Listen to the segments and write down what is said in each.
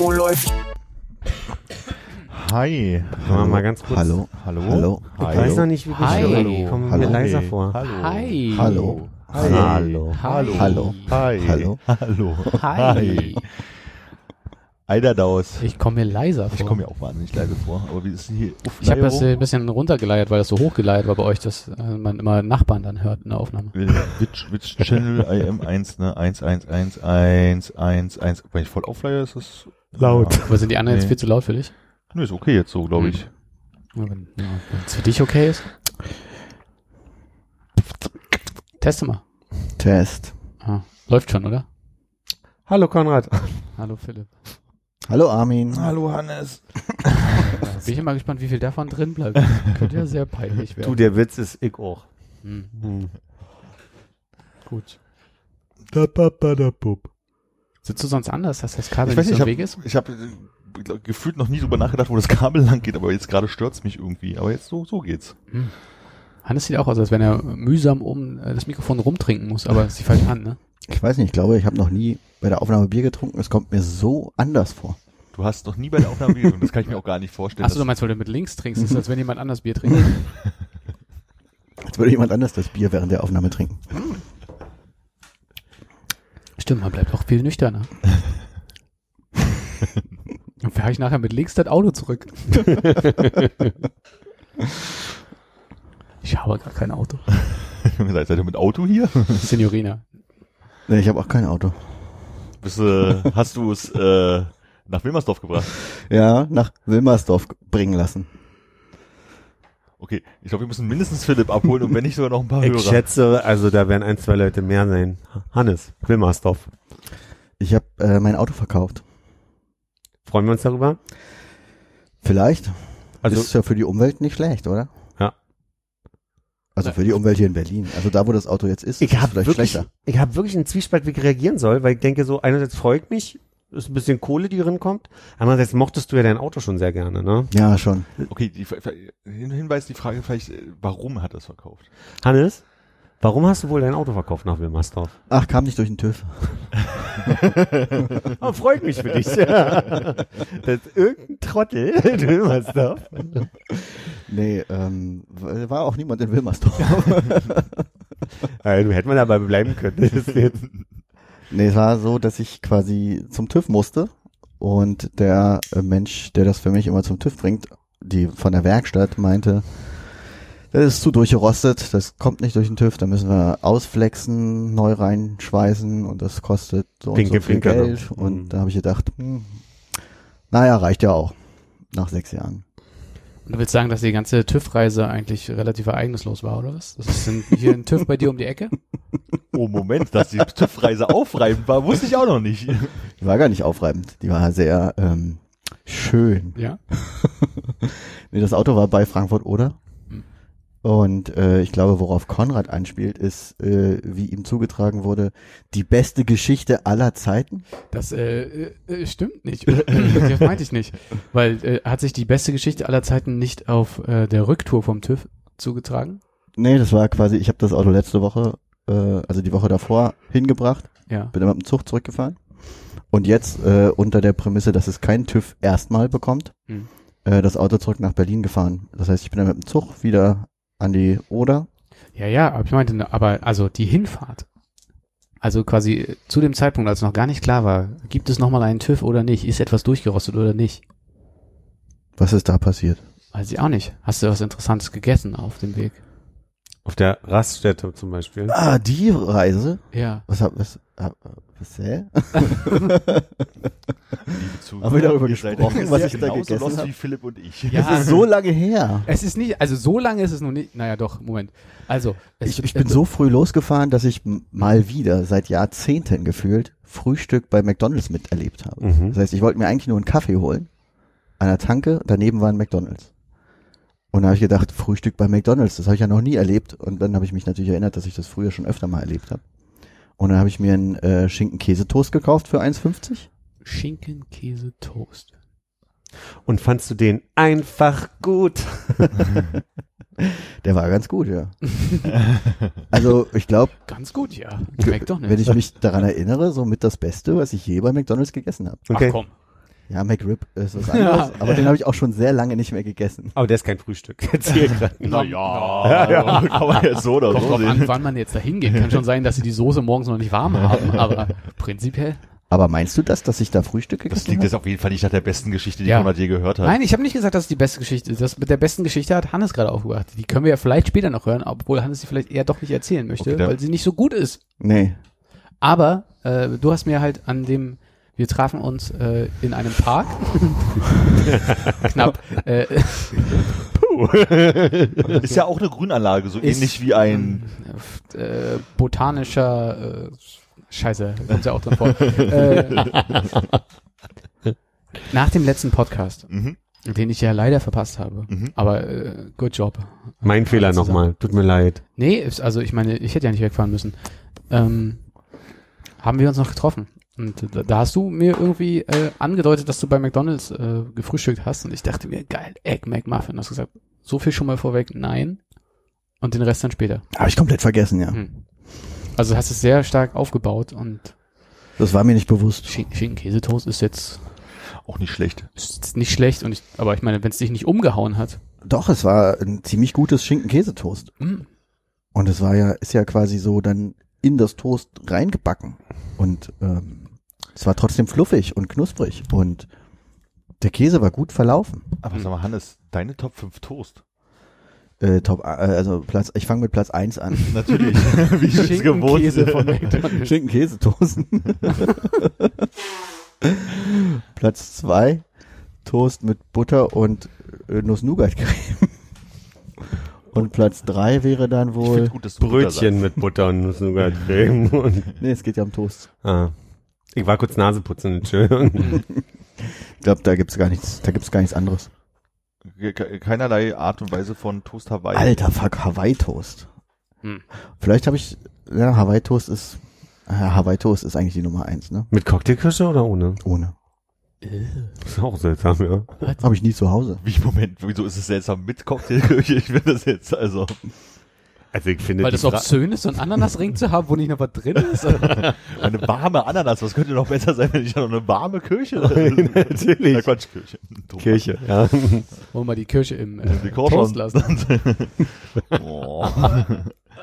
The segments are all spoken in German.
Oh, läuft. Hi. Wir mal ganz kurz. Hallo. Hallo. Hallo. Ich Hi. weiß noch nicht, wie Hi. Stimme Hallo. kommt Hallo. mir leiser vor. Hallo. Hi. Hallo. Hi. Hallo. Hallo. Hallo. Hi. Hallo. Hallo. Hi. Eider Daus. Ich komme mir leiser vor. Ich komme mir auch wahnsinnig leise vor. Aber wie ist denn hier Ich habe das ein bisschen runtergeleiert, weil das so hochgeleiert war bei euch, dass äh, man immer Nachbarn dann hört in der Aufnahme. Which, which Channel IM1, ne? 111111. Wenn ich voll aufleihe, ist das Laut. Ja. Aber sind die anderen Nee. jetzt viel zu laut für dich? Nö, ist okay jetzt so, glaube ich. Ja, Wenn es für dich okay ist. Teste mal. Test. Ah, läuft schon, oder? Hallo Konrad. Hallo Philipp. Hallo Armin. Hallo Hannes. Ja, bin ich immer gespannt, wie viel davon drin bleibt. Könnte ja sehr peinlich werden. Du, der Witz ist ich auch. Hm, Hm. gut. Da, ba, ba, da, bub. Sitzt du sonst anders, dass das Kabel Ich weiß nicht nicht, im habe Weg ist? ich hab, äh, gefühlt noch nie drüber nachgedacht, wo das Kabel lang geht, aber jetzt gerade stört's mich irgendwie. Aber jetzt so, so geht's. Hm. Hannes sieht auch aus, als wenn er mühsam um äh, das Mikrofon rumtrinken muss, aber es ist die falsche Hand, ne? Ich weiß nicht, ich glaube, ich habe noch nie bei der Aufnahme Bier getrunken. Es kommt mir so anders vor. Du hast noch nie bei der Aufnahme getrunken, das kann ich mir auch gar nicht vorstellen. Achso, du meinst, weil du mit links trinkst, ist, als wenn jemand anders Bier trinkt. Als würde jemand anders das Bier während der Aufnahme trinken. Stimmt, man bleibt auch viel nüchterner. Dann fahre ich nachher mit links das Auto zurück. ich habe gar kein Auto. Seid ihr mit Auto hier? Signorina. Nee, ich habe auch kein Auto. Bist, äh, hast du es äh, nach Wilmersdorf gebracht? Ja, nach Wilmersdorf bringen lassen. Okay, ich glaube, wir müssen mindestens Philipp abholen und wenn nicht sogar noch ein paar Ich Hörer. schätze, also da werden ein, zwei Leute mehr sein. Hannes, Wilmersdorf. Ich habe äh, mein Auto verkauft. Freuen wir uns darüber? Vielleicht. Also, ist ja für die Umwelt nicht schlecht, oder? Also für die Umwelt hier in Berlin. Also da, wo das Auto jetzt ist, ich ist es habe vielleicht wirklich, schlechter. ich habe wirklich einen Zwiespalt, wie ich reagieren soll, weil ich denke so, einerseits freut mich, ist ein bisschen Kohle, die drin kommt. Andererseits mochtest du ja dein Auto schon sehr gerne, ne? Ja, schon. Okay, die, Hin- Hinweis, die Frage vielleicht, äh, warum hat er es verkauft? Hannes, warum hast du wohl dein Auto verkauft nach Wilmersdorf? Ach, kam nicht durch den TÜV. Oh, freut mich für dich. das ist irgendein Trottel in Wilmersdorf. Nee, ähm, war auch niemand in Wilmersdorf. Also, hätte man dabei bleiben können. Das ist jetzt, nee, es war so, dass ich quasi zum TÜV musste und der äh, Mensch, der das für mich immer zum TÜV bringt, die von der Werkstatt meinte, das ist zu durchgerostet, das kommt nicht durch den TÜV, da müssen wir ausflexen, neu reinschweißen und das kostet so Pinke und so viel Pinke, ne? Geld. Und Mhm. da habe ich gedacht, hm, naja, reicht ja auch. Nach sechs Jahren. Und du willst sagen, dass die ganze TÜV-Reise eigentlich relativ ereignislos war, oder was? Das ist ein, hier ein TÜV bei dir um die Ecke? Oh, Moment, dass die TÜV-Reise aufreibend war, wusste ich auch noch nicht. Die war gar nicht aufreibend, die war sehr ähm, schön. Ja. Nee, das Auto war bei Frankfurt oder? Und äh, ich glaube, worauf Konrad anspielt, ist, äh, wie ihm zugetragen wurde, die beste Geschichte aller Zeiten. Das äh, äh, stimmt nicht. das meinte ich nicht. Weil äh, hat sich die beste Geschichte aller Zeiten nicht auf äh, der Rücktour vom TÜV zugetragen? Nee, das war quasi, ich habe das Auto letzte Woche, äh, also die Woche davor, hingebracht, Ja. bin dann mit dem Zug zurückgefahren. Und jetzt äh, unter der Prämisse, dass es kein TÜV erstmal bekommt, Hm. äh, das Auto zurück nach Berlin gefahren. Das heißt, ich bin dann mit dem Zug wieder an die Oder. Ja, ja, aber ich meinte, aber also die Hinfahrt. Also quasi äh, zu dem Zeitpunkt, als noch gar nicht klar war, gibt es nochmal einen TÜV oder nicht? Ist etwas durchgerostet oder nicht? Was ist da passiert? Weiß ich auch nicht. Hast du was Interessantes gegessen auf dem Weg? auf der Raststätte zum Beispiel. Ah, die Reise? Ja. Was hab, was, hab, was, hä? Haben wir darüber gesprochen, was ich da gegessen lost hab? wie Philipp und ich. Ja. Das ist so lange her. Es ist nicht, also so lange ist es noch nicht. Naja, doch, Moment. Also, es, Ich, ich bin so früh losgefahren, dass ich mal wieder seit Jahrzehnten gefühlt Frühstück bei McDonalds miterlebt habe. Mhm. Das heißt, ich wollte mir eigentlich nur einen Kaffee holen an der Tanke, daneben war ein McDonalds. Und da habe ich gedacht, Frühstück bei McDonalds, das habe ich ja noch nie erlebt. Und dann habe ich mich natürlich erinnert, dass ich das früher schon öfter mal erlebt habe. Und dann habe ich mir einen äh, Schinken-Käsetoast gekauft für 1,50. Schinken, Käse, Toast. Und fandst du den einfach gut? Der war ganz gut, ja. also ich glaube, Ganz gut, ja. McDonald's. wenn ich mich daran erinnere, so mit das Beste, was ich je bei McDonalds gegessen habe. Ach Okay. komm. Ja, McRib ist was anderes, aber den habe ich auch schon sehr lange nicht mehr gegessen. Aber der ist kein Frühstück. Erzähl grad. ja, ja, man jetzt so oder Kommt so drauf an, wann man jetzt da hingeht. Kann schon sein, dass sie die Soße morgens noch nicht warm haben, aber prinzipiell. Aber meinst du das, dass ich da Frühstück Das gegessen klingt habe? jetzt auf jeden Fall nicht nach der besten Geschichte, die Ja. Konrad je gehört hat. Nein, ich habe nicht gesagt, dass es die beste Geschichte ist. Das mit der besten Geschichte hat Hannes gerade aufgebracht. Die können wir ja vielleicht später noch hören, obwohl Hannes sie vielleicht eher doch nicht erzählen möchte, Okay, weil sie nicht so gut ist. Nee. Aber äh, du hast mir halt an dem, wir trafen uns äh, in einem Park, knapp, äh, Ist ja auch eine Grünanlage, so Ist- ähnlich wie ein äh, botanischer äh, Scheiße, kommt ja auch drin vor. äh, nach dem letzten Podcast, Mhm. den ich ja leider verpasst habe. Mhm. Aber äh, good job. Mein Fehler nochmal. Tut mir leid. Nee, also ich meine, ich hätte ja nicht wegfahren müssen. Ähm, haben wir uns noch getroffen. Und da, da hast du mir irgendwie äh, angedeutet, dass du bei McDonalds äh, gefrühstückt hast. Und ich dachte mir, geil, Egg McMuffin. Hast du gesagt, so viel schon mal vorweg? Nein. Und den Rest dann später. Habe ich komplett vergessen, ja. Hm. Also hast es sehr stark aufgebaut und Das war mir nicht bewusst. Schinken, Schinken-Käsetoast ist jetzt, auch nicht schlecht. ist jetzt nicht schlecht. Und ich, aber ich meine, wenn es dich nicht umgehauen hat. Doch, es war ein ziemlich gutes Schinken-Käsetoast. Hm. Und es war ja, ist ja quasi so dann in das Toast reingebacken. Und ähm, es war trotzdem fluffig und knusprig. Und der Käse war gut verlaufen. Aber sag mal, Hannes, deine Top 5 Toast. Äh, top, äh, also Platz, ich fange mit Platz eins an. Natürlich. Wie du es gewohnt Schinkenkäse von McDonalds. Schinken-Käsetoast. Platz zwei Toast mit Butter und äh, Nuss-Nougat-Creme. Und Platz drei wäre dann Ich wohl. gut, Brötchen mit Butter und Nuss-Nougat-Creme. Nee, es geht ja um Toast. ah. Ich war kurz Naseputzen, Entschuldigung. Ich glaube, da gibt's gar nichts, da gibt's gar nichts anderes. Keinerlei Art und Weise von Toast Hawaii. Alter, fuck, Hawaii-Toast. Hm. Vielleicht habe ich, ja, Hawaii-Toast ist, ja, Hawaii-Toast ist eigentlich die Nummer eins, ne? Mit Cocktailkirsche oder ohne? Ohne. ist auch seltsam, ja. Habe ich nie zu Hause. Wie, Moment, wieso ist es seltsam mit Cocktailkirche? Ich finde das jetzt, also. Also ich finde Weil das obszön ist, so einen Ananasring zu haben, wo nicht noch was drin ist. Eine warme Ananas, was könnte noch besser sein, wenn ich da noch eine warme Kirche Natürlich. Na Quatsch, Kirche. Kirche, ja. Wollen wir mal die Kirsche im äh, Die Kirche Toast lassen. Oh.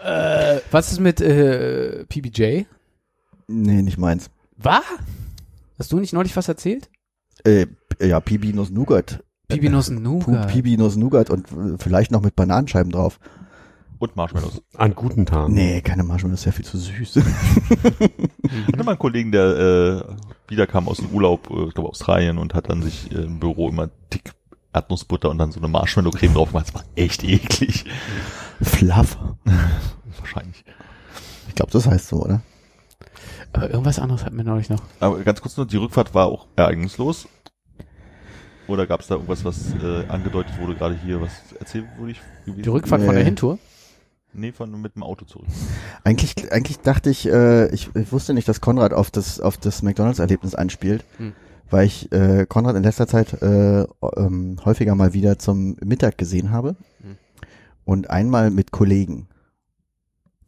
Äh, was ist mit äh, PBJ? Nee, nicht meins. Was? Hast du nicht neulich was erzählt? Äh, ja, Pibi Nuss Nougat. Pibi Nuss Nougat. Pibi Nuss Nougat und äh, vielleicht noch mit Bananenscheiben drauf. Und Marshmallows. An guten Tagen. Nee, keine Marshmallows, ist ja viel zu süß. Ich hatte mal einen Kollegen, der äh, wiederkam aus dem Urlaub, äh, ich glaube Australien, und hat dann sich äh, im Büro immer dick Erdnussbutter und dann so eine Marshmallow-Creme drauf gemacht. Das war echt eklig. Fluff. Wahrscheinlich. Ich glaube, das heißt so, oder? Aber irgendwas anderes hatten wir neulich noch. Aber ganz kurz nur, die Rückfahrt war auch ereignislos. Oder gab es da irgendwas, was äh, angedeutet wurde, gerade hier, was erzählt wurde ich? gewesen? Die Rückfahrt von der Hintour? Nee, von mit dem Auto zurück. Eigentlich, eigentlich dachte ich, äh, ich, ich wusste nicht, dass Konrad auf das, auf das McDonalds-Erlebnis anspielt, Hm. weil ich äh, Konrad in letzter Zeit äh, ähm, häufiger mal wieder zum Mittag gesehen habe Hm. und einmal mit Kollegen.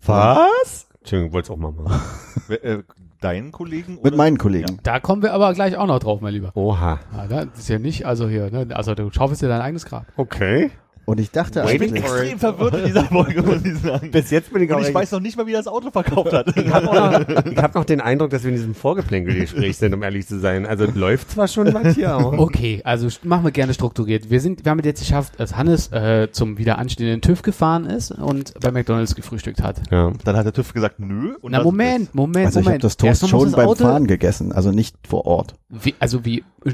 Was? Entschuldigung, wollte es auch mal machen. Äh, deinen Kollegen? Mit meinen Kollegen. Da kommen wir aber gleich auch noch drauf, mein Lieber. Oha. Ah, das ist ja nicht, also hier, ne, also du schaufelst dir dein eigenes Grab. Okay. Und ich dachte Ich bin extrem verwirrt in dieser Folge, muss ich sagen. Bis jetzt bin ich auch Und ich weiß noch nicht mal, wie das Auto verkauft hat. Ich habe noch, ich hab noch den Eindruck, dass wir in diesem Vorgeplänkelgespräch sind, um ehrlich zu sein. Also läuft zwar schon was hier, aber Okay, also machen wir gerne strukturiert. Wir sind, wir haben es jetzt geschafft, dass Hannes äh, zum wieder anstehenden TÜV gefahren ist und bei McDonalds gefrühstückt hat. ja. Dann hat der TÜV gesagt, nö. Und Na Moment, Moment, also ich habe Moment. das Toast schon das beim Auto, Fahren gegessen, also nicht vor Ort. Wie, also wie, äh,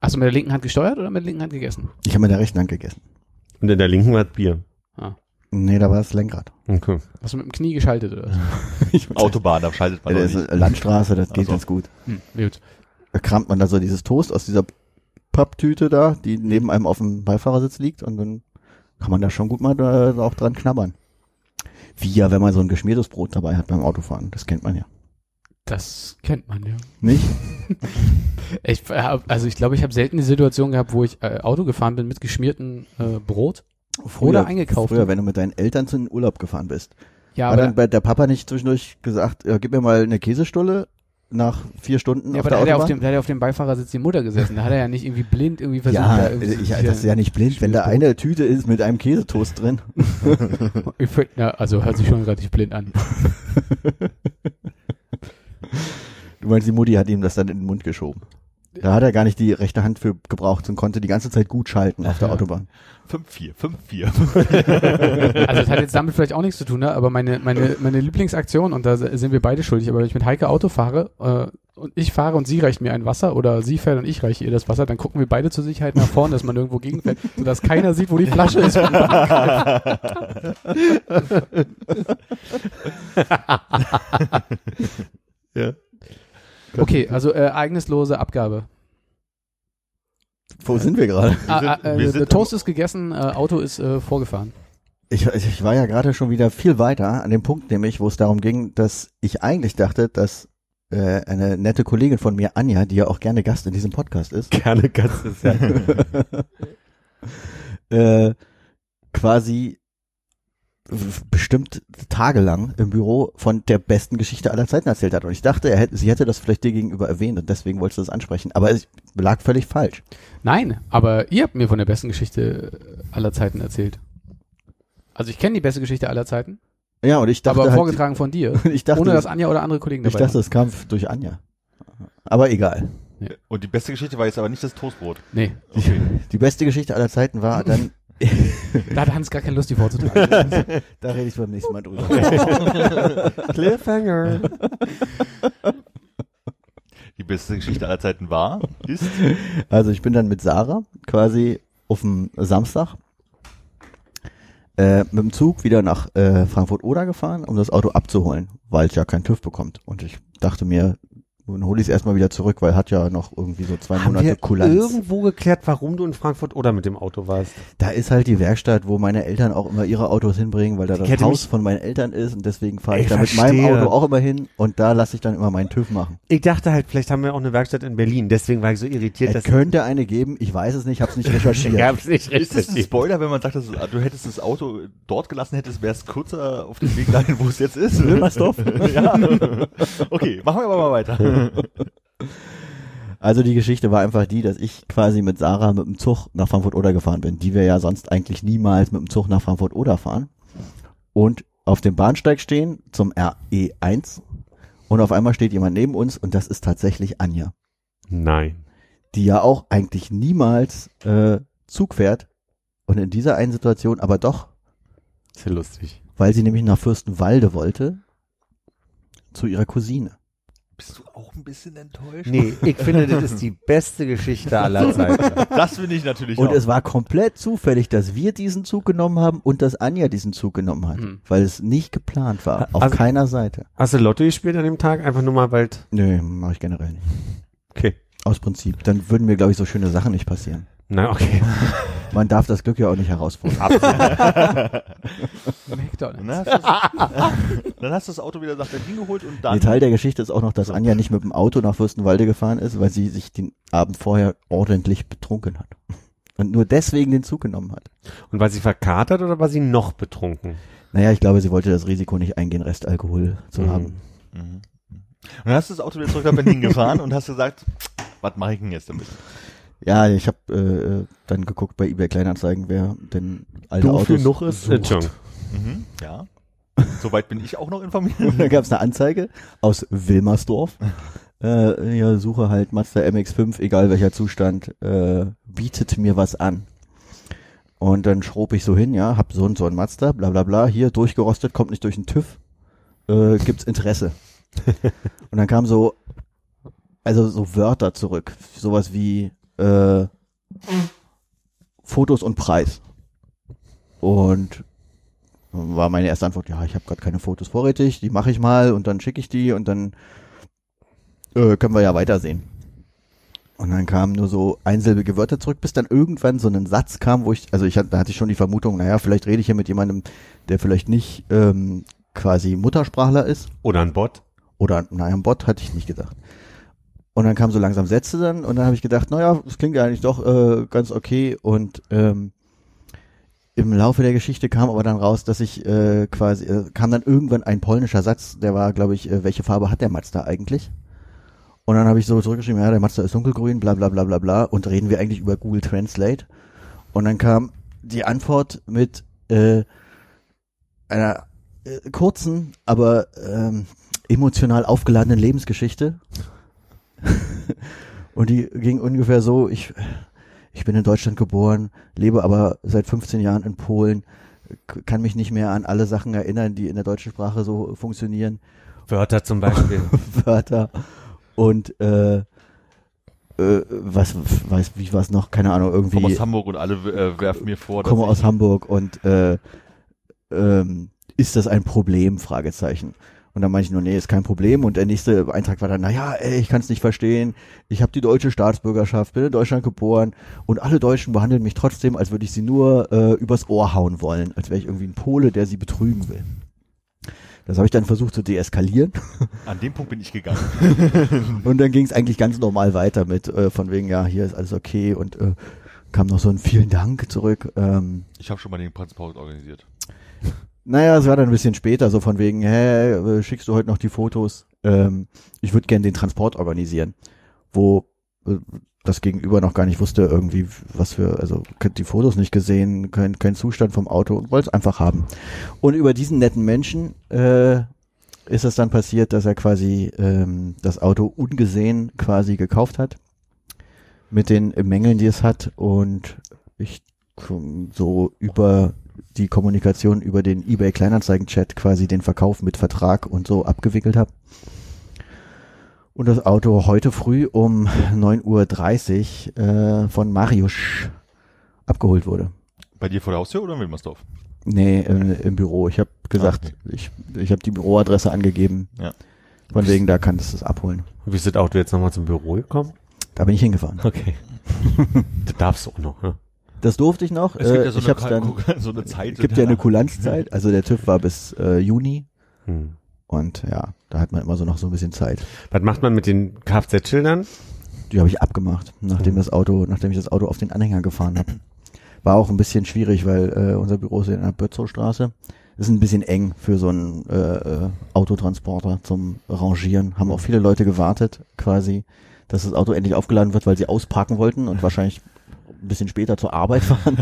hast du mit der linken Hand gesteuert oder mit der linken Hand gegessen? Ich habe mit der rechten Hand gegessen. Und in der linken war das Bier. Ah. Nee, da war das Lenkrad. Okay. Hast du mit dem Knie geschaltet oder? Autobahn, da schaltet man Das ist nicht. Landstraße, das geht Ach so. ganz gut. Hm, gut. Da kramt man da so dieses Toast aus dieser Papptüte da, die neben einem auf dem Beifahrersitz liegt und dann kann man da schon gut mal da, auch dran knabbern. Wie ja, wenn man so ein geschmiertes Brot dabei hat beim Autofahren. Das kennt man ja. Das kennt man ja. Nicht? Ich, hab- also ich glaube, ich habe selten die Situation gehabt, wo ich äh, Auto gefahren bin mit geschmiertem äh, Brot. Oder eingekauft. Früher, wenn du mit deinen Eltern zu den Urlaub gefahren bist. Ja, Hat dann aber, bei der Papa nicht zwischendurch gesagt, ja, gib mir mal eine Käsestulle nach vier Stunden ja, auf aber da der hat, er auf dem, da hat er auf dem Beifahrersitz die Mutter gesessen. Da hat er ja nicht irgendwie blind irgendwie versucht. ja, da irgendwie ich, das ist ja nicht blind, wenn da eine Tüte ist mit einem Käsetoast drin. Ich find, ja, also hört sich schon relativ blind an. Du meinst, die Mutti hat ihm das dann in den Mund geschoben. Da hat er gar nicht die rechte Hand für gebraucht und konnte die ganze Zeit gut schalten auf der Ja. Autobahn. 5-4, 5-4. Also das hat jetzt damit vielleicht auch nichts zu tun, ne? aber meine, meine, meine Lieblingsaktion, und da sind wir beide schuldig, aber wenn ich mit Heike Auto fahre äh, und ich fahre und sie reicht mir ein Wasser oder sie fährt und ich reiche ihr das Wasser, dann gucken wir beide zur Sicherheit nach vorne, dass man irgendwo gegenfährt, sodass keiner sieht, wo die Flasche ist. Ja. Okay, also äh, ereignislose Abgabe. Wo sind wir gerade? Ah, ah, äh, der Toast ist gegessen, äh, Auto ist äh, vorgefahren. Ich, ich war ja gerade schon wieder viel weiter an dem Punkt, nämlich, wo es darum ging, dass ich eigentlich dachte, dass äh, eine nette Kollegin von mir, Anja, die ja auch gerne Gast in diesem Podcast ist, Gerne ganz ist ja. äh, quasi bestimmt tagelang im Büro von der besten Geschichte aller Zeiten erzählt hat. Und ich dachte, er hätte, sie hätte das vielleicht dir gegenüber erwähnt und deswegen wolltest du das ansprechen. Aber es lag völlig falsch. Nein, aber ihr habt mir von der besten Geschichte aller Zeiten erzählt. Also ich kenne die beste Geschichte aller Zeiten, Ja, und ich dachte aber halt, vorgetragen von dir, ich dachte, ohne dass das, Anja oder andere Kollegen ich dabei dachte, es kam durch Anja. Aber egal. Und die beste Geschichte war jetzt aber nicht das Toastbrot. Nee, Die beste Geschichte aller Zeiten war dann, da hat Hans gar keine Lust, die vorzutragen. da rede ich beim nächsten Mal drüber. Cliffhanger. Die beste Geschichte aller Zeiten war, ist, Also ich bin dann mit Sarah quasi auf dem Samstag äh, mit dem Zug wieder nach äh, Frankfurt-Oder gefahren, um das Auto abzuholen, weil es ja keinen TÜV bekommt. Und ich dachte mir, nun hole ich es erstmal wieder zurück, weil hat ja noch irgendwie so zwei Haben Monate wir Kulanz. irgendwo geklärt, warum du in Frankfurt oder mit dem Auto warst? Da ist halt die Werkstatt, wo meine Eltern auch immer ihre Autos hinbringen, weil da das hätte Haus von meinen Eltern ist und deswegen fahre ich Ich da mit meinem verstehe. Auto auch immer hin und da lasse ich dann immer meinen TÜV machen. Ich dachte halt, vielleicht haben wir auch eine Werkstatt in Berlin. Deswegen war ich so irritiert, Es könnte eine geben, ich weiß es nicht, habe es nicht ich recherchiert. hab's nicht ist das ein. Spoiler, wenn man sagt, dass du hättest das Auto dort gelassen hättest, wäre es kürzer auf dem Weg dahin, wo es jetzt ist? Wilmersdorf? ja. Okay, machen wir aber mal weiter. Also die Geschichte war einfach die, dass ich quasi mit Sarah mit dem Zug nach Frankfurt-Oder gefahren bin, die wir ja sonst eigentlich niemals mit dem Zug nach Frankfurt-Oder fahren. Und auf dem Bahnsteig stehen zum RE1 und auf einmal steht jemand neben uns und das ist tatsächlich Anja, Nein. die ja auch eigentlich niemals äh, Zug fährt und in dieser einen Situation aber doch, ja lustig. weil sie nämlich nach Fürstenwalde wollte, zu ihrer Cousine. Bist du auch ein bisschen enttäuscht? Nee, ich finde, das ist die beste Geschichte aller Zeiten. Das finde ich natürlich Und auch. es war komplett zufällig, dass wir diesen Zug genommen haben und dass Anja diesen Zug genommen hat, Hm. weil es nicht geplant war, auf Also- keiner Seite. Hast du Lotto gespielt an dem Tag? Einfach nur mal, weil... Nö, mache ich generell nicht. Okay. Aus Prinzip. Dann würden mir, glaube ich, so schöne Sachen nicht passieren. Na, okay. Man darf das Glück ja auch nicht herausfordern. McDonald's. Dann hast, du's- dann hast du das Auto wieder nach Berlin geholt und dann. Ein Teil der Geschichte ist auch noch, dass Anja nicht mit dem Auto nach Fürstenwalde gefahren ist, weil sie sich den Abend vorher ordentlich betrunken hat. Und nur deswegen den Zug genommen hat. Und war sie verkatert oder war sie noch betrunken? Naja, ich glaube, sie wollte das Risiko nicht eingehen, Restalkohol zu Mhm. haben. Mhm. Und dann hast du das Auto wieder zurück nach Berlin gefahren und hast gesagt, was mache ich denn jetzt damit? Ja, ich habe äh, dann geguckt bei eBay Kleinanzeigen, wer denn alte Dafür Autos noch ist. Äh, Entschuldigung. Mhm, ja. Soweit bin ich auch noch informiert. Und da gab es eine Anzeige aus Wilmersdorf. Äh, ja, suche halt Mazda MX5, egal welcher Zustand, äh, bietet mir was an. Und dann schrob ich so hin, ja, hab so und so ein Mazda, bla bla bla, hier durchgerostet, kommt nicht durch den TÜV, äh, gibt's Interesse. und dann kam so, also so Wörter zurück, sowas wie äh, Fotos und Preis. Und war meine erste Antwort, ja, ich habe gerade keine Fotos vorrätig, die mache ich mal und dann schicke ich die und dann äh, können wir ja weitersehen. Und dann kamen nur so einsilbige Wörter zurück, bis dann irgendwann so ein Satz kam, wo ich, also ich hatte, da hatte ich schon die Vermutung, naja, vielleicht rede ich hier mit jemandem, der vielleicht nicht ähm, quasi Muttersprachler ist. Oder ein Bot. Oder, naja, ein Bot hatte ich nicht gedacht. Und dann kamen so langsam Sätze dann und dann habe ich gedacht, naja, das klingt ja eigentlich doch äh, ganz okay. Und ähm, im Laufe der Geschichte kam aber dann raus, dass ich äh, quasi, äh, kam dann irgendwann ein polnischer Satz, der war, glaube ich, äh, welche Farbe hat der Mazda eigentlich? Und dann habe ich so zurückgeschrieben, ja, der Mazda ist dunkelgrün, bla bla bla bla bla. Und reden wir eigentlich über Google Translate? Und dann kam die Antwort mit äh, einer äh, kurzen, aber ähm, emotional aufgeladenen Lebensgeschichte. Und die ging ungefähr so, ich, ich bin in Deutschland geboren, lebe aber seit 15 Jahren in Polen, kann mich nicht mehr an alle Sachen erinnern, die in der deutschen Sprache so funktionieren. Wörter zum Beispiel. Wörter und äh, äh, was weiß wie war es noch keine Ahnung Ich komme irgendwie aus Hamburg und alle äh, werfen mir vor, dass komme ich, aus Hamburg und äh, ähm, ist das ein Problem Fragezeichen und dann meinte ich nur nee ist kein Problem. Und der nächste Eintrag war dann naja ey ich kann es nicht verstehen. Ich habe die deutsche Staatsbürgerschaft bin in Deutschland geboren. Und alle Deutschen behandeln mich trotzdem als würde ich sie nur äh, übers Ohr hauen wollen. Als wäre ich irgendwie ein Pole der sie betrügen will. Das habe ich dann versucht zu deeskalieren. An dem Punkt bin ich gegangen. Und dann ging es eigentlich ganz normal weiter mit äh, von wegen, ja, hier ist alles okay. Und äh, kam noch so ein vielen Dank zurück. Ähm, Ich habe schon mal den Transport organisiert. naja, es war dann ein bisschen später, so von wegen, hä, äh, schickst du heute noch die Fotos? Ähm, ich würde gerne den Transport organisieren, wo äh, das Gegenüber noch gar nicht wusste, irgendwie, was für, also die Fotos nicht gesehen, kein, kein Zustand vom Auto und wollte es einfach haben. Und über diesen netten Menschen äh, ist es dann passiert, dass er quasi ähm, das Auto ungesehen quasi gekauft hat mit den Mängeln, die es hat und ich so über die Kommunikation über den eBay Kleinanzeigen-Chat quasi den Verkauf mit Vertrag und so abgewickelt habe. Und das Auto heute früh um 9.30 Uhr äh, von Marius abgeholt wurde. Bei dir vor der Haustür oder in Wilmersdorf? Nee, im, im Büro. Ich habe gesagt, ich, ich habe die Büroadresse angegeben. Ja. Von wegen, da kannst du es abholen. Wie ist das Auto jetzt nochmal zum Büro gekommen? Da bin ich hingefahren. Okay. das darfst du auch noch, ne? Das durfte ich noch. Es gibt äh, ja so ich eine, hab's dann, so eine Zeit. gibt ja eine Kulanzzeit. Also der TÜV war bis äh, Juni. Hm. Und ja, da hat man immer so noch so ein bisschen Zeit. Was macht man mit den Kfz-Schildern? Die habe ich abgemacht, nachdem Mhm. das Auto, nachdem ich das Auto auf den Anhänger gefahren habe. War auch ein bisschen schwierig, weil äh, unser Büro ist in der Bötzowstraße. Ist ein bisschen eng für so einen äh, äh, Autotransporter zum Rangieren. Haben auch viele Leute gewartet, quasi, dass das Auto endlich aufgeladen wird, weil sie ausparken wollten und wahrscheinlich ein bisschen später zur Arbeit fahren.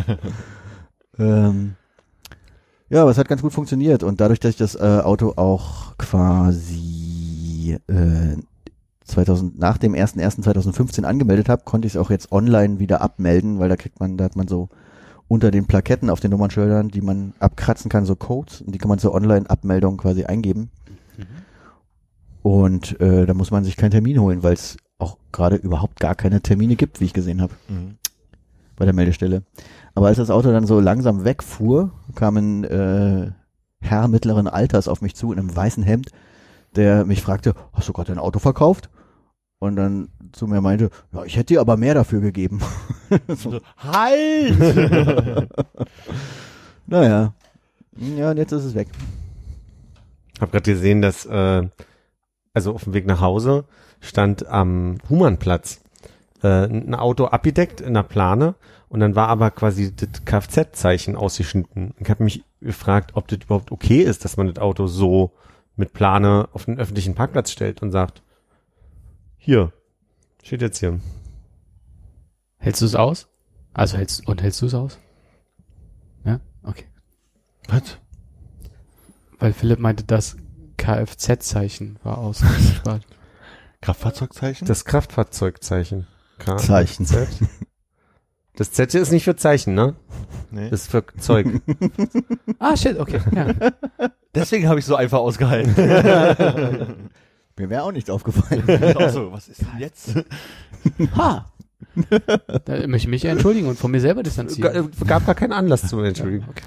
ähm, ja, aber es hat ganz gut funktioniert und dadurch, dass ich das äh, Auto auch quasi äh, 2000, nach dem 01.01.2015 angemeldet habe, konnte ich es auch jetzt online wieder abmelden, weil da kriegt man, da hat man so unter den Plaketten auf den Nummernschildern, die man abkratzen kann, so Codes und die kann man zur Online-Abmeldung quasi eingeben. Und äh, da muss man sich keinen Termin holen, weil es auch gerade überhaupt gar keine Termine gibt, wie ich gesehen habe Mhm. Bei der Meldestelle. Aber als das Auto dann so langsam wegfuhr, kam ein äh, Herr mittleren Alters auf mich zu in einem weißen Hemd, der mich fragte, hast du gerade dein Auto verkauft? Und dann zu mir meinte, ja, ich hätte dir aber mehr dafür gegeben. so, Halt! naja. Ja, und jetzt ist es weg. Hab gerade gesehen, dass äh, also auf dem Weg nach Hause stand am Humannplatz äh, ein Auto abgedeckt in der Plane und dann war aber quasi das Kfz-Zeichen ausgeschnitten. Ich habe mich gefragt, ob das überhaupt okay ist, dass man das Auto so mit Plane auf den öffentlichen Parkplatz stellt und sagt, hier, steht jetzt hier. Hältst du es aus? Also hältst und hältst du es aus? Ja, okay. Was? Weil Philipp meinte, das Kfz-Zeichen war aus. Kraftfahrzeugzeichen? Das Kraftfahrzeugzeichen. K Zeichen. Z. Das Z ist nicht für Zeichen, ne? nee. Das ist für Zeug. ah, shit, okay. Ja. Deswegen habe ich so einfach ausgehalten. Mir wäre auch nichts aufgefallen. auch so, was ist denn jetzt? Ha! Da möchte ich mich entschuldigen und von mir selber distanzieren. Ga- Gab gar keinen Anlass zu entschuldigen. Okay.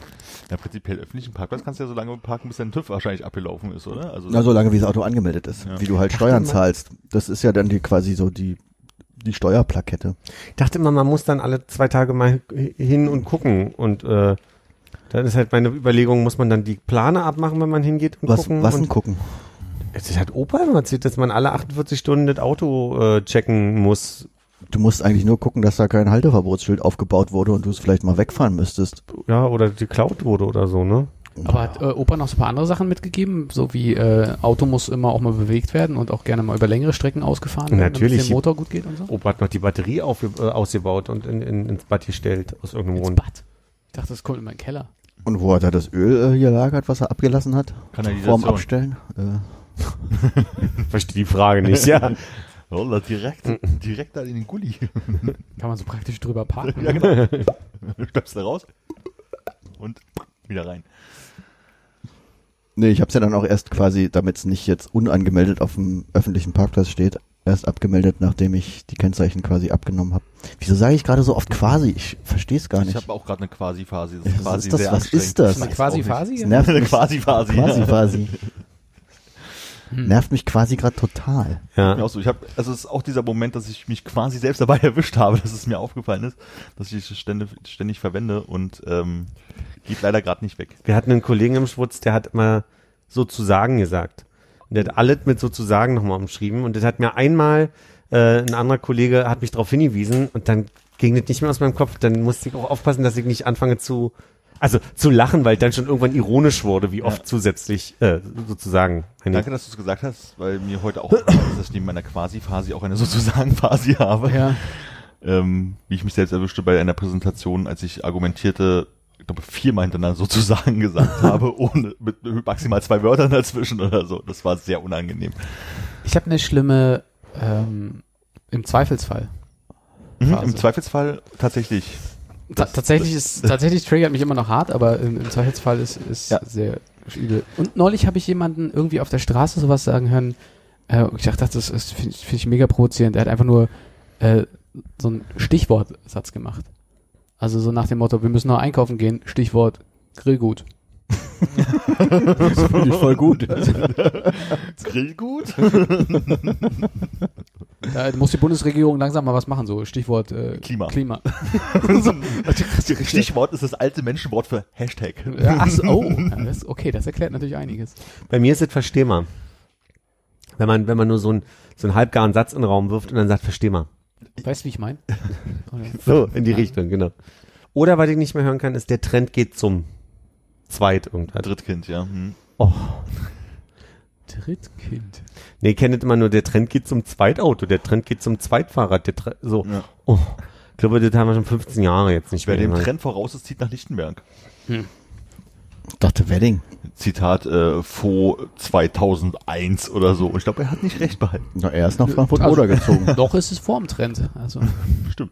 Ja, prinzipiell öffentlichen Parkplatz kannst du ja so lange parken, bis dein TÜV wahrscheinlich abgelaufen ist, oder? Also, Na, solange wie das Auto angemeldet ist, Ja. wie du halt Steuern zahlst. Das ist ja dann die quasi so die, die Steuerplakette. Ich dachte immer, man muss dann alle zwei Tage mal hin und gucken. Und äh, dann ist halt meine Überlegung, muss man dann die Plane abmachen, wenn man hingeht und Was, gucken. was und gucken? Es hat Opa immer erzählt, dass man alle 48 Stunden das Auto äh, checken muss. Du musst eigentlich nur gucken, dass da kein Halteverbotsschild aufgebaut wurde und du es vielleicht mal wegfahren müsstest. Ja, oder geklaut wurde oder so, ne? Aber hat äh, Opa noch so ein paar andere Sachen mitgegeben? So wie äh, Auto muss immer auch mal bewegt werden und auch gerne mal über längere Strecken ausgefahren werden, Natürlich. damit der Motor gut geht und so? Opa hat noch die Batterie auf, äh, ausgebaut und in, in, ins Bad gestellt, aus irgendeinem Ins Grund. Bad. Ich dachte, das kommt in meinen Keller. Und wo hat er das Öl äh, hier lagert, was er abgelassen hat? Vorm Kanalisation. Abstellen? Äh, Verstehe die Frage nicht, ja. Roller direkt, direkt da in den Gully. Kann man so praktisch drüber parken. ja, genau. Schnappst da raus und wieder rein. nee, ich habe es ja dann auch erst quasi, damit es nicht jetzt unangemeldet auf dem öffentlichen Parkplatz steht, erst abgemeldet, nachdem ich die Kennzeichen quasi abgenommen habe. Wieso sage ich gerade so oft quasi? Ich verstehe es gar Ich nicht. habe auch gerade eine Quasi-Phase. Das Was ist das? Was ist das? Eine Ich weiß quasi auch Phasi? Das nervt Eine Quasi-Phase. Hm. Nervt mich quasi gerade total. Ja, ja. auch so. Ich habe, also es ist auch dieser Moment, dass ich mich quasi selbst dabei erwischt habe, dass es mir aufgefallen ist, dass ich es ständig, ständig verwende und ähm, geht leider gerade nicht weg. Wir hatten einen Kollegen im Schwutz, der hat immer sozusagen gesagt. Und der hat alles mit sozusagen nochmal umschrieben. Und das hat mir einmal, äh, ein anderer Kollege hat mich darauf hingewiesen und dann ging das nicht mehr aus meinem Kopf. Dann musste ich auch aufpassen, dass ich nicht anfange zu, also zu lachen, weil dann schon irgendwann ironisch wurde, wie oft Ja. zusätzlich äh, sozusagen. Danke, dass du es gesagt hast, weil mir heute auch ist, dass ich neben meiner Quasi-Phase auch eine sozusagen Phase habe. Ja. Ähm, wie ich mich selbst erwischte bei einer Präsentation, als ich argumentierte, ich glaube viermal hintereinander sozusagen gesagt habe, ohne mit maximal zwei Wörtern dazwischen oder so. Das war sehr unangenehm. Ich habe eine schlimme ähm, im Zweifelsfall. Mhm. Im Zweifelsfall tatsächlich. Das- tatsächlich ist tatsächlich triggert mich immer noch hart, aber im, im Zweifelsfall ist ist Ja. sehr übel. Und neulich habe ich jemanden irgendwie auf der Straße sowas sagen hören. Äh, ich dachte, das ist finde ich, find ich mega provozierend. Er hat einfach nur äh, so einen Stichwortsatz gemacht. Also so nach dem Motto, wir müssen noch einkaufen gehen. Stichwort Grillgut. Das finde ich voll gut. Grillgut? Da muss die Bundesregierung langsam mal was machen. So Stichwort äh, Klima. Klima. Stichwort ist das alte Menschenwort für Hashtag. Ja, ach so, oh, ja, das, okay, das erklärt natürlich einiges. Bei mir ist es versteh mal. Wenn man, wenn man nur so einen, so einen halbgaren Satz in den Raum wirft und dann sagt, versteh mal. Weißt du, wie ich meine? So, in die Richtung, genau. Oder was ich nicht mehr hören kann, ist, der Trend geht zum Zweit irgendwas. Drittkind, ja. Hm. Oh. Drittkind. Nee, ich kenne immer nur, der Trend geht zum Zweitauto, der Trend geht zum Zweitfahrrad, der Tre so. Ja. Oh. Ich glaube, das haben wir schon 15 Jahre jetzt nicht Wer mehr. dem gemacht. Trend voraus ist, zieht nach Lichtenberg. Ich dachte Wedding. Zitat äh, FO 2001 oder so. Und ich glaube, er hat nicht recht behalten. Na, er ist nach Frankfurt Also- oder gezogen. Doch ist es vorm Trend. Also, Stimmt.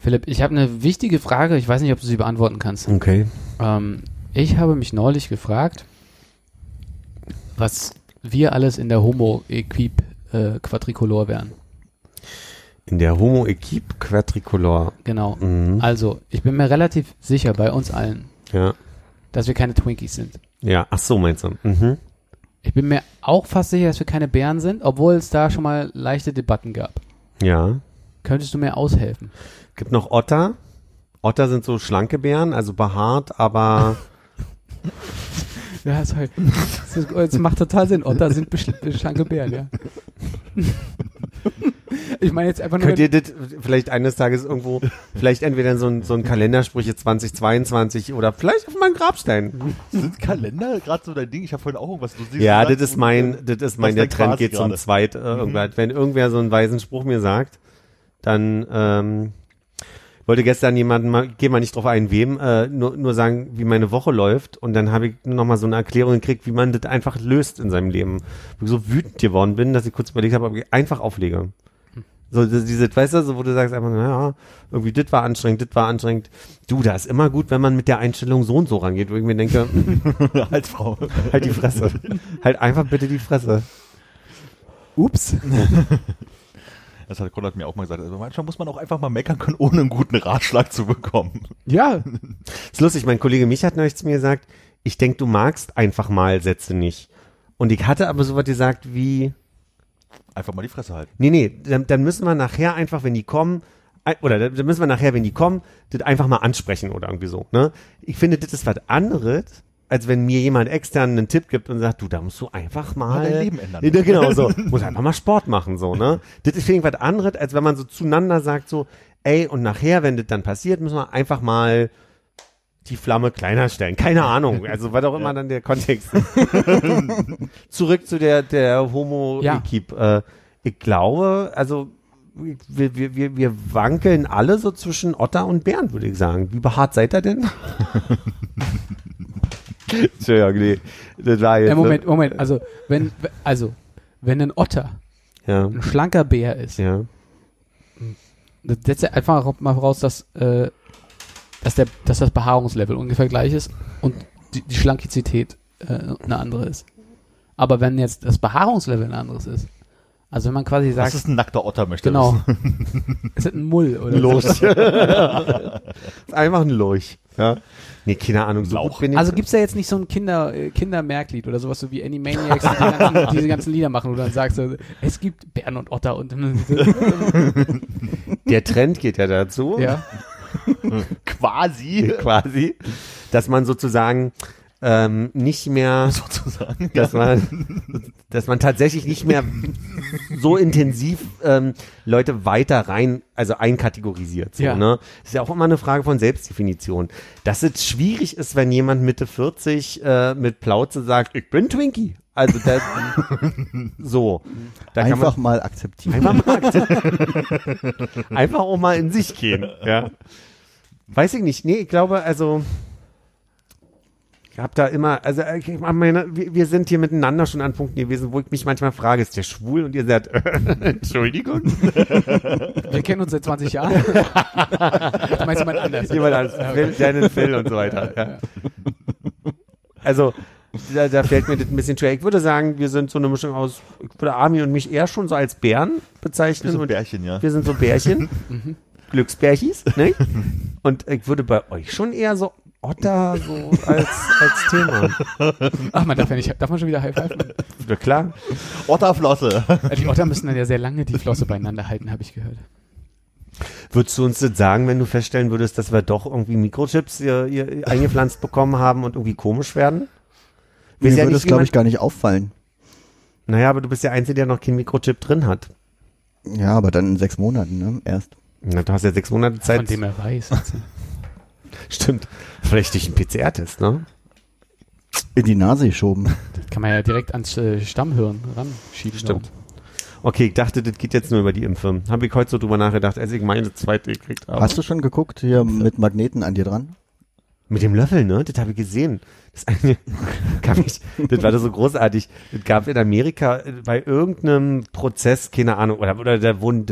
Philipp, ich habe eine wichtige Frage. Ich weiß nicht, ob du sie beantworten kannst. Okay. Ähm, ich habe mich neulich gefragt, was wir alles in der Homo Equip äh, Quadricolor wären. In der Homo Equipe Quadricolor. Genau. Mhm. Also, ich bin mir relativ sicher bei uns allen, Ja. dass wir keine Twinkies sind. Ja, ach so meinst du. Mhm. Ich bin mir auch fast sicher, dass wir keine Bären sind, obwohl es da schon mal leichte Debatten gab. Ja. Könntest du mir aushelfen? Gibt noch Otter. Otter sind so schlanke Bären, also behaart, aber Ja, sorry. Das, ist, das macht total Sinn. Otter sind schlanke Bären, ja. Ich meine jetzt einfach nur. könnt ihr das vielleicht eines Tages irgendwo, vielleicht entweder in so ein, so ein Kalendersprüche 2022 oder vielleicht auf meinem Grabstein. Sind Kalender gerade so dein Ding? Ich habe vorhin auch irgendwas Lustiges Ja, das ist mein, das ist mein, der Trend geht zum gerade. Zweit, äh, irgendwas. Wenn irgendwer so einen weisen Spruch mir sagt, dann ähm, wollte gestern jemanden mal, geh mal nicht drauf ein, wem, äh, nur, nur sagen, wie meine Woche läuft und dann habe ich nochmal so eine Erklärung gekriegt, wie man das einfach löst in seinem Leben. Wo ich so wütend geworden bin, dass ich kurz überlegt habe, ob ich einfach auflege. So, diese, weißt du, so, wo du sagst einfach, naja, irgendwie, das war anstrengend, das war anstrengend. Du, da ist immer gut, wenn man mit der Einstellung so und so rangeht, wo ich mir denke, Als Frau. halt die Fresse. halt einfach bitte die Fresse. Ups. Das hat Konrad mir auch mal gesagt. Also manchmal muss man auch einfach mal meckern können, ohne einen guten Ratschlag zu bekommen. Ja, Ist lustig, mein Kollege mich hat neulich zu mir gesagt, ich denk, du magst einfach mal Sätze nicht. Und ich hatte aber so was gesagt wie, Einfach mal die Fresse halten. nee, nee, dann, dann müssen wir nachher einfach, wenn die kommen, ein- oder dann müssen wir nachher, wenn die kommen, das einfach mal ansprechen oder irgendwie so. Ne? Ich finde, das ist was anderes, als wenn mir jemand extern einen Tipp gibt und sagt, du, da musst du einfach mal, Mal dein Leben ändern. Da- genau so, muss einfach mal Sport machen so, ne? Das ist finde ich was anderes, als wenn man so zueinander sagt so, ey, und nachher, wenn das dann passiert, müssen wir einfach mal die Flamme kleiner stellen. Keine Ahnung, also was auch immer dann der Kontext ist. Zurück zu der der Homo Ja. Equipe. Äh, ich glaube, also wir, wir, wir, wir wankeln alle so zwischen Otter und Bären, würde ich sagen. Wie behaart seid ihr denn? Entschuldigung, nee. Das war jetzt, ja, Moment, Moment. Also, wenn, also, wenn ein Otter Ja, ein schlanker Bär ist, ja. das setzt ja einfach mal voraus, dass, äh, dass, der, dass das Behaarungslevel ungefähr gleich ist und die, die Schlankizität äh, eine andere ist. Aber wenn jetzt das Behaarungslevel ein anderes ist, also wenn man quasi sagt, Das ist ein nackter Otter, möchte genau, das. es ist ein Mull oder Ein so. Lurch. ist einfach ein Lurch. Ja. Nee, keine Ahnung. So Lauch. gut bin ich. Also gibt's da jetzt nicht so ein Kinder, äh, Kindermerklied oder sowas so wie Animaniacs, die, ganzen, diese ganzen Lieder machen, wo du dann sagst, äh, es gibt Bären und Otter und der Trend geht ja dazu, ja. Quasi. quasi, dass man sozusagen ähm, nicht mehr, Sozusagen. dass man, dass man tatsächlich nicht mehr so intensiv ähm, Leute weiter rein, also einkategorisiert. So, Ja. ne? Das ist ja auch immer eine Frage von Selbstdefinition. Dass es schwierig ist, wenn jemand Mitte 40 äh, mit Plauze sagt, ich bin Twinkie. Also das, so. Da kann man, Einfach mal akzeptieren. Einfach mal akzeptieren. Einfach auch mal in sich gehen. Ja. Weiß ich nicht. Nee, ich glaube, also ich habe da immer, also äh, ich meine, wir, wir sind hier miteinander schon an Punkten gewesen, wo ich mich manchmal frage, ist der schwul? Und ihr sagt, Entschuldigung. Wir kennen uns seit 20 Jahren. du meinst jemand anders? Jemand als Phil, Janet Phil und so weiter. Ja. Also, da, da fällt mir das ein bisschen schwer. Ich würde sagen, wir sind so eine Mischung aus, ich würde Armin und mich eher schon so als Bären bezeichnen. Ist ein und Bärchen, ja. Wir sind so Bärchen. Glücksbärchis, ne? Und ich würde bei euch schon eher so Otter so als, als Thema. Ach, man darf ja nicht, darf man schon wieder High Five? Ja, klar. Otterflosse. Die Otter müssen dann ja sehr lange die Flosse beieinander halten, habe ich gehört. Würdest du uns das sagen, wenn du feststellen würdest, dass wir doch irgendwie Mikrochips hier, hier eingepflanzt bekommen haben und irgendwie komisch werden? Mir ja würde es, glaube ich, gar nicht auffallen. Naja, aber du bist der Einzige, der noch kein Mikrochip drin hat. Ja, aber dann in sechs Monaten, ne? Erst. Na, du hast ja sechs Monate Zeit. Von dem er weiß. Stimmt. Vielleicht durch einen PCR-Test, ne? In die Nase geschoben. Das kann man ja direkt ans äh, Stammhirn ranschieben. Stimmt. Okay, ich dachte, das geht jetzt nur über die Impfe. Habe ich heute so drüber nachgedacht, als ich meine zweite gekriegt habe. Hast du schon geguckt, hier mit Magneten an dir dran? Mit dem Löffel, ne? Das habe ich gesehen. Das eine, ich, das war so großartig. Das gab in Amerika äh, bei irgendeinem Prozess, keine Ahnung, oder, oder da wurden,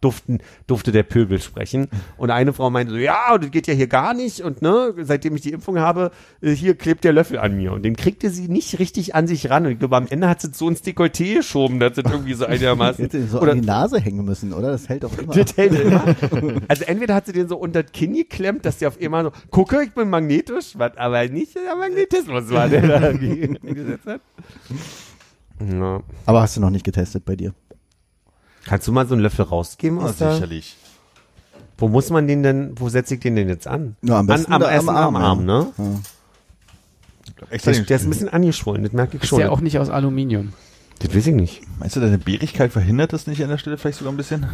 duften, durfte der Pöbel sprechen. Und eine Frau meinte so, ja, das geht ja hier gar nicht. Und ne, seitdem ich die Impfung habe, äh, hier klebt der Löffel an mir. Und den kriegte sie nicht richtig an sich ran. Und ich glaube, am Ende hat sie so ins Dekolleté geschoben, dass das irgendwie so einigermaßen. Hätte so oder, an die Nase hängen müssen, oder? Das hält doch immer. das hält immer. Also entweder hat sie den so unter das Kinn geklemmt, dass der auf immer so, gucke, ich bin magnetisch, was aber nicht der Magnetismus war, der da gesetzt hat. Ja. Aber hast du noch nicht getestet bei dir? Kannst du mal so einen Löffel rausgeben aus der, sicherlich. Wo muss man den denn, wo setze ich den denn jetzt an? Ja, am besten an, am, da am ersten Arm, Arm, ja. ne? Ja. Extra Der, den- der ist ein bisschen angeschwollen, das merke ich Ist schon. ja auch nicht aus Aluminium. das weiß ich nicht. Meinst du, deine Bärigkeit verhindert das nicht an der Stelle vielleicht sogar ein bisschen?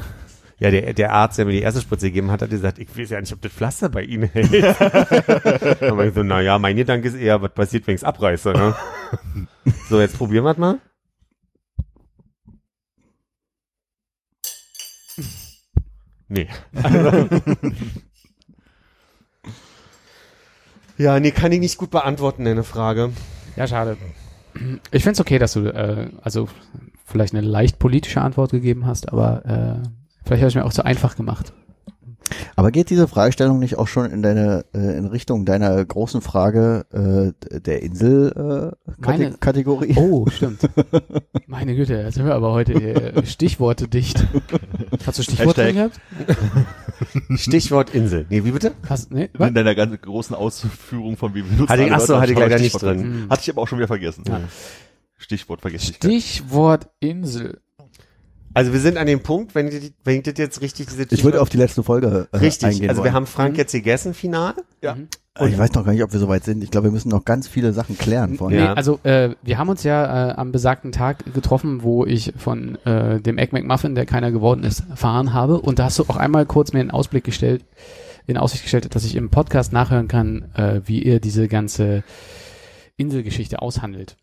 Ja, der, der Arzt, der mir die erste Spritze gegeben hat, hat gesagt, ich weiß ja nicht, ob das Pflaster bei Ihnen hält. Dann war ich so, naja, mein Gedanke ist eher, was passiert, wenn ich es abreiße, ne? So, jetzt probieren wir es mal. Nee. ja, nee, kann ich nicht gut beantworten, deine Frage. Ja, schade. Ich find's okay, dass du äh, also vielleicht eine leicht politische Antwort gegeben hast, aber äh, vielleicht habe ich mir auch zu einfach gemacht. Aber geht diese Fragestellung nicht auch schon in deine äh, in Richtung deiner großen Frage äh, der Insel äh, Meine- Kate Kategorie? Oh, stimmt. Meine Güte, jetzt sind wir aber heute äh, Stichworte dicht. Hast du Stichworte drin gehabt? Stichwort Insel. Nee, wie bitte? Hast, nee, was? In deiner ganz großen Ausführung von wie wir benutzen Hatte ich- alle ach so, Wörter, hatte ich leider nicht Stichwort drin. vergessen. Hatte ich aber auch schon wieder vergessen. Ja. Stichwort vergessen. Stichwort Insel. Also wir sind an dem Punkt, wenn ich, wenn ich das jetzt richtig diese Ich würde auf die letzte Folge äh, Richtig, eingehen also wir wollen. haben Frank jetzt gegessen, final. Ja. Aber ich weiß noch gar nicht, ob wir soweit sind. Ich glaube, wir müssen noch ganz viele Sachen klären Nee, vorher. Ja. also äh, wir haben uns ja äh, am besagten Tag getroffen, wo ich von äh, dem Egg McMuffin, der keiner geworden ist, erfahren habe. Und da hast du auch einmal kurz mir in Ausblick gestellt, in Aussicht gestellt, dass ich im Podcast nachhören kann, äh, wie ihr diese ganze Inselgeschichte aushandelt.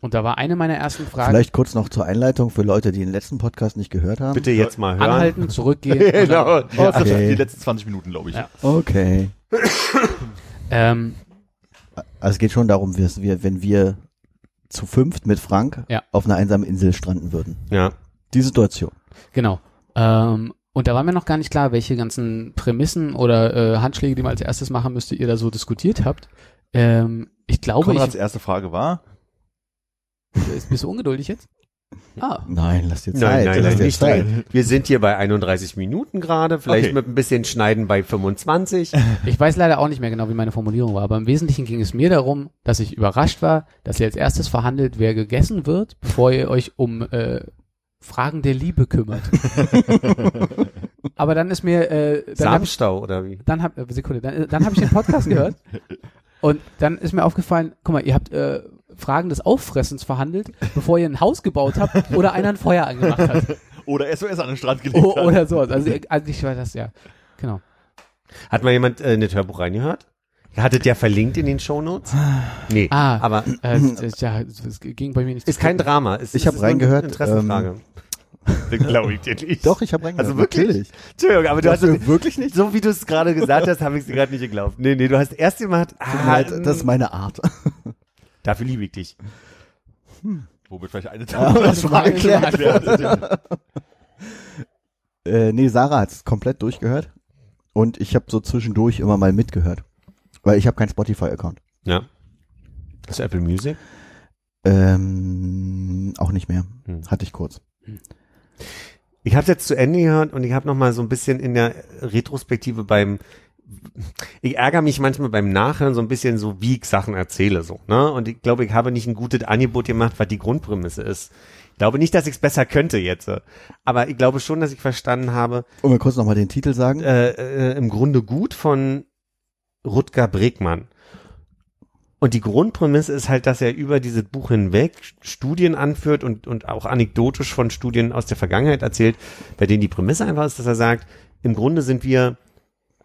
Und da war eine meiner ersten Fragen, Vielleicht kurz noch zur Einleitung für Leute, die den letzten Podcast nicht gehört haben. Bitte jetzt mal hören. anhalten, zurückgehen. genau. dann, Die, letzten, Okay. die letzten 20 Minuten, glaube ich. Ja. Okay. ähm, Also es geht schon darum, wir, wir, wenn wir zu fünft mit Frank Ja. auf einer einsamen Insel stranden würden. Ja. Die Situation. Genau. Ähm, und da war mir noch gar nicht klar, welche ganzen Prämissen oder äh, Handschläge, die man als erstes machen müsste, ihr da so diskutiert habt. Ähm, ich glaube, Konrads ich, erste Frage war, bist du ungeduldig jetzt? Ah, Nein, lass dir Zeit. Nein, nein, lass nein, dir nicht Zeit. Wir sind hier bei 31 Minuten gerade, vielleicht Okay. mit ein bisschen Schneiden bei 25. ich weiß leider auch nicht mehr genau, wie meine Formulierung war, aber im Wesentlichen ging es mir darum, dass ich überrascht war, dass ihr als erstes verhandelt, wer gegessen wird, bevor ihr euch um äh, Fragen der Liebe kümmert. aber dann ist mir, äh, dann Samenstau oder wie? dann hab, äh, Sekunde, dann, äh, dann habe ich den Podcast gehört und dann ist mir aufgefallen, guck mal, ihr habt äh, Fragen des Auffressens verhandelt, bevor ihr ein Haus gebaut habt oder einer ein Feuer angemacht hat. oder SOS an den Strand gelegt O hat. oder sowas. Also eigentlich war das ja. Genau. Hat mal jemand äh, eine Hörbuch reingehört? Hattet ja verlinkt in den Shownotes? Nee, Ah, aber Äh, ja, es ging bei mir nicht. ist kein Drama. Es, Ich es hab ist nur eine reingehört, Interessenfrage. Glaube ich dir nicht. Doch, ich habe reingehört. Also wirklich? Natürlich. Entschuldigung, aber du hast es, wirklich nicht? so wie du es gerade gesagt hast, habe ich es gerade nicht geglaubt. Nee, nee, du hast erst gemacht, ah, leid, das ist meine Art. Dafür liebe ich dich. Womit vielleicht eine Ja, aber das schon mal Frage geklärt. Äh, nee, Sarah hat's komplett durchgehört. Und ich habe so zwischendurch immer mal mitgehört. Weil ich habe keinen Spotify-Account. Ja. Hast du Apple Music? Ähm, auch nicht mehr. Hm. Hatte ich kurz. Ich habe jetzt zu Ende gehört und ich habe noch mal so ein bisschen in der Retrospektive beim ich ärgere mich manchmal beim Nachhören so ein bisschen so, wie ich Sachen erzähle so, ne? Und ich glaube, ich habe nicht ein gutes Angebot gemacht, was die Grundprämisse ist. Ich glaube nicht, dass ich es besser könnte jetzt, aber ich glaube schon, dass ich verstanden habe, Und wir kurz nochmal den Titel sagen. äh, äh, im Grunde gut von Rutger Bregmann. Und die Grundprämisse ist halt, dass er über dieses Buch hinweg Studien anführt und, und auch anekdotisch von Studien aus der Vergangenheit erzählt, bei denen die Prämisse einfach ist, dass er sagt, im Grunde sind wir,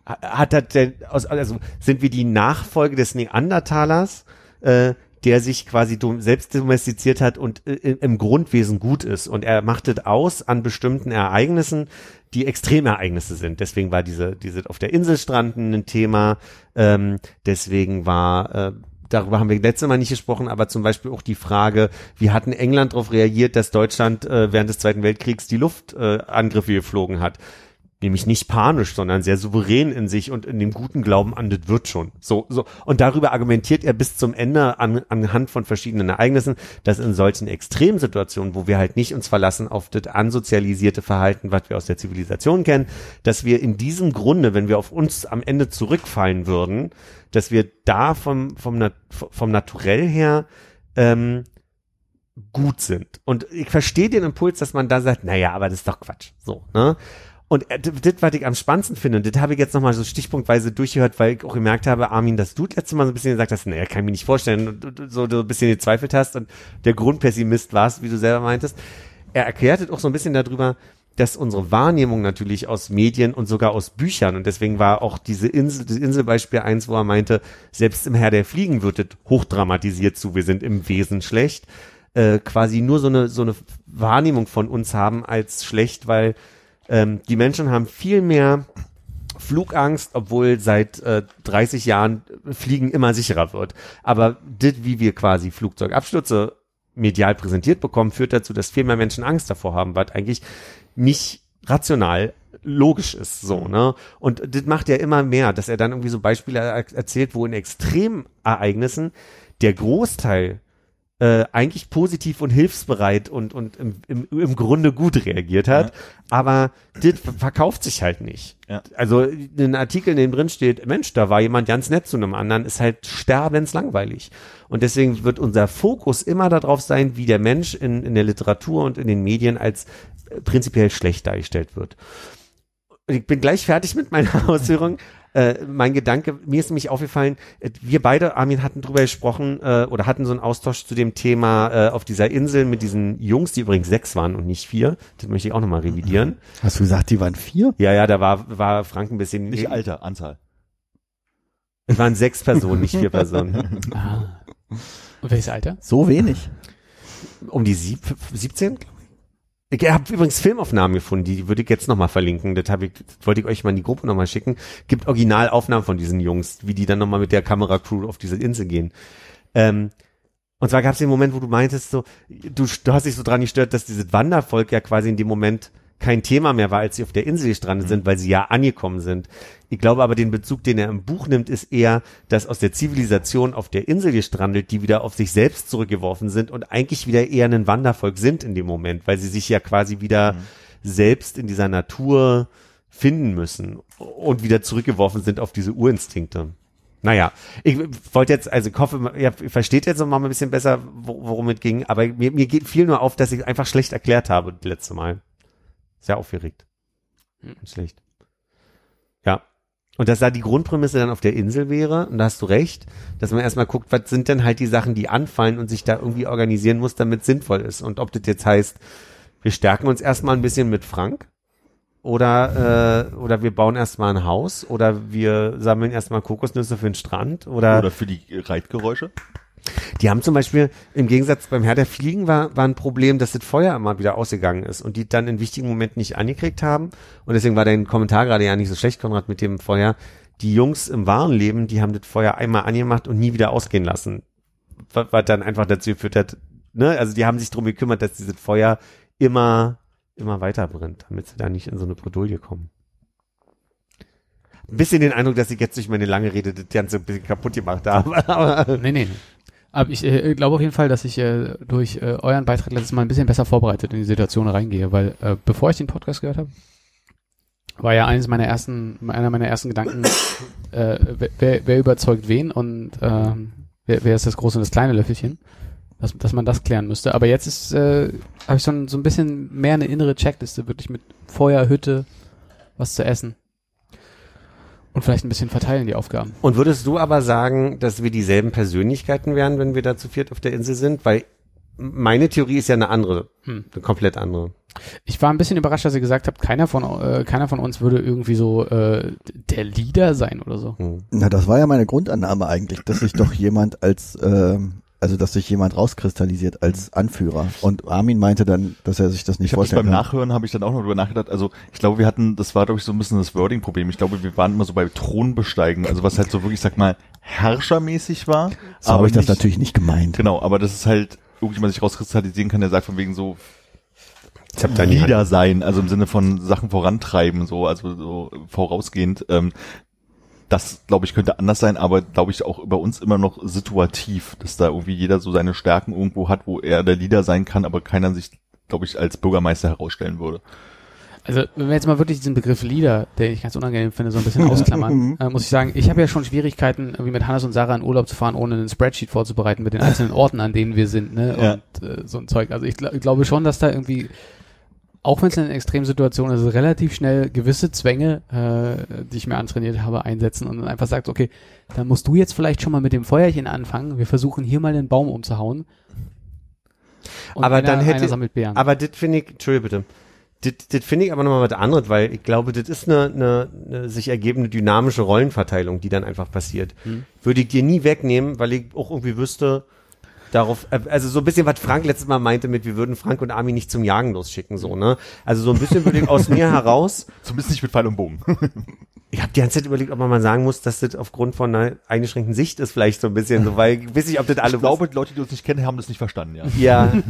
hat er denn, also sind wir die Nachfolge des Neandertalers, äh, der sich quasi selbst domestiziert hat und äh, im Grundwesen gut ist. Und er macht es aus an bestimmten Ereignissen, die Extremereignisse sind. Deswegen war diese, diese auf der Insel stranden ein Thema. Ähm, deswegen war, äh, darüber haben wir letztes Mal nicht gesprochen, aber zum Beispiel auch die Frage, wie hat denn England darauf reagiert, dass Deutschland äh, während des Zweiten Weltkriegs die Luftangriffe äh, Angriffe geflogen hat? Nämlich nicht panisch, sondern sehr souverän in sich und in dem guten Glauben an, das wird schon. So, so. Und darüber argumentiert er bis zum Ende an, anhand von verschiedenen Ereignissen, dass in solchen Extremsituationen, wo wir halt nicht uns verlassen auf das ansozialisierte Verhalten, was wir aus der Zivilisation kennen, dass wir in diesem Grunde, wenn wir auf uns am Ende zurückfallen würden, dass wir da vom, vom, vom Naturell her, ähm, gut sind. Und ich verstehe den Impuls, dass man da sagt, naja, aber das ist doch Quatsch. So, ne? Und äh, das, das, was ich am spannendsten finde, und das habe ich jetzt nochmal so stichpunktweise durchgehört, weil ich auch gemerkt habe, Armin, dass du das letzte Mal so ein bisschen gesagt hast, naja, kann ich mir nicht vorstellen, und so du ein bisschen gezweifelt hast und der Grundpessimist warst, wie du selber meintest. Er erklärt es auch so ein bisschen darüber, dass unsere Wahrnehmung natürlich aus Medien und sogar aus Büchern und deswegen war auch diese Insel, das Inselbeispiel eins, wo er meinte, selbst im Herr der Fliegen wird es hochdramatisiert zu, wir sind im Wesen schlecht, äh, quasi nur so eine, so eine Wahrnehmung von uns haben als schlecht, weil Ähm, die Menschen haben viel mehr Flugangst, obwohl seit äh, 30 Jahren Fliegen immer sicherer wird. Aber das, wie wir quasi Flugzeugabstürze medial präsentiert bekommen, führt dazu, dass viel mehr Menschen Angst davor haben, was eigentlich nicht rational logisch ist, so, ne? Und das macht er immer mehr, dass er dann irgendwie so Beispiele er erzählt, wo in Extremereignissen der Großteil äh, eigentlich positiv und hilfsbereit und, und im, im, im Grunde gut reagiert hat. Ja. Aber das verkauft sich halt nicht. Ja. Also ein Artikel, in dem drin steht, Mensch, da war jemand ganz nett zu einem anderen, ist halt sterbenslangweilig. Und deswegen wird unser Fokus immer darauf sein, wie der Mensch in, in der Literatur und in den Medien als äh, prinzipiell schlecht dargestellt wird. Und ich bin gleich fertig mit meiner Ausführung. Äh, mein Gedanke, mir ist nämlich aufgefallen, äh, wir beide, Armin, hatten drüber gesprochen äh, oder hatten so einen Austausch zu dem Thema äh, auf dieser Insel mit diesen Jungs, die übrigens sechs waren und nicht vier. Das möchte ich auch nochmal revidieren. Hast du gesagt, die waren vier? Ja, ja, da war, war Frank ein bisschen. Nicht Alter, Anzahl. Es waren sechs Personen, nicht vier Personen. Ah. Und welches Alter? So wenig. Um die sieb, 17? Ich habe übrigens Filmaufnahmen gefunden, die würde ich jetzt nochmal verlinken. Das, hab ich, das wollte ich euch mal in die Gruppe nochmal schicken. Gibt Originalaufnahmen von diesen Jungs, wie die dann nochmal mit der Kameracrew auf diese Insel gehen. Ähm, und zwar gab es den Moment, wo du meintest, so, du, du hast dich so dran gestört, dass dieses Wandervolk ja quasi in dem Moment kein Thema mehr war, als sie auf der Insel gestrandet sind, weil sie ja angekommen sind. Ich glaube aber, den Bezug, den er im Buch nimmt, ist eher, dass aus der Zivilisation auf der Insel gestrandet, die wieder auf sich selbst zurückgeworfen sind und eigentlich wieder eher ein Wandervolk sind in dem Moment, weil sie sich ja quasi wieder selbst in dieser Natur finden müssen und wieder zurückgeworfen sind auf diese Urinstinkte. Naja, ich wollte jetzt, also ich hoffe, ihr versteht jetzt noch mal ein bisschen besser, wo- worum es ging, aber mir, mir geht viel nur auf, dass ich einfach schlecht erklärt habe das letzte Mal. Sehr aufgeregt. Und schlecht. Ja. Und dass da die Grundprämisse dann auf der Insel wäre, und da hast du recht, dass man erstmal guckt, was sind denn halt die Sachen, die anfallen und sich da irgendwie organisieren muss, damit es sinnvoll ist. Und ob das jetzt heißt, wir stärken uns erstmal ein bisschen mit Frank oder, äh, oder wir bauen erstmal ein Haus oder wir sammeln erstmal Kokosnüsse für den Strand oder, Oder für die Reitgeräusche. Die haben zum Beispiel im Gegensatz beim Herr der Fliegen war, war ein Problem, dass das Feuer immer wieder ausgegangen ist und die dann in wichtigen Momenten nicht angekriegt haben. Und deswegen war dein Kommentar gerade ja nicht so schlecht, Konrad, mit dem Feuer. Die Jungs im wahren Leben, die haben das Feuer einmal angemacht und nie wieder ausgehen lassen. Was, was dann einfach dazu geführt hat, ne, also die haben sich drum gekümmert, dass dieses Feuer immer, immer weiter brennt, damit sie da nicht in so eine Bredouille kommen. Ein bisschen den Eindruck, dass ich jetzt durch meine lange Rede das Ganze ein bisschen kaputt gemacht habe. Aber Nee, nee. Aber ich äh, glaube auf jeden Fall, dass ich äh, durch äh, euren Beitrag letztes Mal ein bisschen besser vorbereitet in die Situation reingehe, weil äh, bevor ich den Podcast gehört habe, war ja eines meiner ersten, einer meiner ersten Gedanken, äh, wer- wer, überzeugt wen und ähm, wer, wer ist das große und das kleine Löffelchen, dass, dass man das klären müsste. Aber jetzt ist, äh, habe ich so ein, so ein bisschen mehr eine innere Checkliste, wirklich mit Feuer, Hütte, was zu essen. Und vielleicht ein bisschen verteilen die Aufgaben. Und würdest du aber sagen, dass wir dieselben Persönlichkeiten wären, wenn wir da zu viert auf der Insel sind? Weil meine Theorie ist ja eine andere, Hm. eine komplett andere. Ich war ein bisschen überrascht, dass ihr gesagt habt, keiner von, äh, keiner von uns würde irgendwie so äh, der Leader sein oder so. Hm. Na, das war ja meine Grundannahme eigentlich, dass sich doch jemand als, ähm, also dass sich jemand rauskristallisiert als Anführer. Und Armin meinte dann, dass er sich das nicht Ich habe beim vorstellen kann. Nachhören habe ich dann auch noch drüber nachgedacht. Also ich glaube, wir hatten, das war glaube ich so ein bisschen das Wording-Problem. Ich glaube, wir waren immer so bei Thronbesteigen, also was halt so wirklich, sag mal, herrschermäßig war. So habe ich das nicht- natürlich nicht gemeint. Genau, aber das ist halt irgendjemand sich rauskristallisieren kann, der sagt von wegen so Ich habe da nie Leader sein, also im Sinne von Sachen vorantreiben, so, also so vorausgehend. Ähm, das, glaube ich, könnte anders sein, aber glaube ich auch bei uns immer noch situativ, dass da irgendwie jeder so seine Stärken irgendwo hat, wo er der Leader sein kann, aber keiner sich, glaube ich, als Bürgermeister herausstellen würde. Also wenn wir jetzt mal wirklich diesen Begriff Leader, den ich ganz unangenehm finde, so ein bisschen ausklammern, äh, muss ich sagen, ich habe ja schon Schwierigkeiten, irgendwie mit Hannes und Sarah in Urlaub zu fahren, ohne einen Spreadsheet vorzubereiten mit den einzelnen Orten, an denen wir sind, ne? Ja. Und äh, so ein Zeug. Also ich, gl ich glaube schon, dass da irgendwie, auch wenn es eine Extremsituation ist, relativ schnell gewisse Zwänge, äh, die ich mir antrainiert habe, einsetzen und dann einfach sagt, okay, dann musst du jetzt vielleicht schon mal mit dem Feuerchen anfangen. Wir versuchen hier mal den Baum umzuhauen. Und Aber einer, dann hätte-. Aber das finde ich, Entschuldigung bitte. Das, das finde ich aber nochmal was anderes, weil ich glaube, das ist eine, eine, eine sich ergebende dynamische Rollenverteilung, die dann einfach passiert. Hm. Würde ich dir nie wegnehmen, weil ich auch irgendwie wüsste, darauf, äh, also so ein bisschen, was Frank letztes Mal meinte mit, wir würden Frank und Armin nicht zum Jagen losschicken, so, ne? Also so ein bisschen würde ich aus mir heraus, Zumindest nicht mit Pfeil und Bogen. ich habe die ganze Zeit überlegt, ob man mal sagen muss, dass das aufgrund von einer eingeschränkten Sicht ist, vielleicht so ein bisschen so, weil ich weiß nicht, ob das alle Ich glaube, Leute, die uns nicht kennen, haben das nicht verstanden, ja. Ja.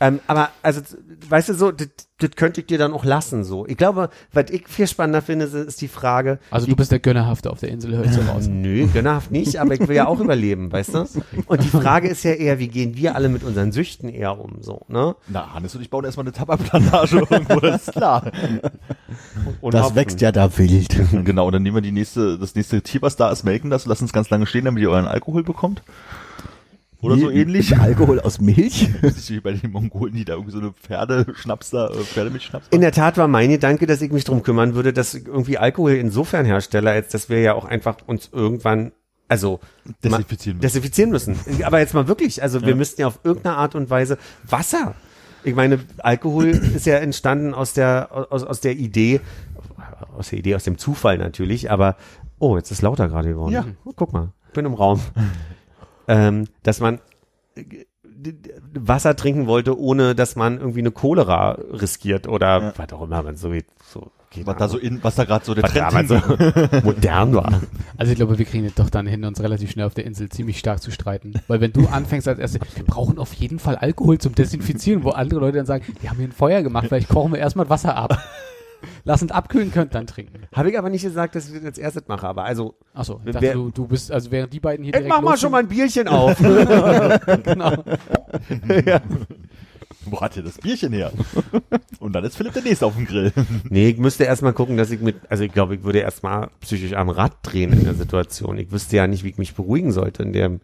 ähm, aber, also, weißt du, so, das, das könnte ich dir dann auch lassen, so. Ich glaube, was ich viel spannender finde, ist- ist die Frage. Also du bist der Gönnerhafte auf der Insel, hör ich so raus. Nö, gönnerhaft nicht, aber ich will ja auch überleben, weißt du? Und die Frage ist ja eher, wie gehen wir alle mit unseren Süchten eher um, so, ne? Na, Hannes und ich bauen erstmal eine Tabakplantage irgendwo, das ist klar. Und Das hoffen. wächst ja da wild. genau, dann nehmen wir die nächste, das nächste Tier, was da ist, melken das, lassen es ganz lange stehen, damit ihr euren Alkohol bekommt. Oder so Wie- ähnlich. Alkohol aus Milch? Nicht wie bei den Mongolen, die da irgendwie so eine Pferdeschnaps da, äh, Pferdemilchschnaps In der Tat war mein Gedanke, dass ich mich drum kümmern würde, dass irgendwie Alkohol insofern herstelle, als dass wir ja auch einfach uns irgendwann, also Desinfizieren müssen. desinfizieren müssen. Aber jetzt mal wirklich, also wir müssten ja auf irgendeine Art und Weise Wasser. Ich meine, Alkohol ist ja entstanden aus der aus, aus der Idee, aus der Idee, aus dem Zufall natürlich, aber oh, jetzt ist lauter gerade geworden. Ja. Guck mal, ich bin im Raum. ähm, dass man äh, Wasser trinken wollte, ohne dass man irgendwie eine Cholera riskiert oder Ja. was auch immer man so, so keine Was da so in, was da gerade so der was Trend so modern war. Also ich glaube, wir kriegen es doch dann hin, uns relativ schnell auf der Insel ziemlich stark zu streiten. Weil wenn du anfängst als Erste, wir brauchen auf jeden Fall Alkohol zum Desinfizieren, wo andere Leute dann sagen, wir haben hier ein Feuer gemacht, vielleicht kochen wir erstmal Wasser ab. Lass uns abkühlen, könnt dann trinken. Habe ich aber nicht gesagt, dass ich das als erstes mache, aber also Achso, ich Wer- dachte, du, du bist, also während die beiden hier ich mach mal schon mal ein Bierchen auf. genau. Wo hat ihr das Bierchen her? Und dann ist Philipp der Nächste auf dem Grill. nee, ich müsste erstmal gucken, dass ich mit, also ich glaube, ich würde erstmal psychisch am Rad drehen in der Situation. Ich wüsste ja nicht, wie ich mich beruhigen sollte in dem,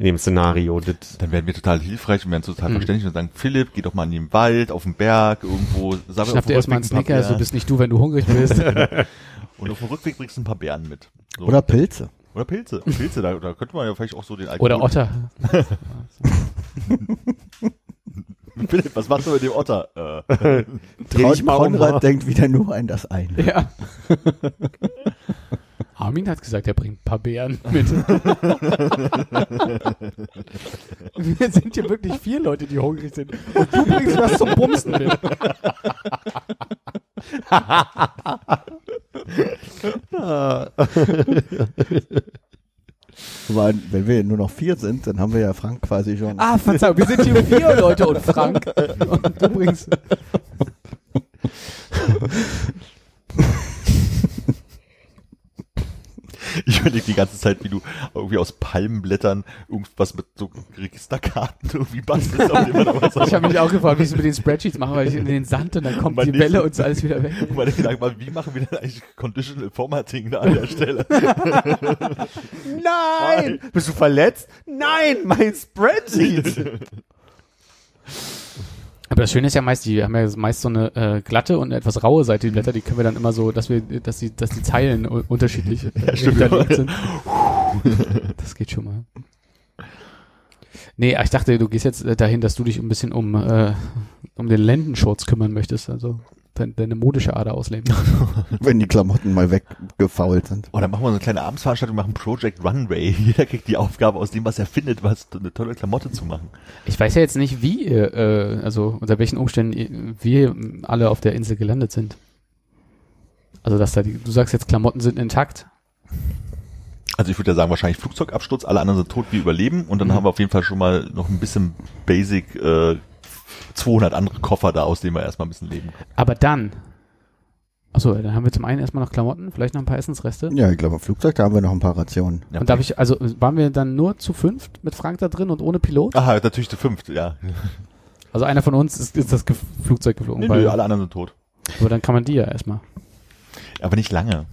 in dem Szenario. Das, Dann werden wir total hilfreich und werden total Mhm. verständlich und sagen, Philipp, geh doch mal in den Wald, auf den Berg, irgendwo. Sag Schnapp dir erstmal einen Snickers, so bist nicht du, wenn du hungrig bist. Und auf dem Rückweg bringst du ein paar Beeren mit. So. Oder Pilze. Oder Pilze. Pilze, da, da könnte man ja vielleicht auch so den Alkohol. Oder Otter. Philipp, was machst du mit dem Otter? Äh, dreh dich mal um. Konrad denkt wieder nur an das eine. Ja. Armin hat gesagt, er bringt ein paar Beeren mit. Wir sind hier wirklich vier Leute, die hungrig sind. Und du bringst was zum Bumsen mit. Aber wenn wir nur noch vier sind, dann haben wir ja Frank quasi schon. Ah, Verzeihung, wir sind hier vier Leute und Frank. Und du bringst. ich überlege die ganze Zeit, wie du irgendwie aus Palmenblättern irgendwas mit so Registerkarten irgendwie bastelst. Ich habe mich auch gefragt, wie sie mit den Spreadsheets machen, weil ich in den Sand und dann kommt Mein die Welle und so alles wieder weg. Meine Gedanken waren, wie machen wir denn eigentlich Conditional Formatting da an der Stelle? Nein! Bist du verletzt? Nein, mein Spreadsheet! Aber das Schöne ist ja meist, die haben ja meist so eine äh, glatte und eine etwas raue Seite, die Blätter, die können wir dann immer so, dass wir, dass die, dass die Zeilen unterschiedlich stimmt. hinterlegt sind. Das geht schon mal. Nee, ich dachte, du gehst jetzt äh, dahin, dass du dich ein bisschen um, äh, um den Lendenschurz kümmern möchtest, also deine modische Ader ausleben. wenn die Klamotten mal weggefault sind. Oh, dann machen wir so eine kleine Abendsveranstaltung, machen Project Runway. Jeder kriegt die Aufgabe, aus dem, was er findet, was eine tolle Klamotte zu machen. Ich weiß ja jetzt nicht, wie, ihr, äh, also unter welchen Umständen wir alle auf der Insel gelandet sind. Also, dass da die, du sagst jetzt, Klamotten sind intakt. Also ich würde ja sagen, wahrscheinlich Flugzeugabsturz, alle anderen sind tot, wir überleben und dann Mhm. haben wir auf jeden Fall schon mal noch ein bisschen Basic äh, 200 andere Koffer da, aus denen wir erstmal ein bisschen leben können. Aber dann, achso, dann haben wir zum einen erstmal noch Klamotten, vielleicht noch ein paar Essensreste. Ja, ich glaube, im Flugzeug, da haben wir noch ein paar Rationen. Ja, Und darf ich, also waren wir dann nur zu fünft mit Frank da drin und ohne Pilot? Aha, natürlich zu fünft, ja. Also einer von uns ist, ist das Ge Flugzeug geflogen, Nee, weil, nö, alle anderen sind tot. aber dann kann man die ja erstmal. Aber nicht lange.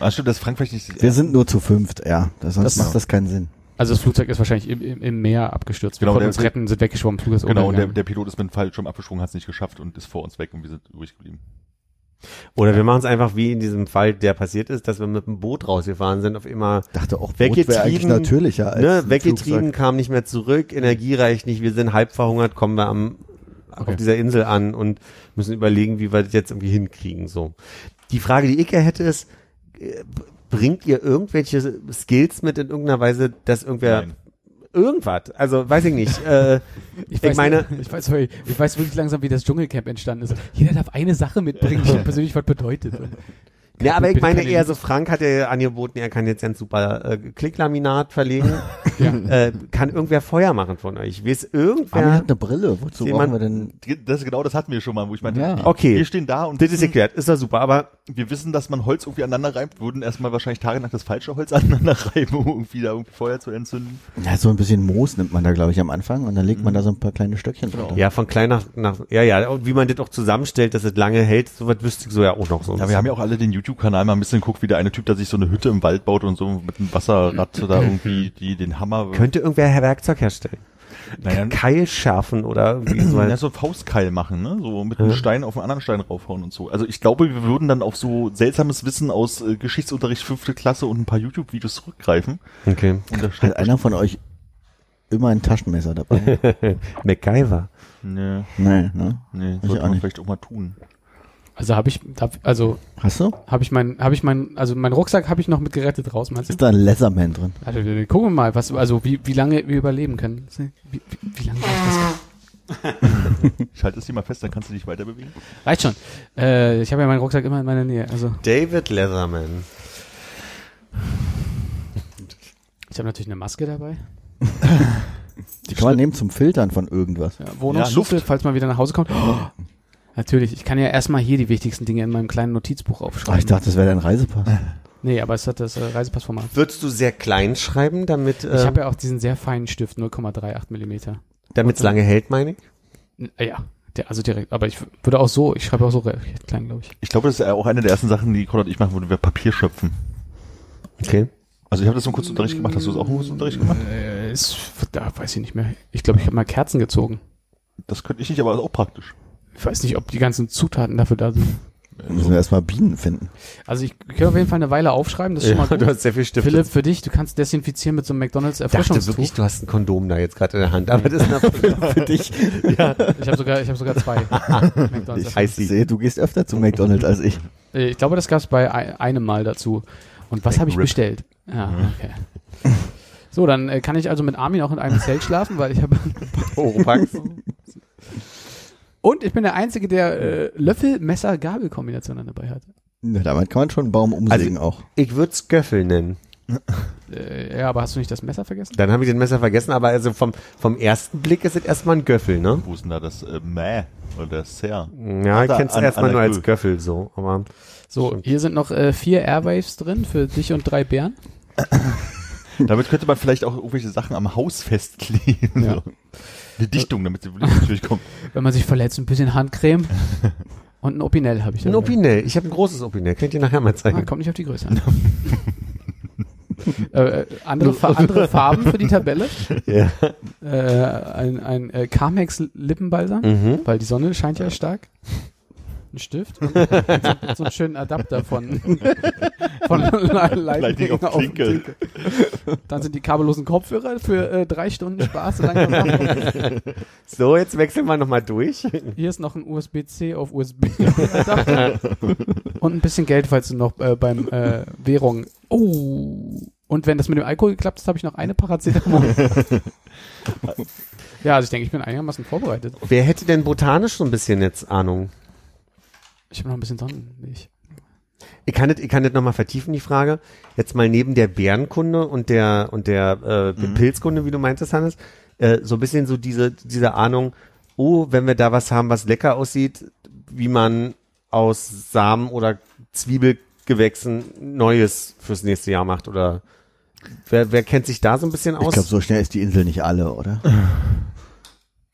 Ah, stimmt, das Frank vielleicht nicht. Wir sind nur zu fünft, ja. Das, sonst Das- macht das keinen Sinn. Also das Flugzeug ist wahrscheinlich im, im, im Meer abgestürzt. Wir Genau, konnten der- uns retten, sind weggeschwommen, Flug ist Genau, und der, der Pilot ist mit dem Fallschirm abgesprungen, hat es nicht geschafft und ist vor uns weg und wir sind übrig geblieben. Oder wir machen es einfach wie in diesem Fall, der passiert ist, dass wir mit dem Boot rausgefahren sind, auf immer Dachte auch, Boot Weggetrieben, wäre eigentlich natürlicher als ne, weggetrieben, Flugzeug. kam nicht mehr zurück, Energie reicht nicht, wir sind halb verhungert, kommen wir am, Okay. auf dieser Insel an und müssen überlegen, wie wir das jetzt irgendwie hinkriegen, so. Die Frage, die ich ja hätte, ist, äh, bringt ihr irgendwelche Skills mit in irgendeiner Weise, dass irgendwer Nein. irgendwas. Also weiß ich nicht. Äh, Ich, Ich meine- ich weiß, sorry, ich weiß wirklich langsam, wie das Dschungelcamp entstanden ist. Jeder darf eine Sache mitbringen, die persönlich was bedeutet. Ja, aber ich meine eher so, Frank hat ja angeboten, er kann jetzt ganz super äh, Klicklaminat verlegen. Ja. äh, kann irgendwer Feuer machen von euch? Weiß Armin irgendwer? hat eine Brille. Wozu Jemand- brauchen wir denn? Das, genau das hatten wir schon mal, wo ich meinte, Ja. Okay. wir stehen da und Das ist erklärt, ist doch super, aber wir wissen, dass man Holz irgendwie aneinander reibt, würden erstmal wahrscheinlich tagelang das falsche Holz aneinander reiben, um irgendwie da irgendwie Feuer zu entzünden. Ja, so ein bisschen Moos nimmt man da, glaube ich, am Anfang und dann legt man da so ein paar kleine Stöckchen drauf. ja, von klein nach, nach ja, ja, und wie man das auch zusammenstellt, dass es lange hält, sowas wüsste ich so ja auch noch so. ein Ja, wir haben ja auch alle den YouTube-Kanal mal ein bisschen geguckt, wie der eine Typ, der sich so eine Hütte im Wald baut und so mit einem Wasserrad da irgendwie die den Hammer. Könnte irgendwer Werkzeug herstellen? naja, Keil schärfen oder so. ja, so Faustkeil machen, ne? So mit einem Ja. Stein auf einen anderen Stein raufhauen und so. Also ich glaube, wir würden dann auf so seltsames Wissen aus äh, Geschichtsunterricht fünfte Klasse und ein paar YouTube-Videos zurückgreifen. Okay. Und da Hat einer von euch immer ein Taschenmesser dabei? MacGyver. Nee, nee, ne? nee, sollte man nicht. vielleicht auch mal tun. Also habe ich, darf- also Hast du? habe ich mein, habe ich mein, also mein Rucksack habe ich noch mit gerettet raus, meinst du? Ist da ein Leatherman drin? Also, wir- gucken wir mal, was, also wie, wie lange wir überleben können. Wie, wie, wie lange reicht das? Ich halte es dir mal fest, dann kannst du dich weiter bewegen. Reicht schon. Äh, ich habe ja meinen Rucksack immer in meiner Nähe. Also David Leatherman. ich habe natürlich eine Maske dabei. Die kann man nehmen zum Filtern von irgendwas. Ja, Wohnungsschlüssel, Luft. falls man wieder nach Hause kommt. Oh, natürlich, ich kann ja erstmal hier die wichtigsten Dinge in meinem kleinen Notizbuch Ach, aufschreiben. ich dachte, das wäre dein Reisepass. nee, aber es hat das äh, Reisepassformat. Würdest du sehr klein schreiben, damit Ich äh, habe ja auch diesen sehr feinen Stift, 0,38 Millimeter. damit es lange hält, meine ich? N- äh, Ja, der, also direkt. Aber ich würde auch so, ich schreibe auch so recht klein, glaube ich. Ich glaube, das ist ja auch eine der ersten Sachen, die Konrad und ich machen würden, wir Papier schöpfen. Okay. Also ich habe das im Kurzunterricht gemacht. Hast du es auch im Kurzunterricht gemacht? Äh, ist, da weiß ich nicht mehr. Ich glaube, ich habe mal Kerzen gezogen. Das könnte ich nicht, aber ist auch praktisch. Ich weiß nicht, ob die ganzen Zutaten dafür da sind. Müssen wir erstmal Bienen finden. Also ich kann auf jeden Fall eine Weile aufschreiben, das ist schon mal du gut. hast sehr viel Stifte. Philipp, für dich, du kannst desinfizieren mit so einem McDonalds ich dachte Erfrischungstuch. wirklich, du hast ein Kondom da jetzt gerade in der Hand, aber das ist eine Für dich. ja, Ich habe sogar, ich habe sogar zwei McDonalds. Ich sehe, du gehst öfter zu McDonalds als ich. Äh, Ich glaube, das gab es bei ei- einem Mal dazu. Und was habe ich bestellt? Ja, okay. So, dann äh, kann ich also mit Armin auch in einem Zelt schlafen, weil ich habe Oropax. Und ich bin der Einzige, der äh, Löffel, Messer, Gabel-Kombination dann dabei hat. Ja, damit kann man schon einen Baum umsägen auch. Ich würde es Göffel nennen. Äh, ja, aber hast du nicht das Messer vergessen? Dann habe ich den Messer vergessen, aber also vom, vom ersten Blick ist es erstmal ein Göffel, ne? Wo ist denn da das äh, Mäh oder Ser? Ja, ich Da kenn's an- erstmal nur als Gö. Göffel so, aber So, Stimmt. hier sind noch äh, vier Airwaves drin für dich und drei Bären. Damit könnte man vielleicht auch irgendwelche Sachen am Haus festkleben. Ja. So. Eine Dichtung, damit sie wirklich natürlich kommt. Wenn man sich verletzt, ein bisschen Handcreme und ein Opinel habe ich ein dabei. Opinel. Ich habe ein großes Opinel. Könnt ihr nachher mal Ah, zeigen. kommt nicht auf die Größe an. äh, äh, andere, andere Farben für die Tabelle. Ja. Äh, ein ein äh, Carmex Lippenbalsam, Mhm. weil die Sonne scheint ja stark. Ein Stift und so, so einen schönen Adapter von, von Lightning, Lightning auf auf Klinke. Dann sind die kabellosen Kopfhörer für äh, drei Stunden Spaß. So, jetzt wechseln wir nochmal durch. Hier ist noch ein USB-C auf USB Adapter und ein bisschen Geld, falls du noch äh, beim äh, Währung. Oh. Und wenn das mit dem Alkohol geklappt ist, habe ich noch eine Paracetamol. ja, also ich denke, ich bin einigermaßen vorbereitet. Wer hätte denn botanisch so ein bisschen jetzt Ahnung? Ich habe noch ein bisschen Sonnenmilch. Ich kann das, ich kann das nochmal vertiefen, die Frage. Jetzt mal neben der Bärenkunde und der, und der äh, Mhm. Pilzkunde, wie du meintest, Hannes, äh, so ein bisschen so diese, diese Ahnung, oh, wenn wir da was haben, was lecker aussieht, wie man aus Samen oder Zwiebelgewächsen Neues fürs nächste Jahr macht oder wer, wer kennt sich da so ein bisschen Ich aus? glaube, so schnell ist die Insel nicht alle, oder?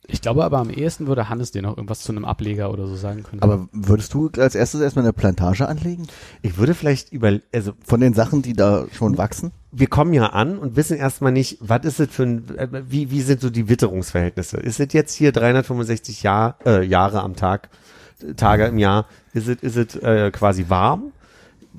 Ich glaube aber am ehesten würde Hannes dir noch irgendwas zu einem Ableger oder so sagen können. Aber würdest du als erstes erstmal eine Plantage anlegen? ich würde vielleicht über, also Von den Sachen, die da schon wachsen? wir kommen ja an und wissen erstmal nicht, was ist es für ein, wie, wie sind so die Witterungsverhältnisse? Ist es jetzt hier 365 Jahr, äh, Jahre am Tag, Tage im Jahr? Ist es, ist es äh, quasi warm?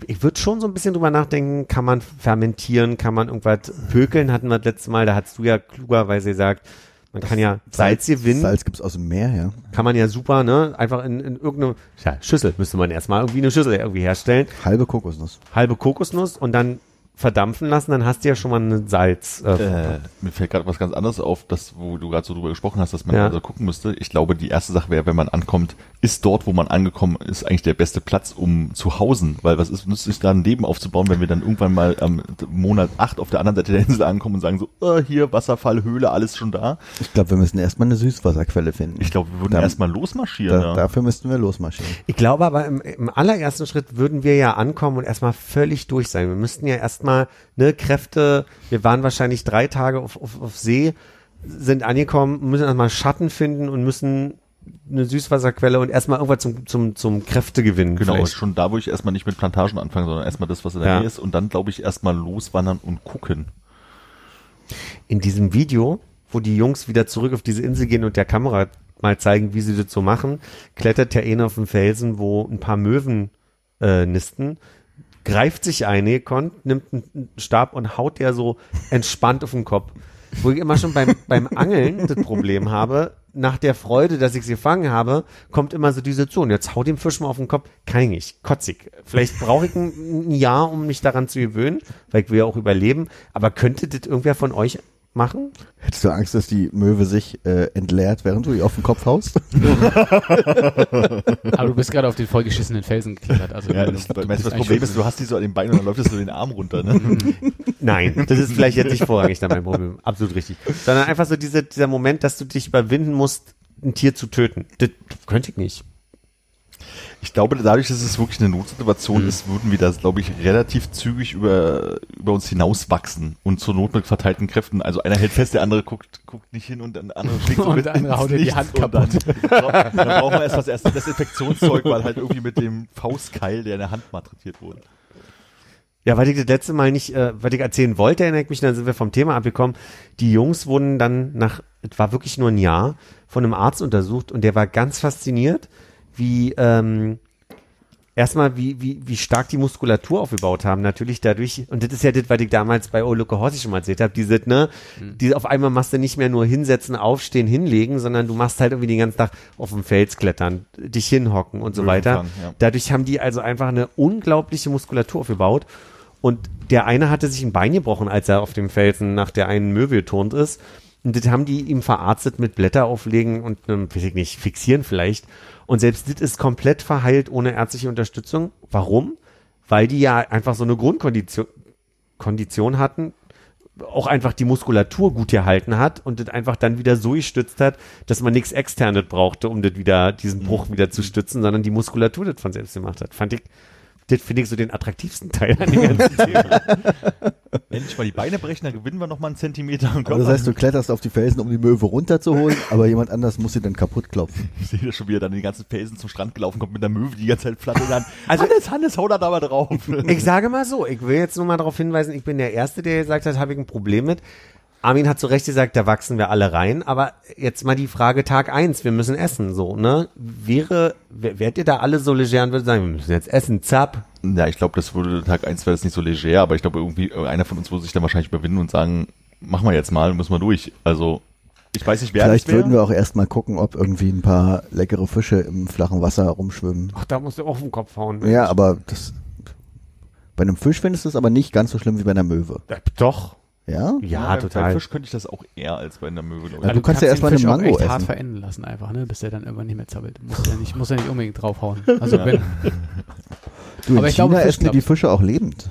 Ich würde schon so ein bisschen drüber nachdenken, kann man fermentieren, kann man irgendwas pökeln, hatten wir das letzte Mal, da hast du ja klugerweise gesagt, man kann ja Salz gewinnen, Salz gibt's aus dem Meer, ja. kann man ja super, ne, einfach in, in irgendeine ja, Schüssel müsste man erstmal irgendwie eine Schüssel irgendwie herstellen Halbe Kokosnuss. halbe Kokosnuss und dann verdampfen lassen, dann hast du ja schon mal ein Salz. Äh, Äh, mir fällt gerade was ganz anderes auf, das, wo du gerade so drüber gesprochen hast, dass man Ja. also gucken müsste. Ich glaube, die erste Sache wäre, wenn man ankommt, ist dort, wo man angekommen ist, eigentlich der beste Platz, um zu hausen. Weil was ist, nützt sich da ein Leben aufzubauen, wenn wir dann irgendwann mal am Monat 8 auf der anderen Seite der Insel ankommen und sagen so, äh, hier, Wasserfall, Höhle, alles schon da. Ich glaube, wir müssen erstmal eine Süßwasserquelle finden. Ich glaube, wir würden Da- erstmal losmarschieren. da, ja. Dafür müssten wir losmarschieren. Ich glaube aber im, im allerersten Schritt würden wir ja ankommen und erstmal völlig durch sein. Wir müssten ja erstmal ne, Kräfte, wir waren wahrscheinlich drei Tage auf, auf, auf See, sind angekommen, müssen erstmal Schatten finden und müssen eine Süßwasserquelle und erstmal irgendwas zum, zum, zum Kräftegewinn. Genau, vielleicht. schon da, wo ich erstmal nicht mit Plantagen anfange, sondern erstmal das, was in der Ja. Nähe ist und dann, glaube ich, erstmal loswandern und gucken. in diesem Video, wo die Jungs wieder zurück auf diese Insel gehen und der Kamera mal zeigen, wie sie das so machen, klettert der eine auf den Felsen, wo ein paar Möwen äh, nisten, greift sich eine, kommt, nimmt einen Stab und haut der so entspannt auf den Kopf. Wo ich immer schon beim, beim Angeln das Problem habe, nach der Freude, dass ich sie gefangen habe, kommt immer so diese Zone. Jetzt hau dem Fisch mal auf den Kopf. Kann ich. Kotzig. Vielleicht brauche ich ein, ein Jahr, um mich daran zu gewöhnen, weil ich will ja auch überleben. Aber könnte das irgendwer von euch machen? Hättest du Angst, dass die Möwe sich äh, entleert, während du ihr auf den Kopf haust? Aber du bist gerade auf den vollgeschissenen Felsen geklettert. Also Ja, du- das, du das, Problem ist, du hast die so an den Beinen und dann läuft es so den Arm runter. Ne? Nein, das ist vielleicht jetzt nicht vorrangig dann mein Problem. Absolut richtig. Sondern einfach so diese, dieser Moment, dass du dich überwinden musst, ein Tier zu töten. Das könnte ich nicht. Ich glaube, dadurch, dass es wirklich eine Notsituation Mhm. ist, würden wir das, glaube ich, relativ zügig über, über uns hinauswachsen und zur Not mit verteilten Kräften. Also einer hält fest, der andere guckt, guckt nicht hin und der andere schlägt so Und mit der andere haut die Hand und Dann, dann brauchen wir erst das erste Desinfektionszeug, weil halt irgendwie mit dem Faustkeil, der in der Hand malträtiert wurde. Ja, weil ich das letzte Mal nicht, äh, was ich erzählen wollte, erinnere ich mich, dann sind wir vom Thema abgekommen. Die Jungs wurden dann nach, es war wirklich nur ein Jahr, von einem Arzt untersucht und der war ganz fasziniert, wie, ähm, erstmal, wie, wie, wie stark die Muskulatur aufgebaut haben. Natürlich dadurch, und das ist ja das, was ich damals bei Oluke Horsi schon mal erzählt habe, diese, ne, die auf einmal machst du nicht mehr nur hinsetzen, aufstehen, hinlegen, sondern du machst halt irgendwie den ganzen Tag auf dem Fels klettern, dich hinhocken und so Möwen weiter. fangen, ja. Dadurch haben die also einfach eine unglaubliche Muskulatur aufgebaut. Und der eine hatte sich ein Bein gebrochen, als er auf dem Felsen nach der einen Möwe geturnt ist. Und das haben die ihm verarztet mit Blätter auflegen und einem, weiß ich nicht, fixieren vielleicht. Und selbst das ist komplett verheilt ohne ärztliche Unterstützung. Warum? Weil die ja einfach so eine Grundkondition Kondition hatten, auch einfach die Muskulatur gut gehalten hat und das einfach dann wieder so gestützt hat, dass man nichts externes brauchte, um das wieder, diesen Bruch wieder zu stützen, sondern die Muskulatur das von selbst gemacht hat. Fand ich, das finde ich so den attraktivsten Teil an dem ganzen Thema. Endlich mal die Beine brechen, dann gewinnen wir noch mal einen Zentimeter. am Aber das heißt, du kletterst auf die Felsen, um die Möwe runterzuholen, aber jemand anders muss sie dann kaputt klopfen. Ich sehe das schon wieder dann die ganzen Felsen zum Strand gelaufen, kommt mit der Möwe die ganze Zeit Platte in der Hand. Also- Hannes, Hannes, hau da da mal drauf. Ich sage mal so, ich will jetzt nur mal darauf hinweisen, ich bin der Erste, der gesagt hat, habe ich ein Problem mit. Armin hat zu Recht gesagt, da wachsen wir alle rein, aber jetzt mal die Frage Tag eins, wir müssen essen, so, ne? Wäre, wär- wärt ihr da alle so leger und würdet sagen, wir müssen jetzt essen, zapp. Ja, ich glaube, das würde Tag eins wäre das nicht so leger, aber ich glaube irgendwie äh, einer von uns würde sich dann wahrscheinlich überwinden und sagen, machen wir jetzt mal, müssen wir durch. Also ich weiß nicht, wer Vielleicht würden wir auch erstmal gucken, ob irgendwie ein paar leckere Fische im flachen Wasser rumschwimmen. Ach, da musst du auch auf den Kopf hauen. Ja, aber das, bei einem Fisch findest du es aber nicht ganz so schlimm wie bei einer Möwe. Äh, Doch. Ja? Ja, beim- total. Beim Fisch könnte ich das auch eher als bei einer Möwe. Ja, du kannst ja erstmal den eine Fisch auch Mango echt hart essen. verenden lassen einfach, ne? Bis der dann irgendwann nicht mehr zappelt. Muss ja nicht, muss ja nicht unbedingt draufhauen. Also wenn, Du, in Aber ich China glaube, Fisch essen die die. Fische auch lebend.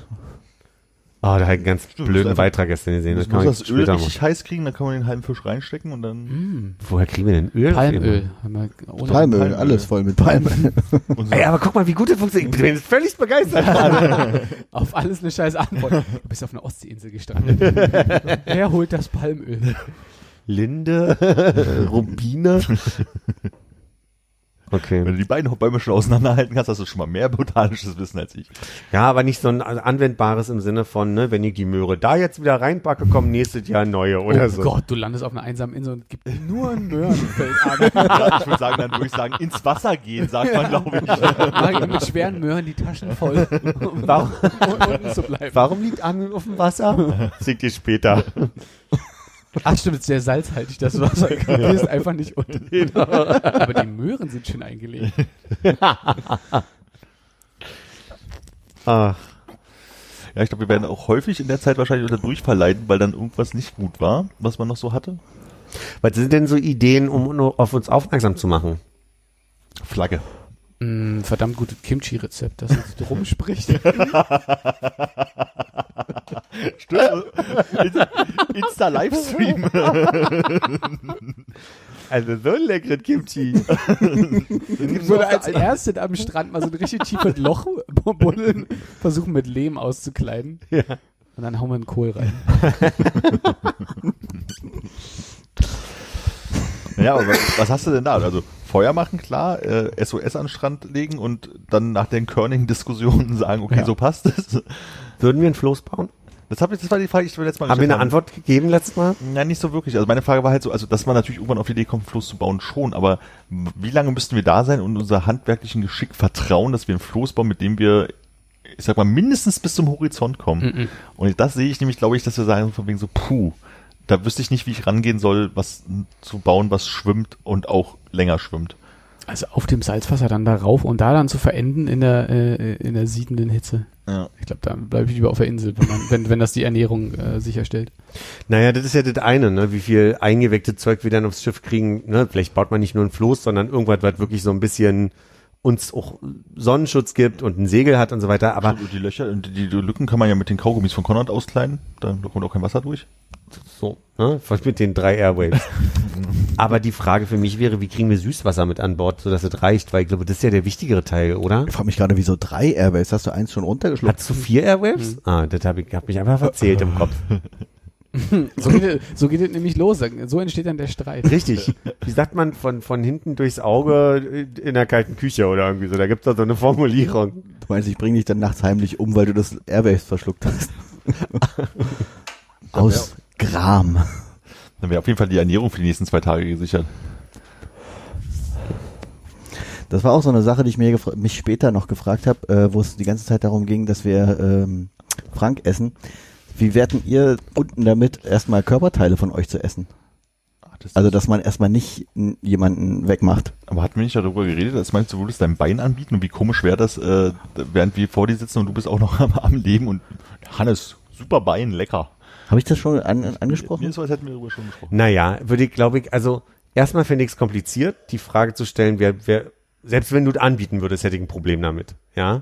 Oh, da habe ich einen ganz Stimmt, blöden Beitrag gestern gesehen. Das muss das Öl richtig heiß kriegen, dann kann man den halben Fisch reinstecken und dann mm, Woher kriegen wir denn Öl? Palmöl. Palmöl, Palmöl. alles voll mit Palmöl. Ey, aber guck mal, wie gut das funktioniert. Ich bin jetzt völlig begeistert. Auf alles eine scheiß Antwort. Du bist auf einer Ostseeinsel gestrandet. Wer holt das Palmöl? Linde, Rubine. Wenn Okay. du die beiden Bäume schon auseinanderhalten kannst, hast du schon mal mehr botanisches Wissen als ich. Ja, aber nicht so ein anwendbares im Sinne von, ne, wenn ich die Möhre da jetzt wieder reinpacke, kommen nächstes Jahr neue oder oh so. Gott, du landest auf einer einsamen Insel und gibt nur ein Möhrenfeld an. Ja, ich würde sagen, dann würde ich sagen, ins Wasser gehen, sagt man, glaube ich. Mit schweren Möhren die Taschen voll, um Warum, unten zu bleiben. warum liegt Armin auf dem Wasser? Seht ihr später. Ach stimmt, es ist sehr salzhaltig, das Wasser. Du gehst einfach nicht unter. Aber die Möhren sind schön eingelegt. Ach, Ja, ich glaube, wir werden auch häufig in der Zeit wahrscheinlich unter Durchfall leiden, weil dann irgendwas nicht gut war, was man noch so hatte. Was sind denn so Ideen, um nur auf uns aufmerksam zu machen? Flagge. Mm, verdammt gutes Kimchi-Rezept, das jetzt rumspricht. Stimmt. Insta-Livestream. Also so ein leckeres Kimchi. Ich würde als erstes am Strand mal so ein richtig tiefes Loch buddeln, versuchen mit Lehm auszukleiden. Ja. Und dann hauen wir einen Kohl rein. Ja, aber was, was hast du denn da? Also Feuer machen, klar, äh, SOS an den Strand legen und dann nach den Körning-Diskussionen sagen, okay, Ja. so passt es. Würden wir ein Floß bauen? Das, hab ich, das war die Frage, die ich mir letztes Mal Haben wir eine Antwort gegeben letztes Mal? Ja, nicht so wirklich. Also meine Frage war halt so, also dass man natürlich irgendwann auf die Idee kommt, einen Floß zu bauen, schon, aber wie lange müssten wir da sein und unser handwerklichen Geschick vertrauen, dass wir einen Floß bauen, mit dem wir, ich sag mal, mindestens bis zum Horizont kommen. Mhm. Und das sehe ich nämlich, glaube ich, dass wir sagen, von wegen so, puh, da wüsste ich nicht, wie ich rangehen soll, was zu bauen, was schwimmt und auch länger schwimmt. Also auf dem Salzwasser dann da rauf und da dann zu verenden in der, äh, in der siedenden Hitze. Ja. Ich glaube, da bleibe ich lieber auf der Insel, wenn, man, wenn, wenn das die Ernährung äh, sicherstellt. Naja, das ist ja das eine, ne? wie viel eingeweckte Zeug wir dann aufs Schiff kriegen. Ne? Vielleicht baut man nicht nur ein Floß, sondern irgendwas, was wirklich so ein bisschen uns auch Sonnenschutz gibt und ein Segel hat und so weiter. Aber Und die Löcher, und die, die Lücken kann man ja mit den Kaugummis von Konrad auskleiden, da kommt auch kein Wasser durch. So, ne? Was mit den drei Airwaves. Aber die Frage für mich wäre, wie kriegen wir Süßwasser mit an Bord, sodass es reicht? Weil ich glaube, das ist ja der wichtigere Teil, oder? Ich frage mich gerade, wieso drei Airways? Hast du eins schon runtergeschluckt? Hat du vier Airwaves? Ah, das habe ich hab mich einfach verzählt im Kopf. So geht, es- so geht es nämlich los. So entsteht dann der Streit. Richtig. Wie sagt man von, von hinten durchs Auge in der kalten Küche oder irgendwie so? Da gibt's da so eine Formulierung. Du meinst, ich bringe dich dann nachts heimlich um, weil du das Airways verschluckt hast. Aus Gram. Dann wäre auf jeden Fall die Ernährung für die nächsten zwei Tage gesichert. Das war auch so eine Sache, die ich mir mich später noch gefragt habe, äh, wo es die ganze Zeit darum ging, dass wir ähm, Frank essen. Wie werten ihr unten damit, erstmal Körperteile von euch zu essen? Ach, das Also, dass man erstmal nicht jemanden wegmacht. Aber hatten wir nicht darüber geredet, als meinst du, du würdest dein Bein anbieten und wie komisch wäre das, äh, während wir vor dir sitzen und du bist auch noch am, am Leben und Hannes, super Bein, lecker. Habe ich das schon an, Mir angesprochen? ist so, als hätten wir darüber schon gesprochen. Naja, würde ich, glaube ich, also erstmal finde ich es kompliziert, die Frage zu stellen, wer, wer, selbst wenn du es anbieten würdest, hätte ich ein Problem damit. Ja.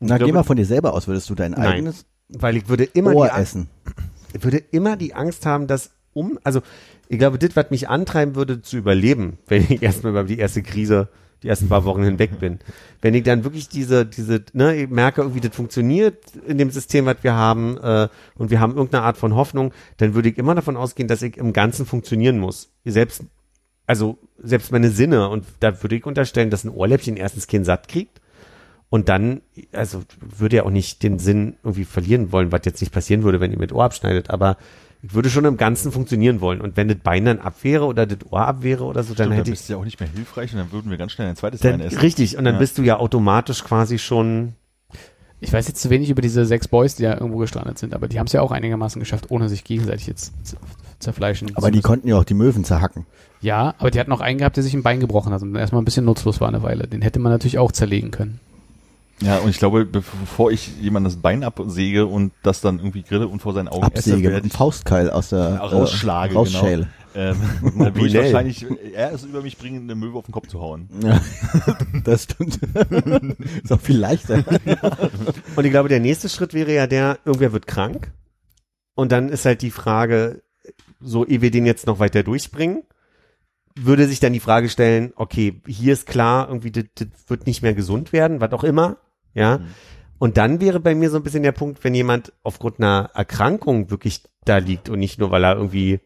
Und Na, ich geh glaube, mal von dir selber aus. Würdest du dein Nein. eigenes Weil ich würde immer Ohr die Angst, essen? ich würde immer die Angst haben, dass um, also ich glaube, das, was mich antreiben würde, zu überleben, wenn ich erstmal über die erste Krise, die ersten paar Wochen hinweg bin. Wenn ich dann wirklich diese, diese, ne, ich merke irgendwie, das funktioniert in dem System, was wir haben, äh, und wir haben irgendeine Art von Hoffnung, dann würde ich immer davon ausgehen, dass ich im Ganzen funktionieren muss. Selbst, also selbst meine Sinne, und da würde ich unterstellen, dass ein Ohrläppchen erstens kein satt kriegt. Und dann, also würde ja auch nicht den Sinn irgendwie verlieren wollen, was jetzt nicht passieren würde, wenn ihr mit Ohr abschneidet, aber ich würde schon im Ganzen funktionieren wollen. Und wenn das Bein dann ab wäre oder das Ohr ab wäre oder so, dann Stimmt, dann hätte ich. bist du ja auch nicht mehr hilfreich und dann würden wir ganz schnell ein zweites Dann, Bein essen. richtig, und dann Ja. bist du ja automatisch quasi schon. Ich weiß jetzt zu wenig über diese sechs Boys, die ja irgendwo gestrandet sind, aber die haben es ja auch einigermaßen geschafft, ohne sich gegenseitig jetzt zerfleischen. Aber die konnten ja auch die Möwen zerhacken. Ja, aber die hatten auch einen gehabt, der sich ein Bein gebrochen hat und erstmal ein bisschen nutzlos war eine Weile. Den hätte man natürlich auch zerlegen können. Ja, und ich glaube, bevor ich jemand das Bein absäge und das dann irgendwie grille und vor seinen Augen esse, Absäge werde einem ich Faustkeil aus der rausschlage, äh, rausschäle. ähm, dann würde ich wahrscheinlich er es über mich bringen, eine Möwe auf den Kopf zu hauen. Ja, das stimmt. ist auch viel leichter. Und ich glaube, der nächste Schritt wäre ja der, irgendwer wird krank. Und dann ist halt die Frage, so ehe wir den jetzt noch weiter durchbringen, würde sich dann die Frage stellen, okay, hier ist klar, irgendwie, das, das wird nicht mehr gesund werden, was auch immer, ja. Und dann wäre bei mir so ein bisschen der Punkt, wenn jemand aufgrund einer Erkrankung wirklich da liegt und nicht nur, weil er irgendwie,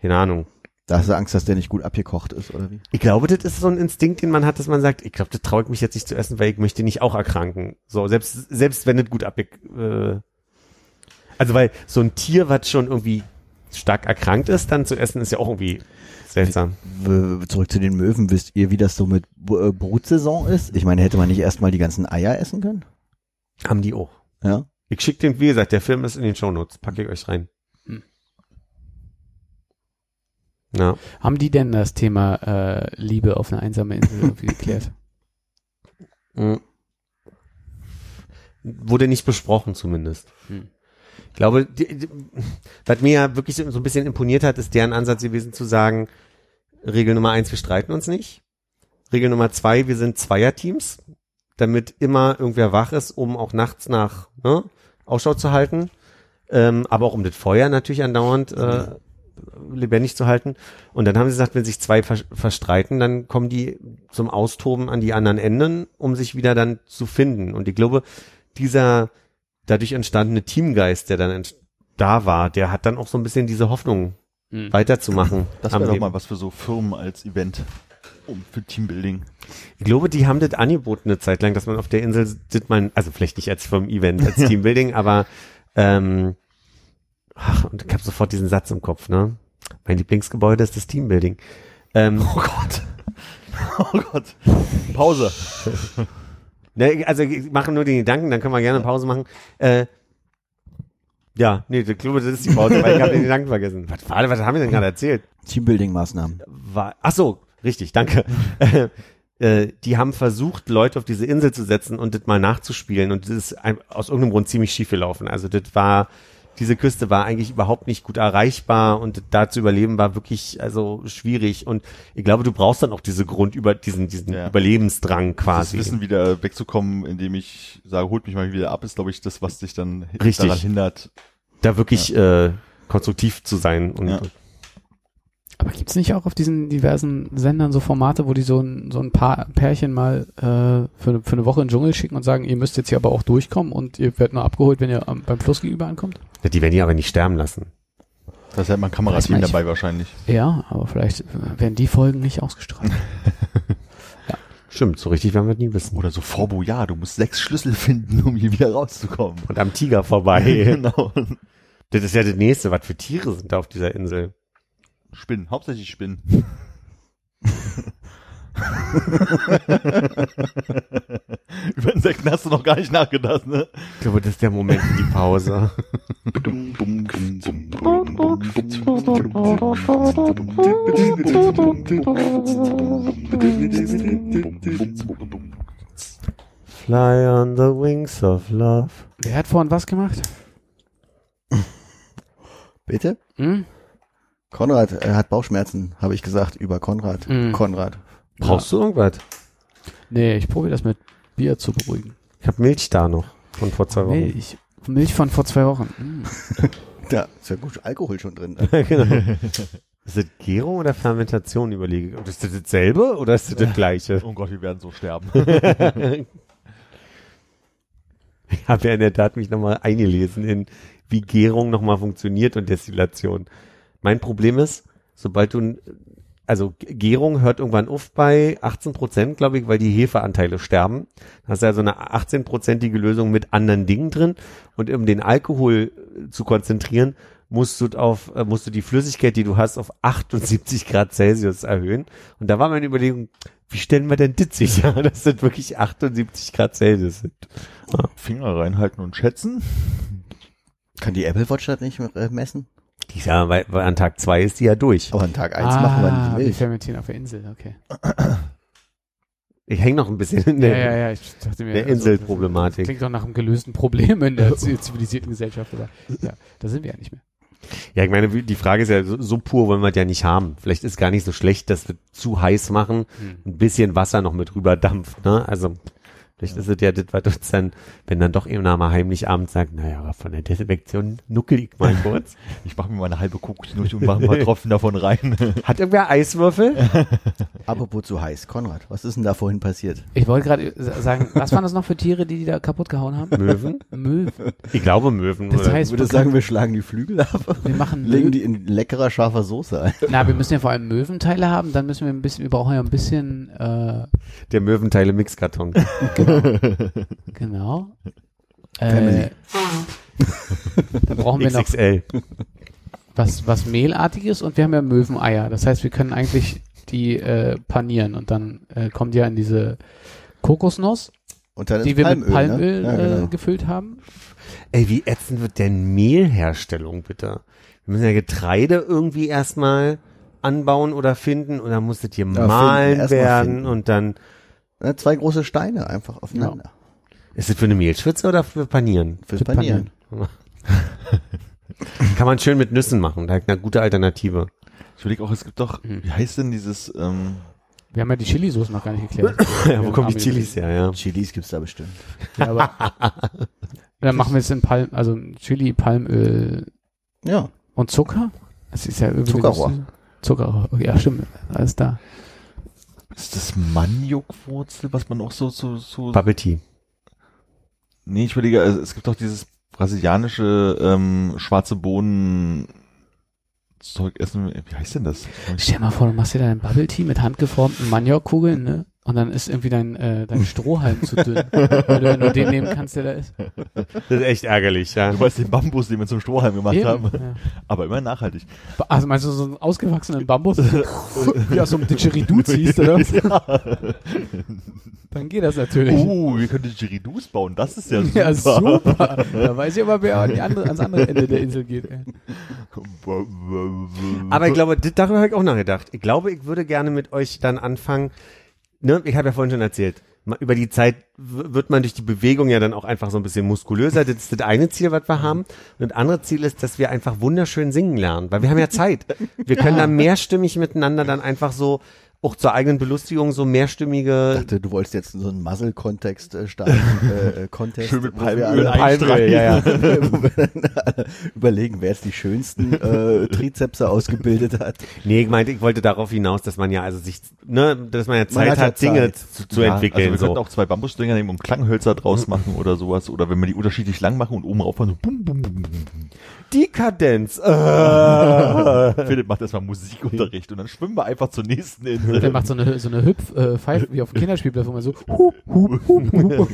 keine Ahnung. Da hast du Angst, dass der nicht gut abgekocht ist, oder wie? Ich glaube, das ist so ein Instinkt, den man hat, dass man sagt, ich glaube, das traue ich mich jetzt nicht zu essen, weil ich möchte nicht auch erkranken. So, selbst, selbst wenn es gut ab, äh, also weil so ein Tier, was schon irgendwie stark erkrankt ist, dann zu essen, ist ja auch irgendwie seltsam. Zurück zu den Möwen. Wisst ihr, wie das so mit äh, Brutsaison ist? Ich meine, hätte man nicht erstmal die ganzen Eier essen können? Haben die auch. Ja. Ich schicke den, wie gesagt, der Film ist in den Shownotes. Packe ich euch rein. Hm. Ja. Haben die denn das Thema äh, Liebe auf einer einsamen Insel irgendwie geklärt? Mhm. wurde nicht besprochen zumindest. Hm. Ich glaube, die, die, was mir ja wirklich so ein bisschen imponiert hat, ist deren Ansatz gewesen zu sagen, Regel Nummer eins, wir streiten uns nicht. Regel Nummer zwei, wir sind Zweierteams, damit immer irgendwer wach ist, um auch nachts nach ne, Ausschau zu halten, ähm, aber auch um das Feuer natürlich andauernd äh, lebendig zu halten. Und dann haben sie gesagt, wenn sich zwei ver verstreiten, dann kommen die zum Austoben an die anderen Enden, um sich wieder dann zu finden. Und ich glaube, dieser dadurch entstandene Teamgeist, der dann da war, der hat dann auch so ein bisschen diese Hoffnung Hm. weiterzumachen. Das wäre doch mal was für so Firmen als Event. Um, für Teambuilding. Ich glaube, die haben das angeboten eine Zeit lang, dass man auf der Insel das mal, also vielleicht nicht als Firmen-Event, als Teambuilding, aber ähm, ach, und ich habe sofort diesen Satz im Kopf, ne? Mein Lieblingsgebäude ist das Teambuilding. Ähm, Oh Gott. Oh Gott. Pause. ne, also ich mache nur den Gedanken, dann können wir gerne Pause machen. Äh, ja, nee, ich glaube, das ist die Pause, weil ich habe den Gedanken vergessen. Was, war, was haben wir denn gerade erzählt? Teambuilding-Maßnahmen. war, ach so, richtig, danke. äh, die haben versucht, Leute auf diese Insel zu setzen und das mal nachzuspielen und das ist ein, aus irgendeinem Grund ziemlich schief gelaufen. Also das war, diese Küste war eigentlich überhaupt nicht gut erreichbar und da zu überleben war wirklich also schwierig und ich glaube, du brauchst dann auch diese Grund über diesen diesen Ja. Überlebensdrang Das quasi. Wissen wieder wegzukommen, indem ich sage, holt mich mal wieder ab, ist glaube ich das, was dich dann Richtig. daran hindert. da wirklich äh, konstruktiv zu sein und Ja. Aber gibt's nicht auch auf diesen diversen Sendern so Formate, wo die so ein, so ein paar Pärchen mal äh, für, für eine Woche in den Dschungel schicken und sagen, ihr müsst jetzt hier aber auch durchkommen und ihr werdet nur abgeholt, wenn ihr am, beim Fluss gegenüber ankommt? Ja, die werden die aber nicht sterben lassen. Das hat man Kamerateam dabei wahrscheinlich. Ja, aber vielleicht äh, werden die Folgen nicht ausgestrahlt. Stimmt, so richtig werden wir nie wissen. Oder so Forbo, ja, du musst sechs Schlüssel finden, um hier wieder rauszukommen. Und am Tiger vorbei. genau. das ist ja das nächste. Was für Tiere sind da auf dieser Insel? Spinnen, hauptsächlich Spinnen. Über Insekten hast du noch gar nicht nachgedacht, ne? Ich glaube, das ist der Moment für die Pause. Fly on the wings of love. Wer hat vorhin was gemacht? Bitte? Hm? Konrad, er hat Bauchschmerzen, habe ich gesagt, über Konrad. Mhm. Konrad. Brauchst du irgendwas? Nee, ich probiere das mit Bier zu beruhigen. Ich habe Milch da noch von vor zwei Wochen. Milch. Milch von vor zwei Wochen. Hm. Da ist ja gut Alkohol schon drin. genau. Ist das Gärung oder Fermentation, überlege ich. Ist das dasselbe oder ist das das gleiche? Oh Gott, wir werden so sterben. Ich habe ja in der Tat mich nochmal eingelesen in, wie Gärung nochmal funktioniert und Destillation. Mein Problem ist, sobald du, also Gärung hört irgendwann auf bei 18 Prozent, glaube ich, weil die Hefeanteile sterben. Da hast du also eine 18-prozentige Lösung mit anderen Dingen drin und um den Alkohol äh, zu konzentrieren, musst du auf, äh, musst du die Flüssigkeit, die du hast, auf 78 Grad Celsius erhöhen. Und da war meine Überlegung, wie stellen wir denn das sicher, dass das wirklich 78 Grad Celsius sind? Finger reinhalten und schätzen. Kann die Apple Watch das nicht äh, messen? Die ist ja, weil, weil an Tag zwei ist die ja durch. Aber an Tag eins machen wir Ah, nicht wir Milch. fermentieren auf der Insel, okay. Ich hänge noch ein bisschen in Ja, der, ja, ja, ich dachte mir. der also, Inselproblematik. Klingt doch nach einem gelösten Problem in der zi- zivilisierten Gesellschaft, aber ja, da sind wir ja nicht mehr. Ja, ich meine, die Frage ist ja, so, so pur wollen wir das ja nicht haben. Vielleicht ist gar nicht so schlecht, dass wir zu heiß machen, Hm. ein bisschen Wasser noch mit rüber dampft, ne? Also, vielleicht ist es ja das, was uns dann, wenn dann doch eben mal heimlich abends sagt, naja, aber von der Desinfektion nuckel ich mal kurz. Ich mache mir mal eine halbe Kokosnuss durch und mache ein paar Tropfen davon rein. Hat irgendwer Eiswürfel? Apropos zu heiß. Konrad, was ist denn da vorhin passiert? Ich wollte gerade sa- sagen, was waren das noch für Tiere, die die da kaputt gehauen haben? Möwen? Möwen. Ich glaube Möwen. Das heißt, Ich würde sagen, wir schlagen die Flügel ab, wir machen legen die in leckerer, scharfer Soße ein. Na, wir müssen ja vor allem Möwenteile haben, dann müssen wir ein bisschen, wir brauchen ja ein bisschen, äh, der Möwenteile-Mixkarton. genau. Family. Äh, dann brauchen wir noch XXL. was, was Mehlartiges und wir haben ja Möweneier. Das heißt, wir können eigentlich die äh, panieren und dann äh, kommt ja in diese Kokosnuss, Und dann ist die wir Palmöl, mit Palmöl ne? ja, genau. äh, gefüllt haben. Ey, wie ätzend wird denn Mehlherstellung bitte? Wir müssen ja Getreide irgendwie erstmal anbauen oder finden und dann muss das hier finden, mahlen werden finden. und dann Ja, Zwei große Steine einfach aufeinander. Ist es für eine Mehlschwitze oder für Panieren? Fürs Für Panieren. Kann man schön mit Nüssen machen. Da eine gute Alternative. Ich überlege auch, es gibt doch, Mhm. wie heißt denn dieses, ähm, Wir haben ja die Chili-Soße noch gar nicht geklärt. Ja, wo kommen die Chilis her, ja? Chilis gibt's da bestimmt. Ja, aber dann machen wir es in Palm, also Chili, Palmöl Ja. und Zucker. Das ist ja irgendwie Zuckerrohr. das- Zuckerrohr. Ja, stimmt. Alles da. Ist das Maniokwurzel, was man auch so, so, so, Bubble Tea. nee, ich überlege, also es gibt doch dieses brasilianische, ähm, schwarze Bohnen, Zeug essen, wie heißt denn das? Stell dir mal vor, du machst dir dein Bubble Tea mit handgeformten Maniokkugeln, ne? Und dann ist irgendwie dein, äh, dein Strohhalm zu dünn, weil du ja nur den nehmen kannst, der da ist. Das ist echt ärgerlich, ja. Du weißt den Bambus, den wir zum Strohhalm gemacht Eben, haben, ja. aber immer nachhaltig. Also meinst du so einen ausgewachsenen Bambus, wie aus so einem Didgeridoo ziehst, oder? was? Dann geht das natürlich. Oh, wir können Didgeridoos bauen, das ist ja super. Ja, super. Da weiß ich aber, wer an die andere, ans andere Ende der Insel geht. Ey. Aber ich glaube, darüber habe ich auch nachgedacht. Ich glaube, ich würde gerne mit euch dann anfangen. Ne, ich habe ja vorhin schon erzählt, über die Zeit wird man durch die Bewegung ja dann auch einfach so ein bisschen muskulöser. Das ist das eine Ziel, was wir haben. Und das andere Ziel ist, dass wir einfach wunderschön singen lernen, weil wir haben ja Zeit. Wir können dann mehrstimmig miteinander dann einfach so auch zur eigenen Belustigung so Ich mehrstimmige dachte, du wolltest jetzt so einen Muzzle-Kontext äh, starten. Äh, äh, Contest, Schön mit Palmöl Palmöl, ja, ja. überlegen, wer jetzt die schönsten äh, Trizepse ausgebildet hat. Nee, ich meinte, ich wollte darauf hinaus, dass man ja also sich, ne, dass man ja Zeit hat hat, ja Dinge Zeit. zu, zu Ja, entwickeln. Also wir so. könnten auch zwei Bambusstringer nehmen und Klanghölzer draus machen oder sowas. Oder wenn wir die unterschiedlich lang machen und oben rauffahren, so bum, bum, bum, bum. Dekadenz. Äh. Philipp macht erstmal Musikunterricht und dann schwimmen wir einfach zur nächsten Der Insel. macht so eine, so eine Hüpf-Pfeife wie auf dem Kinderspielplatz, wo man so hup, hup, hup, hup,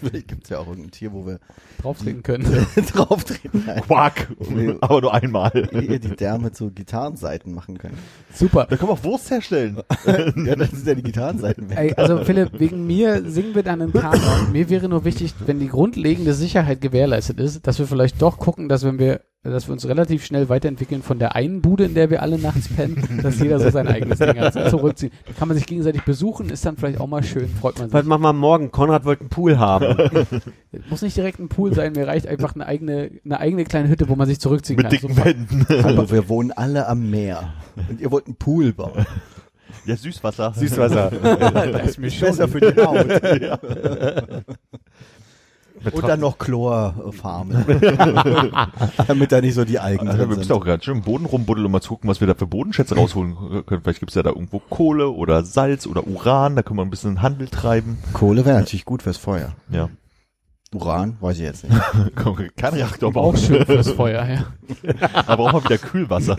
Vielleicht gibt's ja auch irgendein Tier, wo wir drauftreten können. drauf treten. Nein. Quack. Aber nur einmal. Ihr die Därme zu Gitarrenseiten machen können. Super. Da können wir auch Wurst herstellen. ja, das ist ja die Gitarrenseiten. Ey, also Philipp, wegen mir singen wir dann in Kanon. Mir wäre nur wichtig, wenn die grundlegende Sicherheit gewährleistet ist, dass wir vielleicht doch gucken, dass wenn wir, dass wir uns relativ schnell weiterentwickeln von der einen Bude, in der wir alle nachts pennen, dass jeder so sein eigenes Ding hat, zurückziehen. Da kann man sich gegenseitig besuchen, ist dann vielleicht auch mal schön, freut man Was sich. machen wir morgen? Konrad wollte einen Pool haben. Muss nicht direkt ein Pool sein, mir reicht einfach eine eigene, eine eigene kleine Hütte, wo man sich zurückziehen Mit kann. dicken Super. Wänden. Hallo, wir wohnen alle am Meer. Und ihr wollt einen Pool bauen. Ja, Süßwasser. Süßwasser. Das ist mir schon. Besser für die Haut. Und dann noch Chlorfarmen. Damit da nicht so die Algen Also wir drin müssen sind. auch gerade schön im Boden rumbuddeln und mal gucken, was wir da für Bodenschätze rausholen können. Vielleicht gibt's ja da irgendwo Kohle oder Salz oder Uran, da können wir ein bisschen Handel treiben. Kohle wäre natürlich gut fürs Feuer. Ja. Uran, weiß ich jetzt nicht. Kein Reaktor aber auch schön fürs Feuer, ja. Aber auch mal wieder Kühlwasser.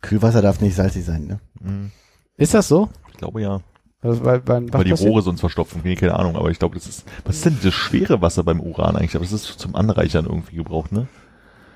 Kühlwasser darf nicht salzig sein, ne? Hm, Ist das so? Ich glaube ja. Also, weil, weil, Weil die Rohre sonst verstopfen. Keine Ahnung, aber ich glaube, das ist. Was ist denn das schwere Wasser beim Uran eigentlich? Aber das ist zum Anreichern irgendwie gebraucht, ne?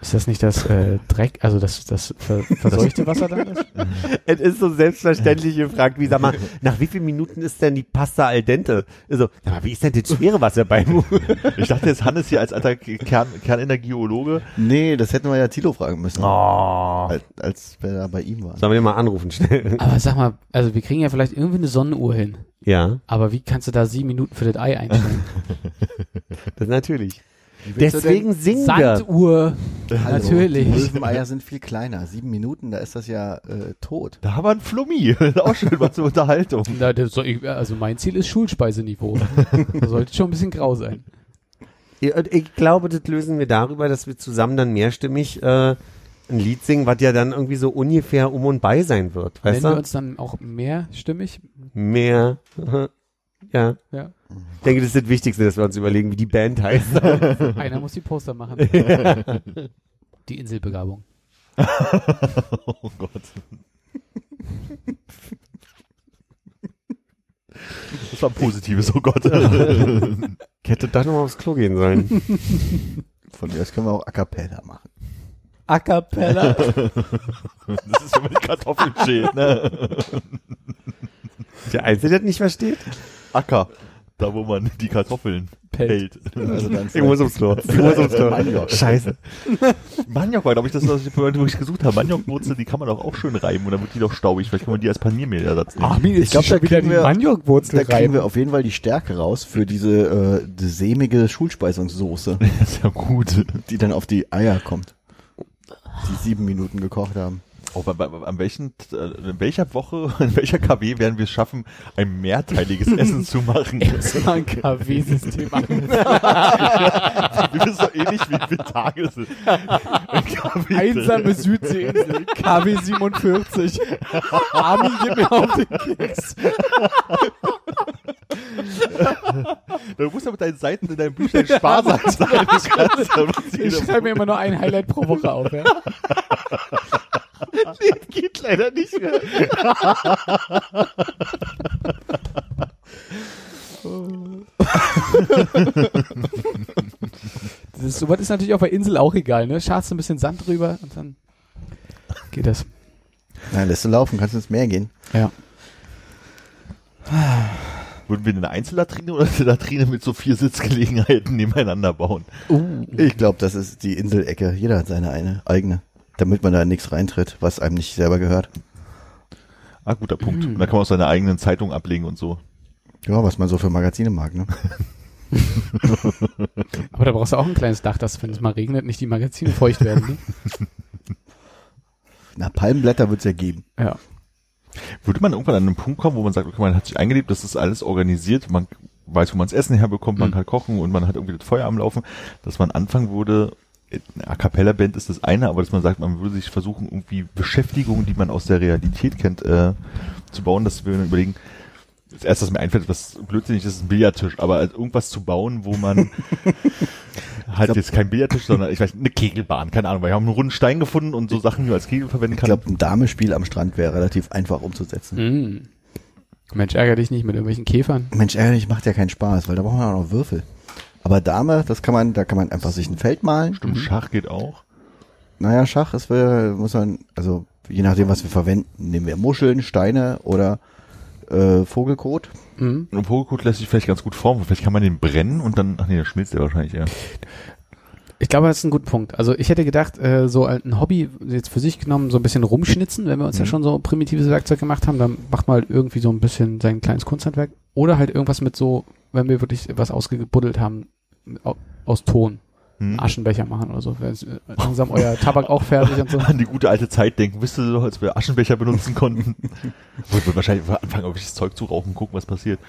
Ist das nicht das äh, Dreck, also das, das ver verseuchte Wasser dann? Ist? es ist so selbstverständlich gefragt, wie sag mal, nach wie vielen Minuten ist denn die Pasta al dente? Also, sag mal, wie ist denn das schwere Wasser beim Ich dachte jetzt, Hannes hier als alter Kern, Kernenergiologe. Nee, das hätten wir ja Tilo fragen müssen. Oh. Als, als wir da bei ihm waren. Sollen wir den mal anrufen schnell? Aber sag mal, also wir kriegen ja vielleicht irgendwie eine Sonnenuhr hin. Ja, Aber wie kannst du da sieben Minuten für das Ei einstellen? das natürlich. Deswegen singen wir. Sanduhr. Hallo, Natürlich. Die Löweneier sind viel kleiner. Sieben Minuten, da ist das ja äh, tot. Da haben wir einen Flummi. auch schön was zur Unterhaltung. Na, das soll ich, also mein Ziel ist Schulspeiseniveau. da sollte schon ein bisschen grau sein. Und Ich glaube, das lösen wir darüber, dass wir zusammen dann mehrstimmig äh, ein Lied singen, was ja dann irgendwie so ungefähr um und bei sein wird. Weißt Nennen wir du? uns dann auch mehrstimmig? Mehr. Ja. Ja. Ich denke, das ist das Wichtigste, dass wir uns überlegen, wie die Band heißt. Einer muss die Poster machen. Die Inselbegabung. Oh Gott. Das war ein positives, oh Gott. Ich hätte doch nochmal aufs Klo gehen sollen. Von mir aus können wir auch A Cappella machen. A cappella. Das ist, die Kartoffeln schält, ne? Der Einzige, der das nicht versteht. Acker. Da, wo man die Kartoffeln Pellt. hält. Also muss ums Klo. Ich muss ums Klo. Maniok. Scheiße. Maniok war, glaube ich, das, was ich wirklich gesucht habe. Maniokwurzel, die kann man doch auch schön reiben und dann wird die doch staubig. Vielleicht kann man die als Paniermehlersatz nehmen. Armin, Ich glaub, da wieder kriegen die wir- Maniocwurzel Da kriegen rein. wir auf jeden Fall die Stärke raus für diese äh, die sämige Schulspeisungssoße, Das ist ja gut. die dann auf die Eier kommt, die sieben Minuten gekocht haben. Oh, bei, bei, an welchen, äh, in welcher Woche, in welcher KW werden wir es schaffen, ein mehrteiliges Essen zu machen? War ein KW-System. Wir wissen doch eh nicht, wie viele Tage es sind. Einsame Südseeinsel, KW 47. Armin, gib mir auf den Keks. Du musst ja mit deinen Seiten in deinem Büchlein sparsam sein. Ich schreibe mir immer nur ein Highlight pro Woche auf. Ja? geht leider nicht mehr. Das ist, sowas ist natürlich auf der Insel auch egal. Ne? Scharfst ein bisschen Sand drüber und dann geht das. Na, lässt du laufen, kannst ins Meer gehen. Ja. Würden wir eine Einzellatrine oder eine Latrine mit so vier Sitzgelegenheiten nebeneinander bauen? Uh, Ich glaube, das ist die Inselecke. Jeder hat seine eine eigene, damit man da nichts reintritt, was einem nicht selber gehört. Ah, guter Punkt. Und da kann man auch seine eigenen Zeitungen ablegen und so. Ja, was man so für Magazine mag, ne? aber da brauchst du auch ein kleines Dach, dass, wenn es mal regnet, nicht die Magazine feucht werden. Ne? Na, Palmenblätter wird's ja geben. Ja. Würde man irgendwann an einen Punkt kommen, wo man sagt, okay, man hat sich eingelebt, das ist alles organisiert, man weiß, wo man das Essen herbekommt, man Mhm. kann kochen und man hat irgendwie das Feuer am Laufen, dass man anfangen würde, eine A Cappella Band ist das eine, aber dass man sagt, man würde sich versuchen, irgendwie Beschäftigungen, die man aus der Realität kennt, äh, zu bauen, dass wir dann überlegen, das erste, was mir einfällt, was blödsinnig ist, ist ein Billardtisch, aber halt irgendwas zu bauen, wo man halt jetzt kein Billardtisch, sondern ich weiß, eine Kegelbahn, keine Ahnung, weil wir haben einen runden Stein gefunden und so Sachen, die man als Kegel verwenden Ich kann. glaube, ein Damespiel am Strand wäre relativ einfach umzusetzen. Mm. Mensch, ärger dich nicht mit irgendwelchen Käfern. Mensch, ehrlich, macht ja keinen Spaß, weil da braucht man auch noch Würfel. Aber Dame, das kann man, da kann man einfach sich ein Feld malen. Stimmt, Schach geht auch. Naja, Schach ist, muss man, also je nachdem, was wir verwenden, nehmen wir Muscheln, Steine oder äh, Vogelkot. Mhm. Und Vogelkot lässt sich vielleicht ganz gut formen. Vielleicht kann man den brennen und dann, ach nee, dann schmilzt der wahrscheinlich eher. Ich glaube, das ist ein guter Punkt. Also ich hätte gedacht, äh, so ein Hobby jetzt für sich genommen, so ein bisschen rumschnitzen, wenn wir uns ja Mhm. schon so primitives Werkzeug gemacht haben, dann macht man halt irgendwie so ein bisschen sein kleines Kunsthandwerk. Oder halt irgendwas mit so, wenn wir wirklich was ausgebuddelt haben, aus Ton. Hm? Einen Aschenbecher machen oder so. Äh, langsam euer Tabak auch fertig und so. An die gute alte Zeit denken. Wisst ihr doch, als wir Aschenbecher benutzen konnten? Wird wir wahrscheinlich anfangen, irgendwelches Zeug zu rauchen, gucken, was passiert.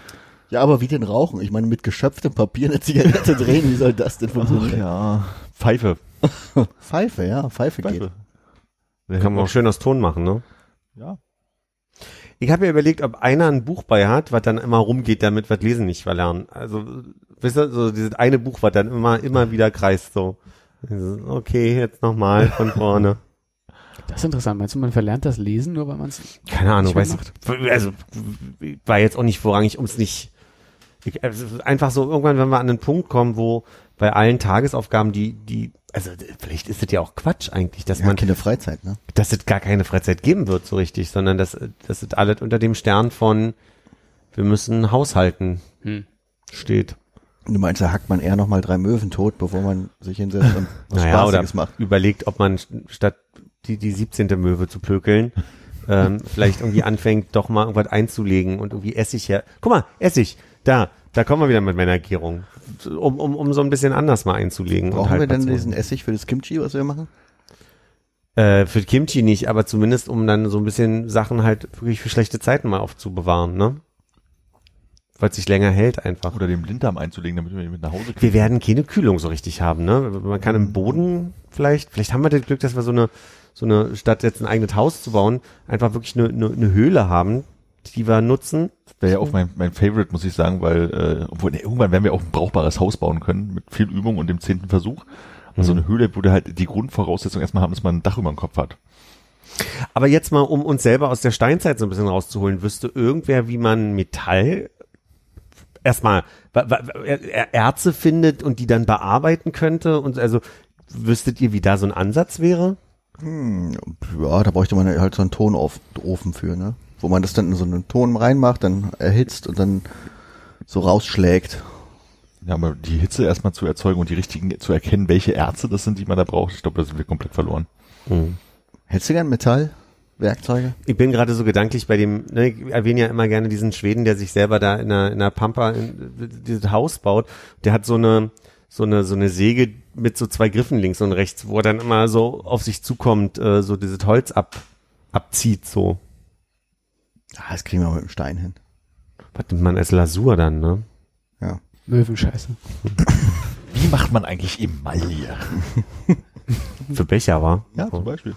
Ja, aber wie denn rauchen? Ich meine, mit geschöpftem Papier eine Zigarette drehen, wie soll das denn funktionieren? ja. Pfeife. Pfeife, ja, Pfeife geht. Pfeife. Kann man auch schön aus Ton machen, ne? Ja. Ich habe mir überlegt, ob einer ein Buch bei hat, was dann immer rumgeht, damit wir das Lesen nicht verlernen. Also, wisst ihr, so dieses eine Buch, was dann immer, immer wieder kreist, so. Okay, jetzt nochmal von vorne. Das ist interessant. Meinst du, man verlernt das Lesen nur, weil man es Keine Ahnung, Nicht mehr weiß ich. Also, war jetzt auch nicht vorrangig, ums nicht. Ich, also einfach so, irgendwann, wenn wir an einen Punkt kommen, wo bei allen Tagesaufgaben, die, die, also vielleicht ist das ja auch Quatsch eigentlich, dass Ja, man, keine Freizeit, ne? dass es gar keine Freizeit geben wird, so richtig, sondern dass, dass es alles unter dem Stern von, wir müssen haushalten hm. steht. Du meinst, da hackt man eher nochmal drei Möwen tot, bevor man sich hinsetzt und was Naja, oder Spaßiges macht. überlegt, ob man st- statt die, die 17. Möwe zu pökeln, ähm, vielleicht irgendwie anfängt, doch mal irgendwas einzulegen und irgendwie Essig her. Guck mal, Essig, da, da kommen wir wieder mit meiner Gärung. Um, um, um so ein bisschen anders mal einzulegen. und Brauchen wir haltbar denn diesen. Essig für das Kimchi, was wir machen? Äh, für Kimchi nicht, aber zumindest um dann so ein bisschen Sachen halt wirklich für schlechte Zeiten mal aufzubewahren, ne? Weil es sich länger hält einfach. Oder den Blinddarm einzulegen, damit wir ihn mit nach Hause kriegen. Wir werden keine Kühlung so richtig haben, ne? Man kann im Boden vielleicht, vielleicht haben wir das Glück, dass wir so eine, so eine, statt jetzt ein eigenes Haus zu bauen, einfach wirklich eine, eine, eine Höhle haben, die wir nutzen. Wäre ja auch mein, mein Favorite, muss ich sagen, weil äh, obwohl, nee, irgendwann werden wir auch ein brauchbares Haus bauen können, mit viel Übung und dem zehnten Versuch. Also Mhm. eine Höhle, wo wir halt die Grundvoraussetzung erstmal haben, dass man ein Dach über dem Kopf hat. Aber jetzt mal, um uns selber aus der Steinzeit so ein bisschen rauszuholen, wüsste irgendwer, wie man Metall erstmal Er- Erze findet und die dann bearbeiten könnte und also wüsstet ihr, wie da so ein Ansatz wäre? Hm, ja, da bräuchte man halt so einen Tonofen für, ne? Wo man das dann in so einen Ton reinmacht, dann erhitzt und dann so rausschlägt. Ja, aber die Hitze erstmal zu erzeugen und die richtigen zu erkennen, welche Ärzte das sind, die man da braucht, ich glaube, da sind wir komplett verloren. Mhm. Hättest du gern Metallwerkzeuge? Ich bin gerade so gedanklich bei dem, ne, ich erwähne ja immer gerne diesen Schweden, der sich selber da in der, in der Pampa in, dieses Haus baut. Der hat so eine, so eine, so eine Säge mit so zwei Griffen links und rechts, wo er dann immer so auf sich zukommt, äh, so dieses Holz ab, abzieht, so. Ah, das kriegen wir mit dem Stein hin. Was nimmt man als Lasur dann, ne? Ja. Möwenscheiße. Wie macht man eigentlich Emaille? Für Becher, war? Ja, zum Beispiel.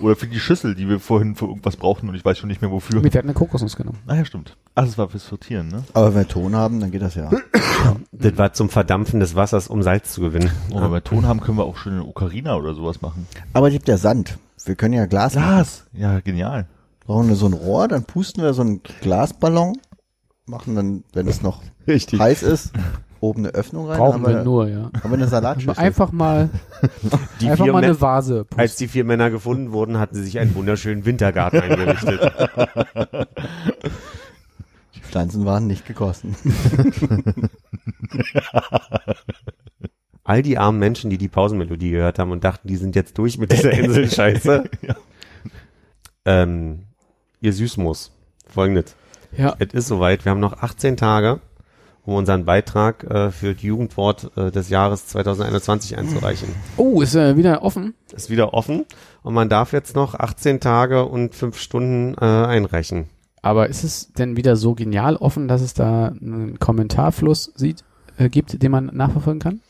Oder für die Schüssel, die wir vorhin für irgendwas brauchten und ich weiß schon nicht mehr wofür. Mit, der hat eine Kokosnuss genommen. Ah ja, stimmt. Ah, das war fürs Sortieren, ne? Aber wenn wir Ton haben, dann geht das ja. Das war zum Verdampfen des Wassers, um Salz zu gewinnen. Und wenn wir Ton haben, können wir auch schön eine Ocarina oder sowas machen. Aber es gibt ja Sand. Wir können ja Glas machen. Glas! Ja, genial. Brauchen wir so ein Rohr, dann pusten wir so einen Glasballon, machen dann, wenn es noch Richtig. heiß ist, oben eine Öffnung rein. Brauchen haben wir nur, ja. Haben wir eine Salatschüssel. Einfach mal, Die einfach mal eine Vase. pusten. Als die vier Männer gefunden wurden, hatten sie sich einen wunderschönen Wintergarten eingerichtet. Die Pflanzen waren nicht gegossen. All die armen Menschen, die die Pausenmelodie gehört haben und dachten, die sind jetzt durch mit dieser Insel-Scheiße. ähm, ihr Süßmus, folgendes. Ja, Es ist soweit, wir haben noch 18 Tage, um unseren Beitrag äh, für das Jugendwort äh, des Jahres 2021 einzureichen. Oh, ist äh, wieder offen? Ist wieder offen und man darf jetzt noch 18 Tage und 5 Stunden äh, einreichen. Aber ist es denn wieder so genial offen, dass es da einen Kommentarfluss sieht, äh, gibt, den man nachverfolgen kann?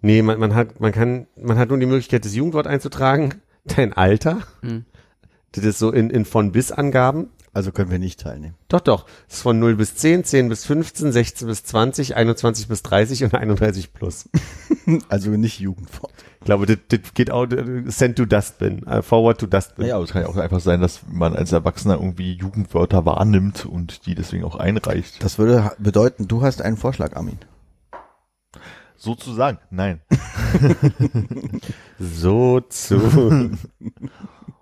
Nee, man, man hat, man kann, man hat nun die Möglichkeit, das Jugendwort einzutragen, dein Alter, Mhm. das ist so in, in von bis Angaben. Also können wir nicht teilnehmen. Doch, doch. Das ist von 0 bis 10, 10 bis 15, 16 bis 20, 21 bis 30 und 31 plus. Also nicht Jugendwort. Ich glaube, das, das geht auch, äh, send to Dustbin, äh, forward to Dustbin. Naja, aber es kann ja auch einfach sein, dass man als Erwachsener irgendwie Jugendwörter wahrnimmt und die deswegen auch einreicht. Das würde bedeuten, du hast einen Vorschlag, Armin. Sozusagen. Nein. So zu.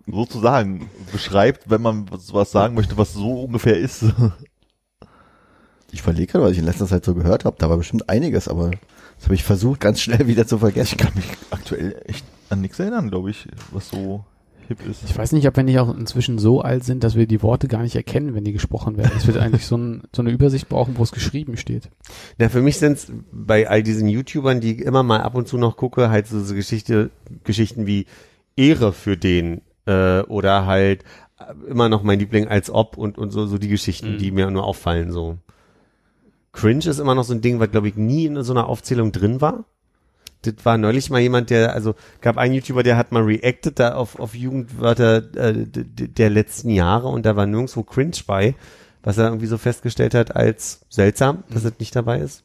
Sozusagen. Beschreibt, wenn man was was sagen möchte, was so ungefähr ist. Ich verlege gerade, was ich in letzter Zeit so gehört habe. Da war bestimmt einiges, aber das habe ich versucht, ganz schnell wieder zu vergessen. Ich kann mich aktuell echt an nichts erinnern, glaube ich, was so hip ist. Ich weiß nicht, ob wir nicht auch inzwischen so alt sind, dass wir die Worte gar nicht erkennen, wenn die gesprochen werden. Es wird eigentlich so, ein, so eine Übersicht brauchen, wo es geschrieben steht. Na, für mich sind es bei all diesen YouTubern, die ich immer mal ab und zu noch gucke, halt so, so Geschichte, Geschichten wie Ehre für den äh, oder halt äh, immer noch mein Liebling als ob und, und so, so die Geschichten, Mhm. die mir nur auffallen. so. Cringe ist immer noch so ein Ding, was glaube ich nie in so einer Aufzählung drin war. Das war neulich mal jemand, der, also gab einen YouTuber, der hat mal reacted da auf, auf Jugendwörter äh, der letzten Jahre und da war nirgendwo Cringe bei, was er irgendwie so festgestellt hat als seltsam, dass es nicht dabei ist.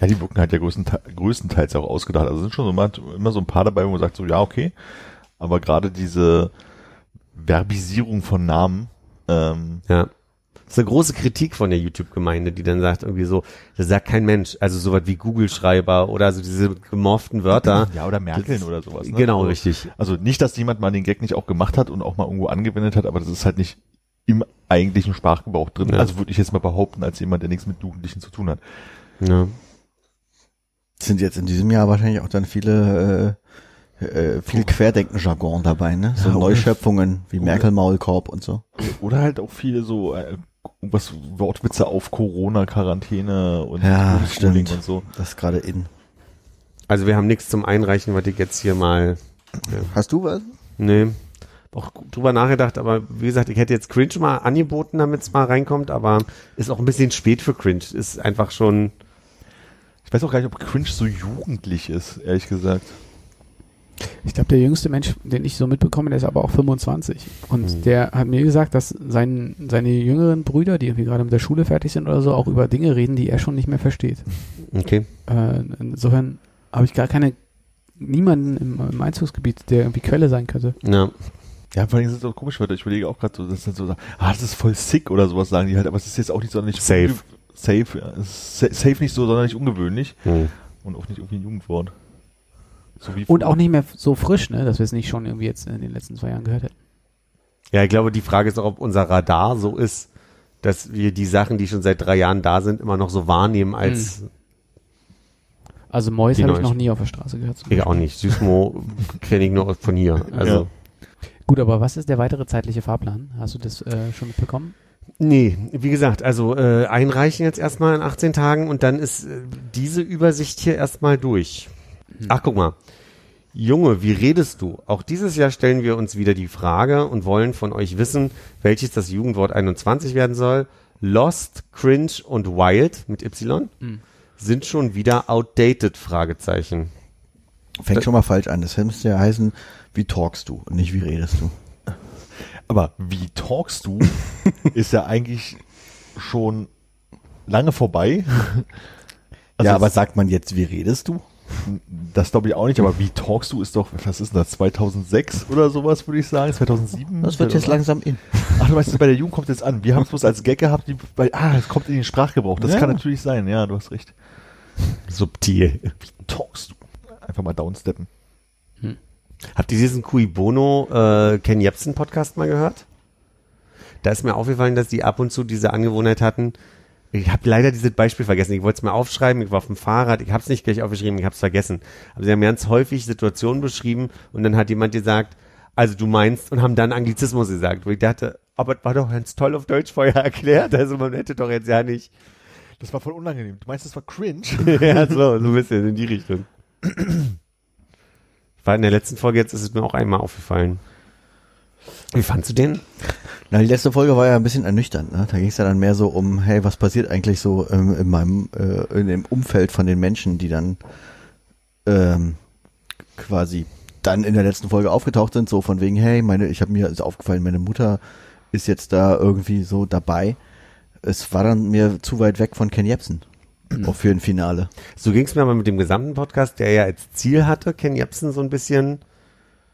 Ja, die wirken halt ja größtenteils, auch ausgedacht. Also sind schon immer, immer so ein paar dabei, wo man sagt so, ja, okay. Aber gerade diese Verbisierung von Namen, ähm, Ja. Das ist eine große Kritik von der YouTube-Gemeinde, die dann sagt irgendwie so, das sagt kein Mensch, also sowas wie Google-Schreiber oder so diese gemorften Wörter. ja, oder Merkeln Das- oder sowas. Ne? Genau, also, richtig. Also nicht, dass jemand mal den Gag nicht auch gemacht hat und auch mal irgendwo angewendet hat, aber das ist halt nicht im eigentlichen Sprachgebrauch drin. Ja. Also würde ich jetzt mal behaupten, als jemand, der nichts mit Jugendlichen zu tun hat. Ja. Sind jetzt in diesem Jahr wahrscheinlich auch dann viele, äh, äh, viel Querdenken-Jargon dabei, ne? So Ja, Neuschöpfungen wie oder- Merkel Maulkorb und so. Oder halt auch viele so äh, was Wortwitze auf Corona, Quarantäne und Ja, stimmt. und so. Das ist gerade in. Also wir haben nichts zum Einreichen, was ich jetzt hier mal, Hast du was? nee, auch drüber nachgedacht, aber wie gesagt, ich hätte jetzt Cringe mal angeboten, damit es mal reinkommt, aber ist auch ein bisschen spät für Cringe. Ist einfach schon, Ich weiß auch gar nicht, ob Cringe so jugendlich ist, ehrlich gesagt. Ich glaube, der jüngste Mensch, den ich so mitbekomme, der ist aber auch 25. Und Mhm. der hat mir gesagt, dass sein, seine jüngeren Brüder, die irgendwie gerade mit der Schule fertig sind oder so, auch über Dinge reden, die er schon nicht mehr versteht. okay. Äh, insofern habe ich gar keine, niemanden im, im Einzugsgebiet, der irgendwie Quelle sein könnte. Ja. Ja, vor allem sind es auch komisch, weil ich überlege auch gerade so, dass dann so sagen, ah, das ist voll sick oder sowas sagen die halt, aber es ist jetzt auch nicht sonderlich Safe. Safe, ja. Safe nicht so sonderlich ungewöhnlich Hm. und auch nicht irgendwie ein Jugendwort. So wie Und auch nicht mehr so frisch, ne, dass wir es nicht schon irgendwie jetzt in den letzten zwei Jahren gehört hätten. Ja, ich glaube, die Frage ist auch, ob unser Radar so ist, dass wir die Sachen, die schon seit drei Jahren da sind, immer noch so wahrnehmen als Also Mäus habe ich noch nie auf der Straße gehört. ich auch nicht. Süßmo kenne ich nur von hier. Also Gut, aber was ist der weitere zeitliche Fahrplan? Hast du das äh, schon mitbekommen? Nee, wie gesagt, also äh, einreichen jetzt erstmal in 18 Tagen und dann ist äh, diese Übersicht hier erstmal durch. Ach, guck mal. Junge, wie redest du? Auch dieses Jahr stellen wir uns wieder die Frage und wollen von euch wissen, welches das Jugendwort 21 werden soll. Lost, Cringe und Wild mit Y sind schon wieder outdated? Fragezeichen. Fängt schon mal falsch an. Das müsste ja heißen, wie talkst du und nicht wie redest du. Aber wie talkst du, ist ja eigentlich schon lange vorbei. Also ja, aber sagt man jetzt, wie redest du? Das glaube ich auch nicht, aber wie talkst du ist doch, was ist denn das, 2006 oder sowas, würde ich sagen, 2007? Das wird jetzt langsam in. Ach, du weißt, bei der Jugend kommt jetzt an. Wir haben es bloß als Gag gehabt, die, bei, ah, es kommt in den Sprachgebrauch. Das Ja. kann natürlich sein, ja, du hast recht. Subtil. Wie talkst du? Einfach mal downsteppen. Habt ihr diesen Cui Bono äh, Ken Jebsen Podcast mal gehört? Da ist mir aufgefallen, dass die ab und zu diese Angewohnheit hatten. Ich habe leider dieses Beispiel vergessen. Ich wollte es mir aufschreiben. Ich war auf dem Fahrrad. Ich habe es nicht gleich aufgeschrieben. Ich habe es vergessen. Aber sie haben ganz häufig Situationen beschrieben und dann hat jemand gesagt, also du meinst und haben dann Anglizismus gesagt. Wo ich dachte, aber das war doch ganz toll auf Deutsch vorher erklärt. Also man hätte doch jetzt ja nicht. Das war voll unangenehm. Du meinst, das war cringe? ja, so, so ein bisschen in die Richtung. War in der letzten Folge, jetzt ist es mir auch einmal aufgefallen. Wie fandst du den? Na, die letzte Folge war ja ein bisschen ernüchternd. Ne? Da ging es ja dann mehr so um, hey, was passiert eigentlich so ähm, in meinem, äh, in dem Umfeld von den Menschen, die dann ähm, quasi dann in der letzten Folge aufgetaucht sind, so von wegen, hey, meine, ich habe mir ist aufgefallen, meine Mutter ist jetzt da irgendwie so dabei. Es war dann mir zu weit weg von Ken Jebsen. Auch für ein Finale. So ging es mir aber mit dem gesamten Podcast, der ja als Ziel hatte, Ken Jebsen so ein bisschen,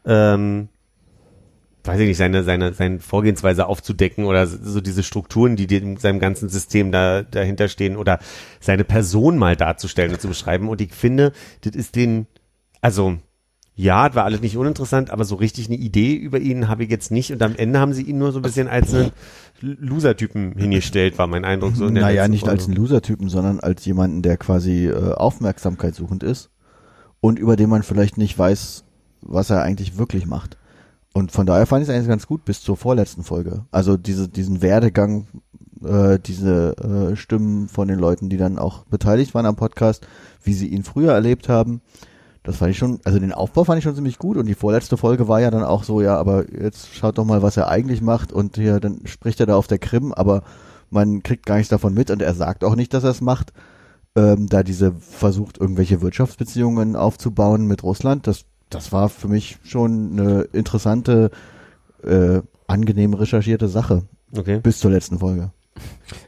ähm, weiß ich nicht, seine, seine, seine Vorgehensweise aufzudecken oder so diese Strukturen, die in seinem ganzen System da, dahinter stehen oder seine Person mal darzustellen und zu beschreiben. Und ich finde, das ist den, also, ja, das war alles nicht uninteressant, aber so richtig eine Idee über ihn habe ich jetzt nicht. Und am Ende haben sie ihn nur so ein bisschen als einen Loser-Typen hingestellt, war mein Eindruck. So in der naja, nicht Folge. als einen Loser-Typen, sondern als jemanden, der quasi äh, Aufmerksamkeit suchend ist und über den man vielleicht nicht weiß, was er eigentlich wirklich macht. Und von daher fand ich es eigentlich ganz gut bis zur vorletzten Folge. Also diese, diesen Werdegang, äh, diese äh, Stimmen von den Leuten, die dann auch beteiligt waren am Podcast, wie sie ihn früher erlebt haben. Das fand ich schon, also den Aufbau fand ich schon ziemlich gut und die vorletzte Folge war ja dann auch so, ja, aber jetzt schaut doch mal, was er eigentlich macht und hier, dann spricht er da auf der Krim, aber man kriegt gar nichts davon mit und er sagt auch nicht, dass er es macht. Ähm, da diese versucht, irgendwelche Wirtschaftsbeziehungen aufzubauen mit Russland, das, das war für mich schon eine interessante, äh, angenehm recherchierte Sache Okay. bis zur letzten Folge.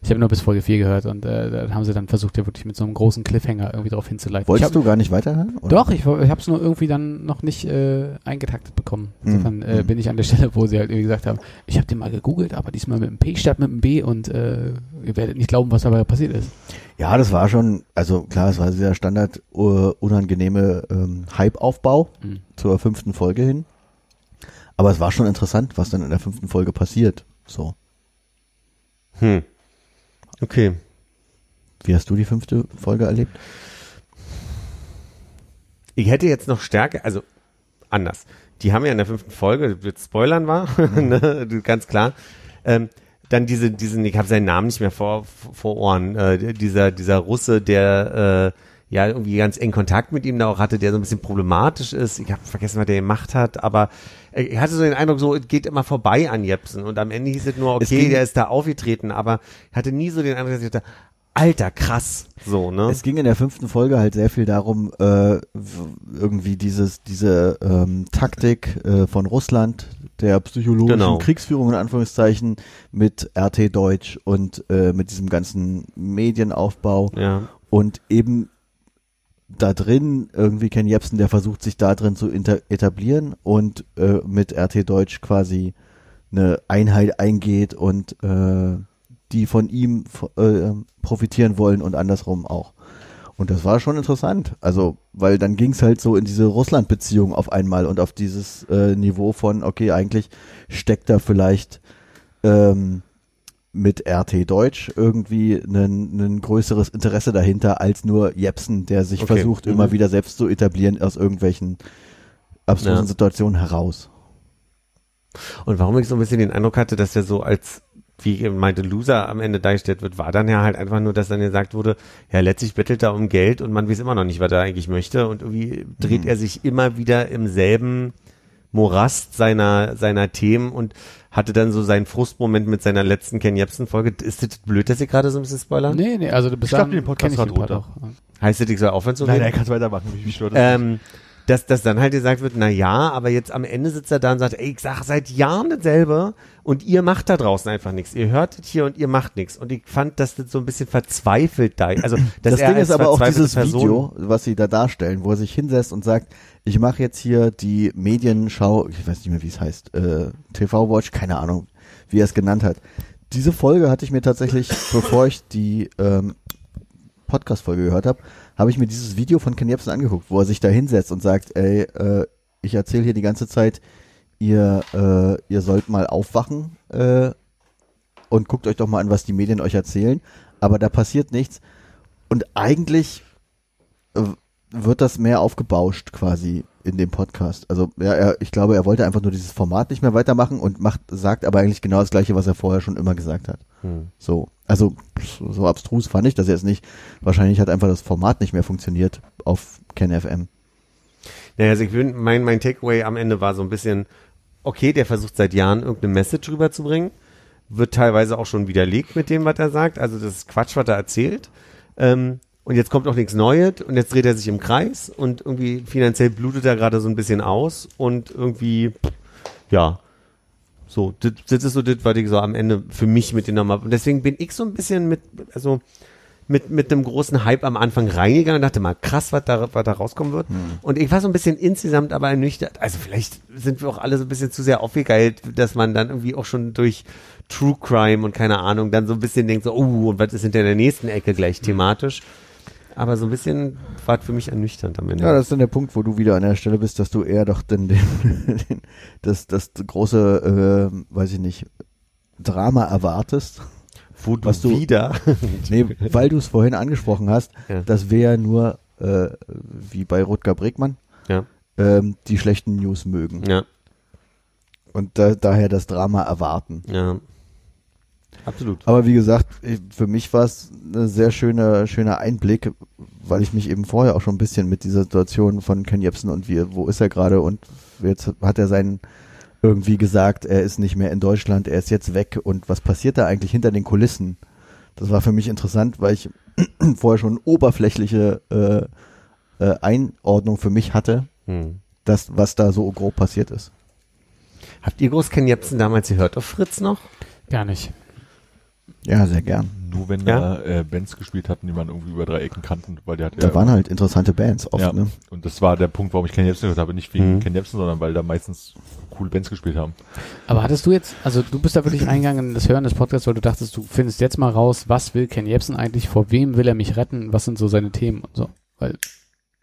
Ich habe nur bis Folge 4 gehört und äh, da haben sie dann versucht, ja wirklich mit so einem großen Cliffhanger irgendwie drauf hinzuleiten. Wolltest hab, du gar nicht weiterhören? oder? Doch, ich, ich habe es nur irgendwie dann noch nicht äh, eingetaktet bekommen. Insofern äh, Mhm. bin ich an der Stelle, wo sie halt irgendwie gesagt haben, ich habe den mal gegoogelt, aber diesmal mit einem P statt mit einem B und äh, ihr werdet nicht glauben, was dabei passiert ist. Ja, das war schon, also klar, es war dieser Standard uh, unangenehme ähm, Hype-Aufbau Mhm. zur fünften Folge hin. Aber es war schon interessant, was dann in der fünften Folge passiert. So. Hm. Okay. Wie hast du die fünfte Folge erlebt? Ich hätte jetzt noch Stärke, also anders. Die haben ja in der fünften Folge, wird spoilern war, ne, ganz klar. Ähm, dann diese, diesen, ich habe seinen Namen nicht mehr vor, vor Ohren, äh, dieser, dieser Russe, der äh, ja irgendwie ganz eng Kontakt mit ihm da auch hatte, der so ein bisschen problematisch ist. Ich habe vergessen, was der gemacht hat, aber ich hatte so den Eindruck, so es geht immer vorbei an Jepsen und am Ende hieß es nur, Es okay, ging- der ist da aufgetreten, aber ich hatte nie so den Eindruck, dass ich dachte, alter, krass, so, ne? Es ging in der fünften Folge halt sehr viel darum, äh, irgendwie dieses, diese ähm, Taktik äh, von Russland, der psychologischen Genau. Kriegsführung in Anführungszeichen mit RT Deutsch und äh, mit diesem ganzen Medienaufbau ja. und eben da drin irgendwie Ken Jebsen, der versucht sich da drin zu etablieren und äh, mit RT Deutsch quasi eine Einheit eingeht und äh, die von ihm äh, profitieren wollen und andersrum auch. Und das war schon interessant. Also, weil dann ging's halt so in diese Russland-Beziehung auf einmal und auf dieses äh, Niveau von, okay, eigentlich steckt da vielleicht ähm, mit RT Deutsch irgendwie ein, ein größeres Interesse dahinter als nur Jepsen, der sich Okay. versucht, Mhm. immer wieder selbst zu etablieren aus irgendwelchen abstrusen Ja. Situationen heraus. Und warum ich so ein bisschen den Eindruck hatte, dass er so als, wie meinte, Loser am Ende dargestellt wird, war dann ja halt einfach nur, dass dann gesagt wurde, ja, letztlich bettelt er um Geld und man weiß immer noch nicht, was er eigentlich möchte. Und irgendwie dreht er sich immer wieder im selben Morast seiner, seiner Themen und hatte dann so seinen Frustmoment mit seiner letzten Ken Jebsen-Folge. Ist das blöd, dass ich gerade so ein bisschen spoilern? Nee, nee, also du bist Ich glaub, den Podcast den Part runter. auch. Heißt das, ich soll aufhören zu Nein, reden? nein, kannst weitermachen. Wie, wie stört das? nicht? ähm, dass, dass dann halt gesagt wird, na ja, aber jetzt am Ende sitzt er da und sagt, ey, ich sag seit Jahren dasselbe und ihr macht da draußen einfach nichts. Ihr hört es hier und ihr macht nichts. Und ich fand, dass das so ein bisschen verzweifelt da, also, dass Das er Ding als ist aber auch dieses Person, Video, was sie da darstellen, wo er sich hinsetzt und sagt, ich mache jetzt hier die Medienschau, ich weiß nicht mehr, wie es heißt, äh, TV Watch, keine Ahnung, wie er es genannt hat. Diese Folge hatte ich mir tatsächlich, bevor ich die ähm, Podcast-Folge gehört habe, habe ich mir dieses Video von Ken Jebsen angeguckt, wo er sich da hinsetzt und sagt, ey, äh, ich erzähle hier die ganze Zeit, ihr, äh, ihr sollt mal aufwachen äh, und guckt euch doch mal an, was die Medien euch erzählen, aber da passiert nichts. Und eigentlich äh, wird das mehr aufgebauscht quasi in dem Podcast. Also ja, er, ich glaube, er wollte einfach nur dieses Format nicht mehr weitermachen und macht, sagt aber eigentlich genau das gleiche, was er vorher schon immer gesagt hat. Hm. So, also so, abstrus fand ich das jetzt nicht. Wahrscheinlich hat einfach das Format nicht mehr funktioniert auf Ken FM. Naja, also ich bin, mein, mein Takeaway am Ende war so ein bisschen, okay, der versucht seit Jahren irgendeine Message rüberzubringen, wird teilweise auch schon widerlegt mit dem, was er sagt, also das ist Quatsch, was er erzählt. Ähm, und jetzt kommt auch nichts Neues und jetzt dreht er sich im Kreis und irgendwie finanziell blutet er gerade so ein bisschen aus und irgendwie, ja, so, das, das ist so das, was ich so am Ende für mich mitgenommen habe. Und deswegen bin ich so ein bisschen mit, also mit, mit einem großen Hype am Anfang reingegangen und dachte mal, krass, was da, was da rauskommen wird. Und ich war so ein bisschen insgesamt aber ernüchtert. Also vielleicht sind wir auch alle so ein bisschen zu sehr aufgegeilt, dass man dann irgendwie auch schon durch True Crime und keine Ahnung dann so ein bisschen denkt so, oh, und was ist hinter der nächsten Ecke gleich thematisch? Aber so ein bisschen war es für mich ernüchternd am Ende. Ja, das ist dann der Punkt, wo du wieder an der Stelle bist, dass du eher doch den, den, den das, das große, äh, weiß ich nicht, Drama erwartest. Wo du, was du- wieder. Nee, weil du es vorhin angesprochen hast, Ja. das wäre nur, äh, wie bei Rutger Bregmann, Ja. ähm, die schlechten News mögen. ja, Und da, daher das Drama erwarten. ja. Absolut. Aber wie gesagt, für mich war es ein sehr schöner, schöner Einblick, weil ich mich eben vorher auch schon ein bisschen mit dieser Situation von Ken Jebsen und wie, wo ist er gerade und jetzt hat er seinen irgendwie gesagt, er ist nicht mehr in Deutschland, er ist jetzt weg und was passiert da eigentlich hinter den Kulissen? Das war für mich interessant, weil ich vorher schon oberflächliche äh, äh, Einordnung für mich hatte, Hm. das, was da so grob passiert ist. Habt ihr groß Ken Jebsen damals gehört auf Fritz noch? Gar nicht. Ja, sehr gern. Nur wenn Ja? da äh, Bands gespielt hatten, die man irgendwie über drei Ecken kannten, weil der hat Da ja, waren halt interessante Bands oft, ja, ne? und das war der Punkt, warum ich Ken Jebsen gehört habe, nicht wegen Mhm. Ken Jebsen, sondern weil da meistens coole Bands gespielt haben. Aber hattest du jetzt, also du bist da wirklich reingegangen in das Hören des Podcasts, weil du dachtest, du findest jetzt mal raus, was will Ken Jebsen eigentlich, vor wem will er mich retten, was sind so seine Themen und so. Weil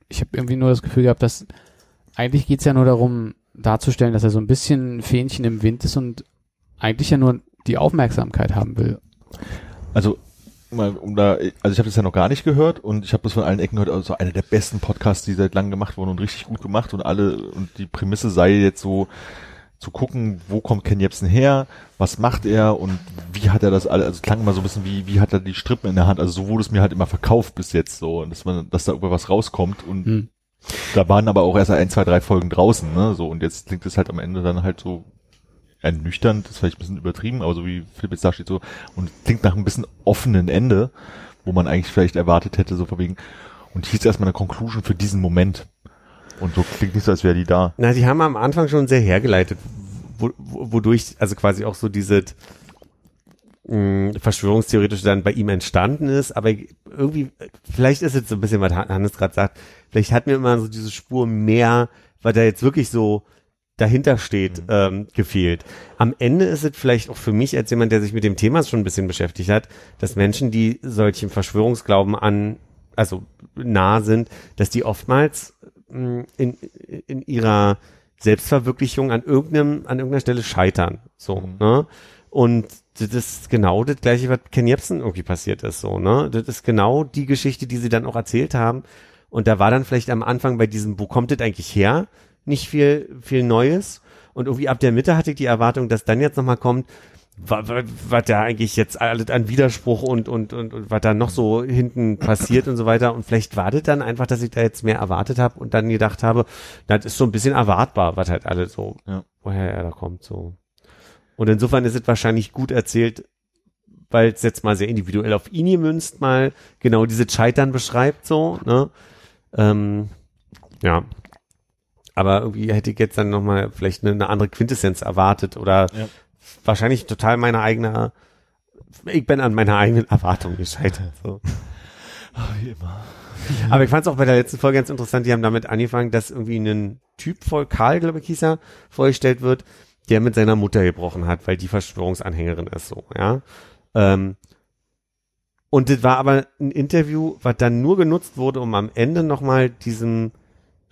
ich habe irgendwie nur das Gefühl gehabt, dass eigentlich geht's ja nur darum, darzustellen, dass er so ein bisschen Fähnchen im Wind ist und eigentlich ja nur die Aufmerksamkeit haben will. Also, mal, um da, also ich habe das ja noch gar nicht gehört und ich habe das von allen Ecken gehört, also einer der besten Podcasts, die seit langem gemacht wurden und richtig gut gemacht und alle, und die Prämisse sei jetzt so, zu gucken, wo kommt Ken Jebsen her, was macht er und wie hat er das alles, also klang immer so ein bisschen wie, wie hat er die Strippen in der Hand, also so wurde es mir halt immer verkauft bis jetzt so, und dass man, dass da über was rauskommt und Hm. da waren aber auch erst ein, zwei, drei Folgen draußen, ne, so, und jetzt klingt es halt am Ende dann halt so ernüchternd, das ist vielleicht ein bisschen übertrieben, aber so wie Philipp jetzt da steht so, und klingt nach ein bisschen offenen Ende, wo man eigentlich vielleicht erwartet hätte, so von wegen, und hier ist erstmal eine Conclusion für diesen Moment. Und so klingt nicht so, als wäre die da. Na, die haben am Anfang schon sehr hergeleitet, wo, wo, wodurch also quasi auch so diese mh, verschwörungstheoretisch dann bei ihm entstanden ist, aber irgendwie, vielleicht ist jetzt so ein bisschen, was Han- Hannes gerade sagt, vielleicht hat mir immer so diese Spur mehr, weil da jetzt wirklich so dahinter steht, ähm, gefehlt. Am Ende ist es vielleicht auch für mich als jemand, der sich mit dem Thema schon ein bisschen beschäftigt hat, dass Menschen, die solchen Verschwörungsglauben an, also nah sind, dass die oftmals mh, in, in ihrer Selbstverwirklichung an irgendeinem, an irgendeiner Stelle scheitern. So, ne? Und das ist genau das gleiche, was Ken Jebsen irgendwie passiert ist, so, ne? Das ist genau die Geschichte, die sie dann auch erzählt haben. Und da war dann vielleicht am Anfang bei diesem, wo kommt das eigentlich her? Nicht viel, viel Neues. Und irgendwie ab der Mitte hatte ich die Erwartung, dass dann jetzt nochmal kommt, was, da eigentlich jetzt alles an Widerspruch und, und, und, und was da noch so hinten passiert und so weiter. Und vielleicht war das dann einfach, dass ich da jetzt mehr erwartet habe und dann gedacht habe, das ist so ein bisschen erwartbar, was halt alles so, Ja. woher er da kommt, so. Und insofern ist es wahrscheinlich gut erzählt, weil es jetzt mal sehr individuell auf ihn gemünzt mal genau diese Scheitern beschreibt, so, ne? Ähm, ja. Aber irgendwie hätte ich jetzt dann nochmal vielleicht eine, eine andere Quintessenz erwartet oder Ja. wahrscheinlich total meine eigene, ich bin an meiner eigenen Erwartung gescheitert, so. Wie immer. Aber ich fand es auch bei der letzten Folge ganz interessant, die haben damit angefangen, dass irgendwie ein Typ voll Karl, glaube ich, hieß er, vorgestellt wird, der mit seiner Mutter gebrochen hat, weil die Verschwörungsanhängerin ist, so, ja. Ähm, und das war aber ein Interview, was dann nur genutzt wurde, um am Ende nochmal diesem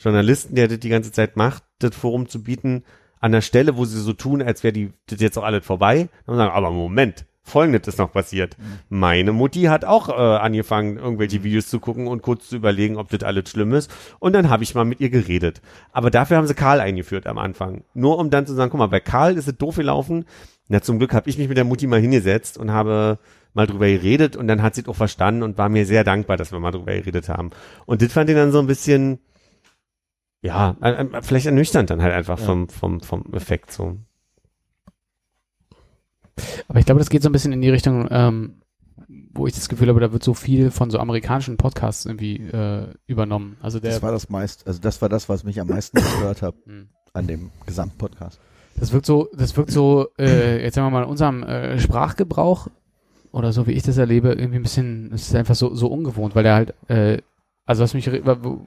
Journalisten, der das die ganze Zeit macht, das Forum zu bieten, an der Stelle, wo sie so tun, als wäre die das jetzt auch alles vorbei, und sagen, aber Moment, folgendes ist noch passiert. Meine Mutti hat auch äh, angefangen, irgendwelche Videos zu gucken und kurz zu überlegen, ob das alles schlimm ist. Und dann habe ich mal mit ihr geredet. Aber dafür haben sie Karl eingeführt am Anfang. Nur um dann zu sagen, guck mal, bei Karl ist es doof gelaufen. Na, zum Glück habe ich mich mit der Mutti mal hingesetzt und habe mal drüber geredet und dann hat sie es auch verstanden und war mir sehr dankbar, dass wir mal drüber geredet haben. Und das fand ich dann so ein bisschen, ja, vielleicht ernüchternd dann halt einfach Ja. vom, vom, vom Effekt so. Aber ich glaube, das geht so ein bisschen in die Richtung, ähm, wo ich das Gefühl habe, da wird so viel von so amerikanischen Podcasts irgendwie äh, übernommen. Also der, Das war das meist, also das war das, was mich am meisten gestört hat Hm. an dem Gesamtpodcast. das wirkt so, das wirkt so, äh, jetzt sagen wir mal, in unserem äh, Sprachgebrauch oder so wie ich das erlebe, irgendwie ein bisschen, es ist einfach so, so ungewohnt, weil der halt, äh, also was mich, re-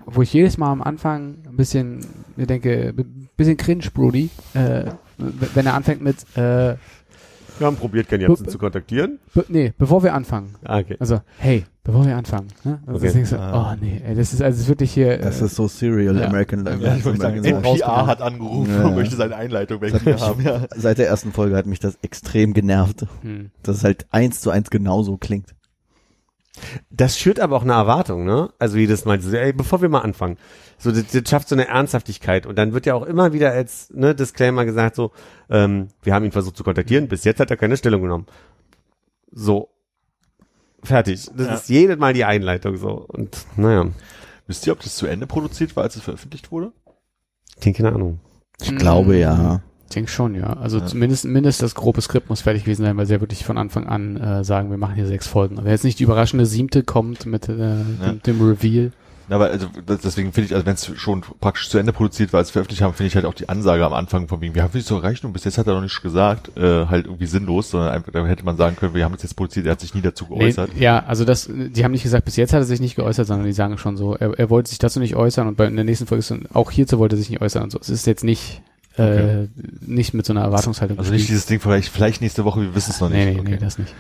wo, ich jedes Mal am Anfang ein bisschen, mir denke, ein bisschen cringe, Brody, äh, wenn er anfängt mit, äh, Wir haben probiert, Ken Jebsen zu kontaktieren. be nee, bevor wir anfangen, Ah, okay. Also, hey, bevor wir anfangen. Ne? Also Okay. du, Ah. oh nee, ey, das ist also das ist wirklich hier. Das äh, ist so Serial ja. American, Ja, ich wollte sagen. NPR hat angerufen Ja, ja. und möchte seine Einleitung weghaben. Ja. Seit der ersten Folge hat mich das extrem genervt, hm. dass es halt eins zu eins genauso klingt. Das schürt aber auch eine Erwartung, ne? Also jedes Mal, so, ey, bevor wir mal anfangen. So, das, das schafft so eine Ernsthaftigkeit. Und dann wird ja auch immer wieder als ne, Disclaimer gesagt, so, ähm, wir haben ihn versucht zu kontaktieren, bis jetzt hat er keine Stellung genommen. So. Fertig. Das Ja. ist jedes Mal die Einleitung so. Und naja, Wisst ihr, ob das zu Ende produziert war, als es veröffentlicht wurde? ich keine Ahnung. Ich glaube ja. Ich denke schon, ja. Also Ja. zumindest mindestens das grobe Skript muss fertig gewesen sein, weil sie ja wirklich von Anfang an äh, sagen, wir machen hier sechs Folgen. Und wenn jetzt nicht die überraschende siebte kommt mit äh, dem, dem Reveal. Na, aber also deswegen finde ich, also wenn es schon praktisch zu Ende produziert war, als wir veröffentlicht haben, finde ich halt auch die Ansage am Anfang von wegen, wir haben nichts zu erreichen und bis jetzt hat er noch nichts gesagt, äh, halt irgendwie sinnlos, sondern einfach, da hätte man sagen können, wir haben es jetzt produziert, er hat sich nie dazu Nee, geäußert. ja, also das, die haben nicht gesagt, bis jetzt hat er sich nicht geäußert, sondern die sagen schon so, er, er wollte sich dazu nicht äußern und bei in der nächsten Folge ist dann, auch hierzu wollte er sich nicht äußern und so. Es ist jetzt nicht, äh, nicht mit so einer Erwartungshaltung. Also nicht dieses Ding, vielleicht, vielleicht nächste Woche, wir wissen es noch nicht. Nee, nee, okay. nee, das nicht.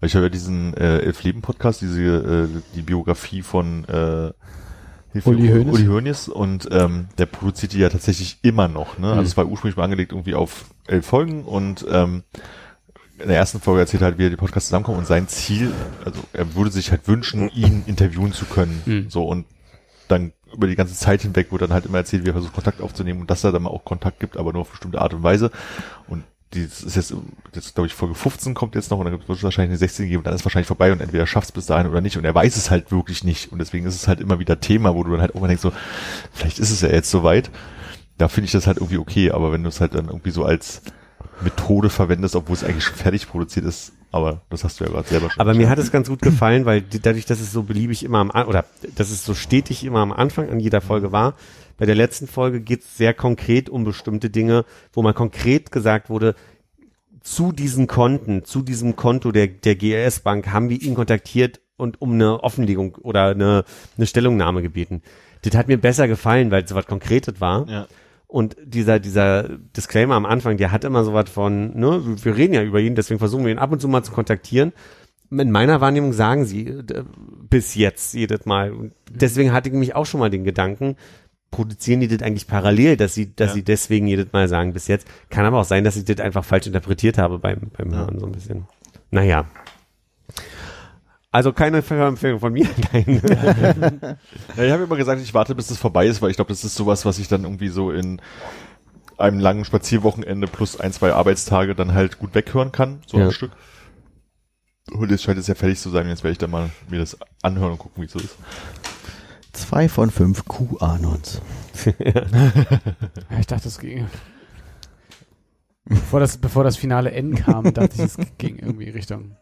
Weil ich habe ja diesen äh, Elf Leben Podcast, diese äh, die Biografie von äh, Hilfe, Uli Hoeneß. Uli Hoeneß und ähm, der produziert die ja tatsächlich immer noch. Ne? Mhm. Also es war ursprünglich mal angelegt irgendwie auf elf Folgen und ähm, in der ersten Folge erzählt halt, wie er die Podcasts zusammenkommen und sein Ziel, also er würde sich halt wünschen, ihn interviewen zu können. Mhm. So und dann über die ganze Zeit hinweg wird dann halt immer erzählt, wie er versucht Kontakt aufzunehmen und dass er dann mal auch Kontakt gibt, aber nur auf bestimmte Art und Weise. Und die das ist jetzt, jetzt glaube ich, Folge 15 kommt jetzt noch und dann wird es wahrscheinlich eine 16 geben und dann ist es wahrscheinlich vorbei und entweder schafft es bis dahin oder nicht und er weiß es halt wirklich nicht und deswegen ist es halt immer wieder Thema, wo du dann halt auch mal denkst so, vielleicht ist es ja jetzt soweit. Da finde ich das halt irgendwie okay, aber wenn du es halt dann irgendwie so als Methode verwendest, obwohl es eigentlich schon fertig produziert ist, aber das hast du ja gerade selber schon. Aber mir hat es ganz gut gefallen, weil dadurch, dass es so beliebig immer am oder dass es so stetig immer am Anfang an jeder Folge war, bei der letzten Folge geht es sehr konkret um bestimmte Dinge, wo mal konkret gesagt wurde, zu diesen Konten, zu diesem Konto der, der GLS-Bank haben wir ihn kontaktiert und um eine Offenlegung oder eine, eine Stellungnahme gebeten. Das hat mir besser gefallen, weil es so was Konkretes war. ja. Und dieser, dieser Disclaimer am Anfang, der hat immer so was von, ne, wir reden ja über ihn, deswegen versuchen wir ihn ab und zu mal zu kontaktieren. In meiner Wahrnehmung sagen sie äh, bis jetzt jedes Mal. Und deswegen hatte ich mich auch schon mal den Gedanken, produzieren die das eigentlich parallel, dass sie, dass Ja. sie deswegen jedes Mal sagen bis jetzt. Kann aber auch sein, dass ich das einfach falsch interpretiert habe beim, beim Ja. Hören so ein bisschen. Naja. Also keine Empfehlung von mir. Nein. Ja, ich habe immer gesagt, ich warte, bis es vorbei ist, weil ich glaube, das ist sowas, was ich dann irgendwie so in einem langen Spazierwochenende plus ein, zwei Arbeitstage dann halt gut weghören kann, so Ja. ein Stück. Und jetzt scheint es ja fertig zu sein, jetzt werde ich dann mal mir das anhören und gucken, wie es so ist. Zwei von fünf QAnons. Ja, ich dachte, es ging. Bevor das, bevor das finale N kam, dachte ich, es ging irgendwie Richtung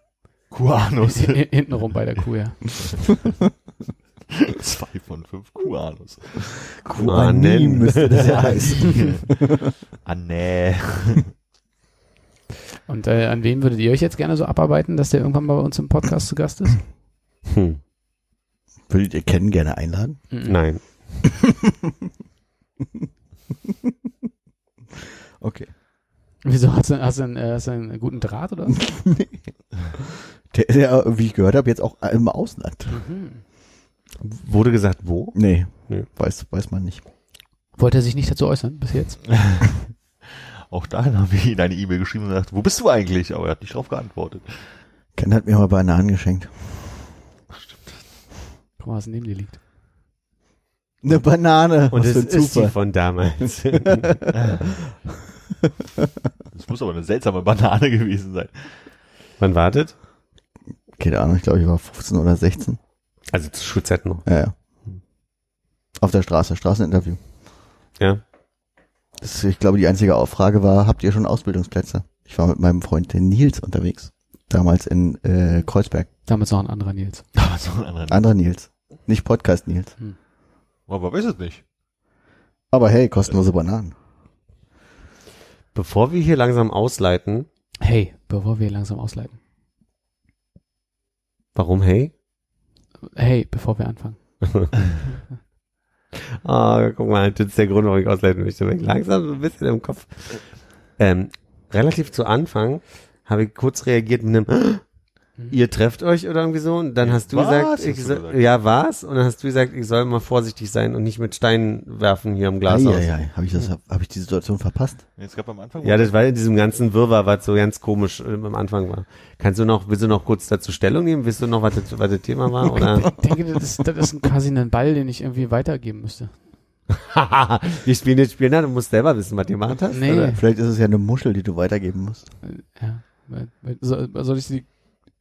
Kuanus. Hintenrum bei der Kuh, ja. Zwei von fünf Kuanus. QAnim müsste das ja heißen. ah, nee. Und äh, an wen würdet ihr euch jetzt gerne so abarbeiten, dass der irgendwann mal bei uns im Podcast zu Gast ist? Hm. Würdet ihr Ken gerne einladen? Mhm. Nein. Okay. Wieso? Hast du, hast, du einen, äh, hast du einen guten Draht oder? Der ist ja, wie ich gehört habe, jetzt auch im Ausland. Mhm. Wurde gesagt, wo? Nee, Nee. Weiß, weiß man nicht. Wollte er sich nicht dazu äußern bis jetzt? Auch dahin haben wir ihm eine E-Mail geschrieben und gesagt, wo bist du eigentlich? Aber er hat nicht darauf geantwortet. Ken hat mir mal Bananen geschenkt. Guck mal, was neben dir liegt. Eine Banane. Und ein ist die Zufall. von damals. Das muss aber eine seltsame Banane gewesen sein. Man wartet? Keine Ahnung, ich glaube, ich war 15 oder 16. Also zu Schulzeiten noch. Ja, ja. Auf der Straße, Straßeninterview. Ja. Das, ist, ich glaube, die einzige Auffrage war, habt ihr schon Ausbildungsplätze? Ich war mit meinem Freund den Nils unterwegs. Damals in äh, Kreuzberg. Damals noch ein anderer Nils. Aber so ein anderer. Anderer Nils. Nicht Podcast Nils. Aber weiß es nicht. Aber hey, kostenlose Bananen. Bevor wir hier langsam ausleiten, Hey, bevor wir langsam ausleiten. Warum hey? Hey, bevor wir anfangen. Ah, guck mal, das ist der Grund, warum ich ausleiten möchte. Ich langsam so ein bisschen im Kopf. Ähm, relativ zu Anfang habe ich kurz reagiert mit einem Ihr trefft euch oder irgendwie so und dann hast du Was? gesagt, Hast ich so, gesagt. ja was und dann hast du gesagt, ich soll mal vorsichtig sein und nicht mit Steinen werfen hier am Glashaus. Eieiei, habe ich das, habe ich die Situation verpasst? Jetzt gab am Anfang. Ja, das war in diesem ganzen Wirrwarr, was so ganz komisch äh, am Anfang war. Kannst du noch, willst du noch kurz dazu Stellung nehmen? Willst du noch, was das, was das Thema war? Oder? Ich denke, das ist, das ist quasi ein Ball, den ich irgendwie weitergeben müsste. Wir spielen jetzt Spiel nach, du musst selber wissen, was du gemacht hast. Nee. Oder? Vielleicht ist es ja eine Muschel, die du weitergeben musst. Ja. soll ich sie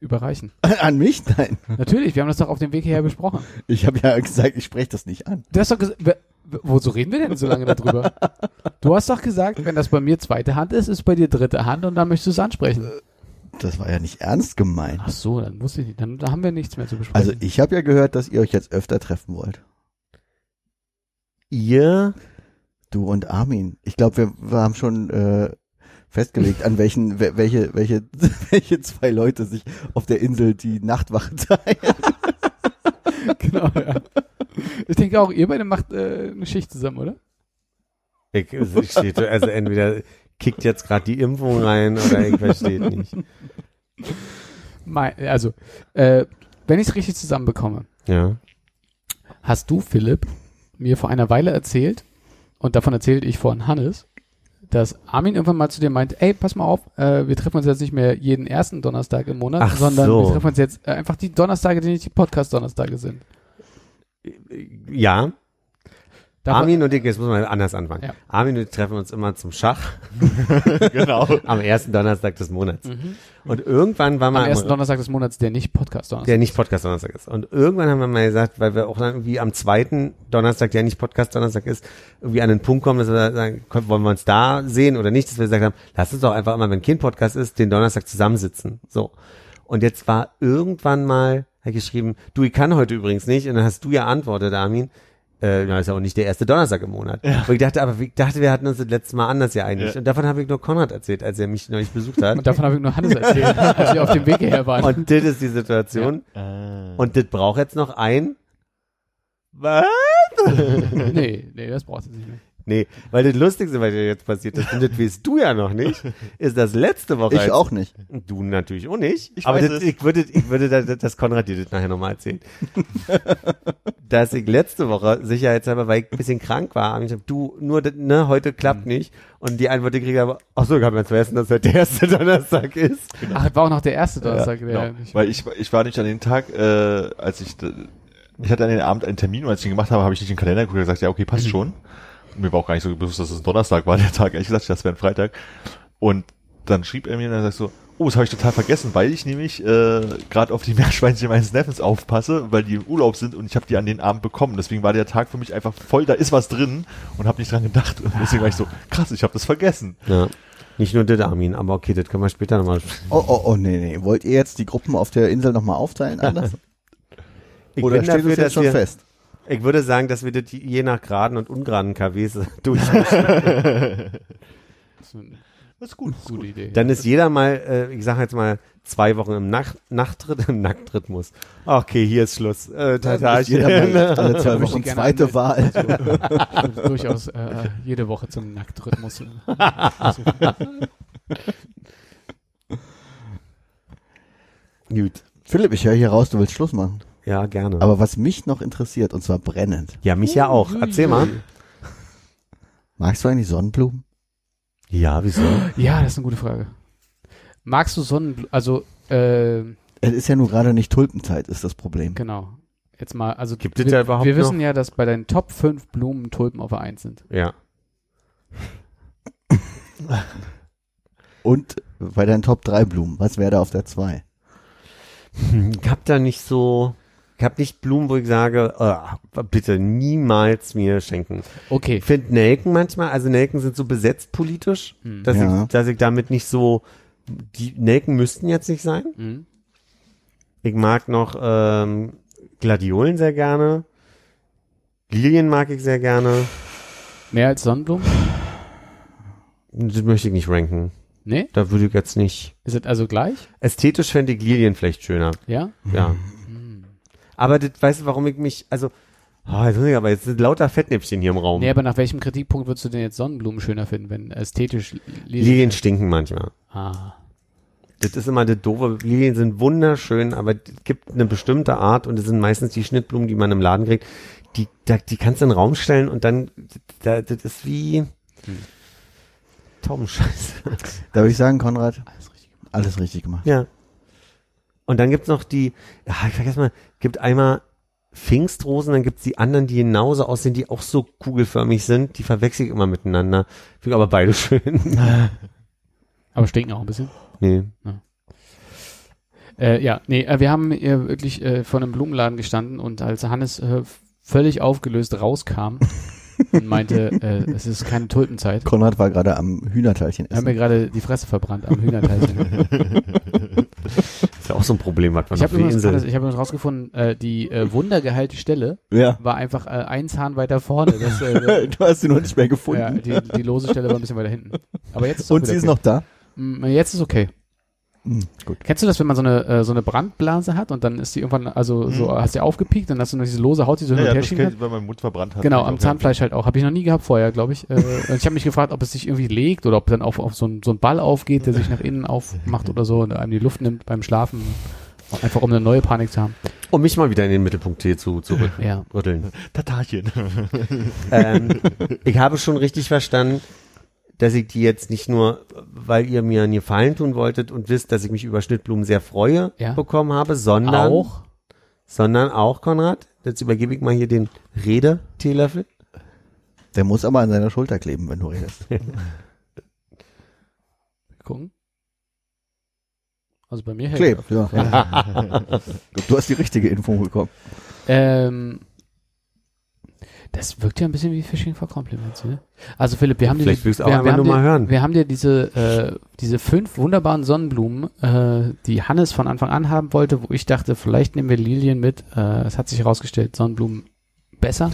überreichen? An mich? Nein. Natürlich, wir haben das doch auf dem Weg hierher besprochen. Ich habe ja gesagt, ich spreche das nicht an. Du hast doch gesagt, wozu reden wir denn so lange darüber? Du hast doch gesagt, wenn das bei mir zweite Hand ist, ist bei dir dritte Hand und dann möchtest du es ansprechen. Das war ja nicht ernst gemeint. Ach so, dann wusste ich nicht. Dann da haben wir nichts mehr zu besprechen. Also ich habe ja gehört, dass ihr euch jetzt öfter treffen wollt. Ihr, Du und Armin. Ich glaube, wir, wir haben schon äh, festgelegt, an welchen, we- welche, welche, welche zwei Leute sich auf der Insel die Nachtwache teilen. genau, ja. Ich denke auch, ihr beide macht äh, eine Schicht zusammen, oder? ich, also ich stehe, also entweder kickt jetzt gerade die Impfung rein oder ich verstehe nicht. Mein, also, äh, wenn ich es richtig zusammenbekomme, Ja. hast du, Philipp, mir vor einer Weile erzählt, und davon erzählte ich von Hannes, dass Armin irgendwann mal zu dir meint, ey, pass mal auf, äh, wir treffen uns jetzt nicht mehr jeden ersten Donnerstag im Monat, Ach sondern so. wir treffen uns jetzt äh, einfach die Donnerstage, die nicht die Podcast-Donnerstage sind. Ja, Davon- Armin und ich, jetzt muss man anders anfangen. Ja. Armin und ich treffen uns immer zum Schach genau. am ersten Donnerstag des Monats. Mhm. Und irgendwann war Am mal ersten Donnerstag des Monats, der nicht Podcast-Donnerstag der nicht Podcast Donnerstag ist. Und irgendwann haben wir mal gesagt, weil wir auch dann irgendwie am zweiten Donnerstag, der nicht Podcast Donnerstag ist, irgendwie an den Punkt kommen, dass wir sagen, wollen wir uns da sehen oder nicht, dass wir gesagt haben, lass uns doch einfach immer, wenn kein Podcast ist, den Donnerstag zusammensitzen. So. Und jetzt war irgendwann mal, hat geschrieben, du, ich kann heute übrigens nicht. Und dann hast du ja antwortet, Armin, äh, ja, ist ja auch nicht der erste Donnerstag im Monat. Und ich dachte, aber ich dachte, wir hatten uns das letzte Mal anders ja eigentlich. Ja. Und davon habe ich nur Konrad erzählt, als er mich neulich besucht hat. Und davon habe ich nur Hannes erzählt, als wir auf dem Weg hierher waren. Und das ist die Situation. Ah. Und das braucht jetzt noch ein. Was? nee, nee, das braucht es nicht mehr. Nee, weil das Lustigste, was ja jetzt passiert ist, und das weißt du ja noch nicht, ist das letzte Woche. Ich auch nicht. Du natürlich auch nicht. Ich aber weiß das, es. ich würde, ich würde das, das Konrad dir das nachher nochmal erzählen. Dass ich letzte Woche sicherheitshalber, weil ich ein bisschen krank war, hab ich gesagt, du, nur, das, ne, heute klappt Mhm. nicht. Und die Antwort, die kriege ich aber, ach so, ich habe jetzt vergessen, dass heute der erste Donnerstag ist. Ach, es war auch noch der erste Donnerstag. der Genau. nicht- Weil ich, ich war nicht an den Tag, äh, als ich, ich hatte an den Abend einen Termin und als ich ihn gemacht habe, habe ich nicht in den Kalender geguckt und gesagt, ja, okay, passt Mhm. schon. Und mir war auch gar nicht so bewusst, dass es ein Donnerstag war, der Tag. Ehrlich gesagt, das wäre ein Freitag. Und dann schrieb er mir und er sagt so, oh, das habe ich total vergessen, weil ich nämlich äh, gerade auf die Meerschweinchen meines Neffens aufpasse, weil die im Urlaub sind und ich habe die an den Abend bekommen. Deswegen war der Tag für mich einfach voll, da ist was drin und habe nicht dran gedacht. Und deswegen war ich so, krass, ich habe das vergessen. Ja. Nicht nur das, Armin, aber okay, das können wir später nochmal. Oh, oh, oh, nee, nee. Wollt ihr jetzt die Gruppen auf der Insel nochmal aufteilen anders? Ich Oder steht dafür, das jetzt schon wir, fest? Ich würde sagen, dass wir das je nach geraden und ungeraden KWs durch. Das ist eine Das ist gut. gute Idee. Dann ist jeder mal, äh, ich sage jetzt mal, zwei Wochen im Nacht, Nachtritt, im Nacktrhythmus. Okay, hier ist Schluss. Äh, Dann ist jeder mal alle zwei Wochen gerne zweite Wahl. Also durchaus äh, jede Woche zum Nacktrhythmus. Gut. Philipp, ich höre hier raus, du willst Schluss machen. Ja, gerne. Aber was mich noch interessiert, und zwar brennend. ja, mich ja auch. Erzähl mal. Magst du eigentlich Sonnenblumen? Ja, wieso? Ja, das ist eine gute Frage. Magst du Sonnenblumen? Also, äh, Es ist ja nur gerade nicht Tulpenzeit, ist das Problem. genau. Jetzt mal, also Gibt es wir, ja überhaupt wir noch? wissen ja, dass bei deinen Top 5 Blumen Tulpen auf der 1 sind. Ja. Und bei deinen Top 3 Blumen, was wäre da auf der 2? Ich hab da nicht so, ich hab nicht Blumen, wo ich sage, äh, bitte niemals mir schenken. Okay. Ich finde Nelken manchmal, also Nelken sind so besetzt politisch, Hm. dass, Ja. ich, dass ich damit nicht so, die Nelken müssten jetzt nicht sein. Mhm. Ich mag noch ähm, Gladiolen sehr gerne. Lilien mag ich sehr gerne. Mehr als Sonnenblumen? Das möchte ich nicht ranken. Nee? Da würde ich jetzt nicht. Ist es also gleich? Ästhetisch fände ich Lilien vielleicht schöner. Ja? Ja. Hm. Aber das, weißt du, warum ich mich, also, oh, jetzt, muss ich aber jetzt sind lauter Fettnäpfchen hier im Raum. Nee, aber nach welchem Kritikpunkt würdest du denn jetzt Sonnenblumen schöner finden, wenn ästhetisch Lilien stinken manchmal. Ah. Das ist immer das doofe. Lilien sind wunderschön, aber es gibt eine bestimmte Art und es sind meistens die Schnittblumen, die man im Laden kriegt. Die, da, die kannst du in den Raum stellen und dann, da, das ist wie Taubenscheiße. Da würde ich sagen, Konrad, Alles richtig gemacht. alles richtig gemacht. Ja. Und dann gibt's noch die, ja, ich vergesse mal, gibt einmal Pfingstrosen, dann gibt's die anderen, die genauso aussehen, die auch so kugelförmig sind. Die verwechsel ich immer miteinander. Finde aber beide schön. Aber stinken auch ein bisschen. nee. Äh, ja, nee, äh, wir haben äh, wirklich äh, vor einem Blumenladen gestanden und als Hannes äh, völlig aufgelöst rauskam und meinte, äh, es ist keine Tulpenzeit, Konrad war gerade am Hühnerteilchen haben mir essen. gerade die Fresse verbrannt am Hühnerteilchen. Ist ja auch so ein Problem, was man ich auf habe übrigens, rausgefunden, äh, die äh, wundergeheilte Stelle Ja. war einfach äh, ein Zahn weiter vorne. Das, äh, Du hast sie noch nicht mehr ja, gefunden. die, die lose Stelle war ein bisschen weiter hinten. Aber jetzt ist Und sie ist okay. noch da? Mm, Jetzt ist okay. Hm, gut. Kennst du das, wenn man so eine, äh, so eine Brandblase hat und dann ist die irgendwann, also so hast du aufgepiekt, dann hast du noch diese lose Haut, die so hin Ja, und ja, her kann? weil mein Mund verbrannt hat. Genau, am Zahnfleisch halt auch. Habe ich noch nie gehabt vorher, glaube ich. Äh, und ich habe mich gefragt, ob es sich irgendwie legt oder ob dann auf, auf so, ein, so ein Ball aufgeht, der sich nach innen aufmacht oder so und einem die Luft nimmt beim Schlafen. Einfach um eine neue Panik zu haben. um mich mal wieder in den Mittelpunkt hier zu, zu rütteln. Ja. Tatarchen. ähm, ich habe schon richtig verstanden, dass ich die jetzt nicht nur, weil ihr mir einen Gefallen tun wolltet und wisst, dass ich mich über Schnittblumen sehr freue, Ja. bekommen habe, sondern Auch. sondern auch, Konrad, jetzt übergebe ich mal hier den Rede-Teelöffel. Der muss aber an seiner Schulter kleben, wenn du redest. Gucken. Also bei mir hält Klebt, ja. du hast die richtige Info bekommen. Ähm, das wirkt ja ein bisschen wie Fishing for Compliments, ne? Also Philipp, wir haben Vielleicht dir, wir, auch wir haben dir, mal hören. Wir haben dir diese, äh, diese fünf wunderbaren Sonnenblumen, äh, die Hannes von Anfang an haben wollte, wo ich dachte, vielleicht nehmen wir Lilien mit. Äh, es hat sich herausgestellt, Sonnenblumen besser.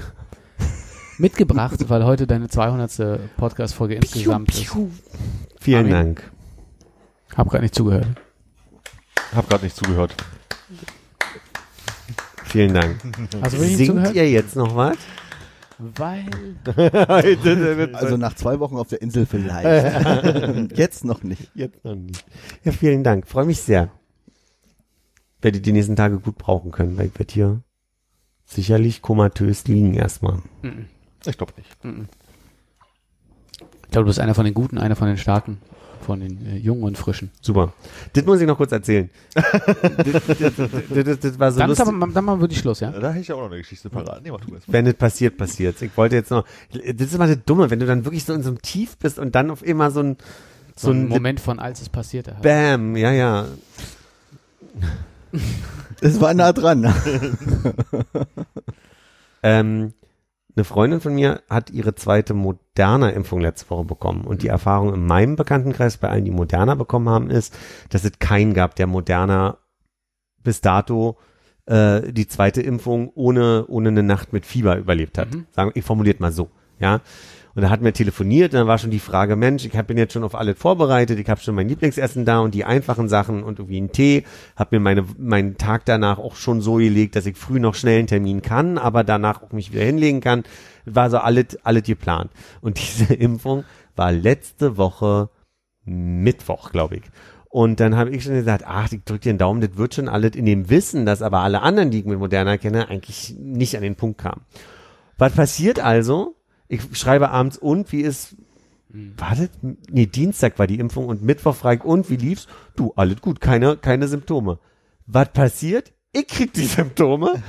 mitgebracht, weil heute deine 200. Podcast-Folge insgesamt ist. Vielen Armin? Dank. Hab gerade nicht zugehört. Hab gerade nicht zugehört. Vielen Dank. Nicht Singt zugehört? ihr jetzt noch was? Weil. Also nach zwei Wochen auf der Insel vielleicht. Jetzt noch nicht. Jetzt noch nicht. Ja, vielen Dank. Freue mich sehr. Werde die nächsten Tage gut brauchen können, weil ich werde hier sicherlich komatös liegen erstmal. Ich glaube nicht. Ich glaube, du bist einer von den Guten, einer von den Starken, von den äh, Jungen und Frischen. Super. Das muss ich noch kurz erzählen. das, das, das, das, das war so dann, lustig. aber, dann machen wir wirklich Schluss, ja? Da hätte ich auch noch eine Geschichte parat. Nee, mach du erst mal. Wenn das passiert, passiert. Ich wollte jetzt noch, das ist immer das Dumme, wenn du dann wirklich so in so einem Tief bist und dann auf immer so ein, So ein Moment von, als es passierte. hat. Bam, ja, ja. Es war nah dran. Ähm, eine Freundin von mir hat ihre zweite Moderna-Impfung letzte Woche bekommen. Und die Erfahrung in meinem Bekanntenkreis bei allen, die Moderna bekommen haben, ist, dass es keinen gab, der Moderna bis dato äh, die zweite Impfung ohne, ohne eine Nacht mit Fieber überlebt hat. Mhm. Sagen, ich formuliert mal so, ja. Und da hatten wir telefoniert und dann war schon die Frage, Mensch, ich hab, bin jetzt schon auf alles vorbereitet, ich habe schon mein Lieblingsessen da und die einfachen Sachen und irgendwie einen Tee, habe mir meine, meinen Tag danach auch schon so gelegt, dass ich früh noch schnell einen Termin kann, aber danach auch mich wieder hinlegen kann. War so alles, alles geplant. Und diese Impfung war letzte Woche Mittwoch, glaube ich. Und dann habe ich schon gesagt, ach, ich drück dir den Daumen, das wird schon alles in dem Wissen, dass aber alle anderen, die ich mit Moderna kenne, eigentlich nicht an den Punkt kamen. Was passiert also? Ich schreibe abends und wie ist war das? Nee, Dienstag war die Impfung und Mittwoch frage ich, und wie lief's? Du, alles gut, keine, keine Symptome. Was passiert? Ich krieg die Symptome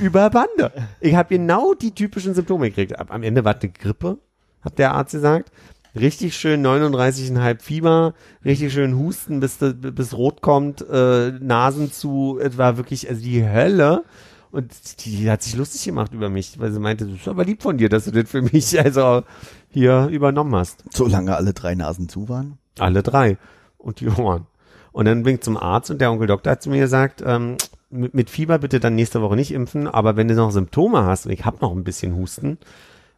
über Bande. Ich habe genau die typischen Symptome gekriegt. Ab, am Ende war eine Grippe, hat der Arzt gesagt. Richtig schön 39,5 Fieber, richtig schön Husten, bis, bis rot kommt, äh, Nasen zu, es war wirklich, also die Hölle. Und die hat sich lustig gemacht über mich, weil sie meinte, das ist aber lieb von dir, dass du das für mich also hier übernommen hast. Solange alle drei Nasen zu waren. Alle drei. Und die Ohren. Und dann bin ich zum Arzt und der Onkel Doktor hat zu mir gesagt, ähm, mit, mit Fieber bitte dann nächste Woche nicht impfen, aber wenn du noch Symptome hast und ich habe noch ein bisschen Husten,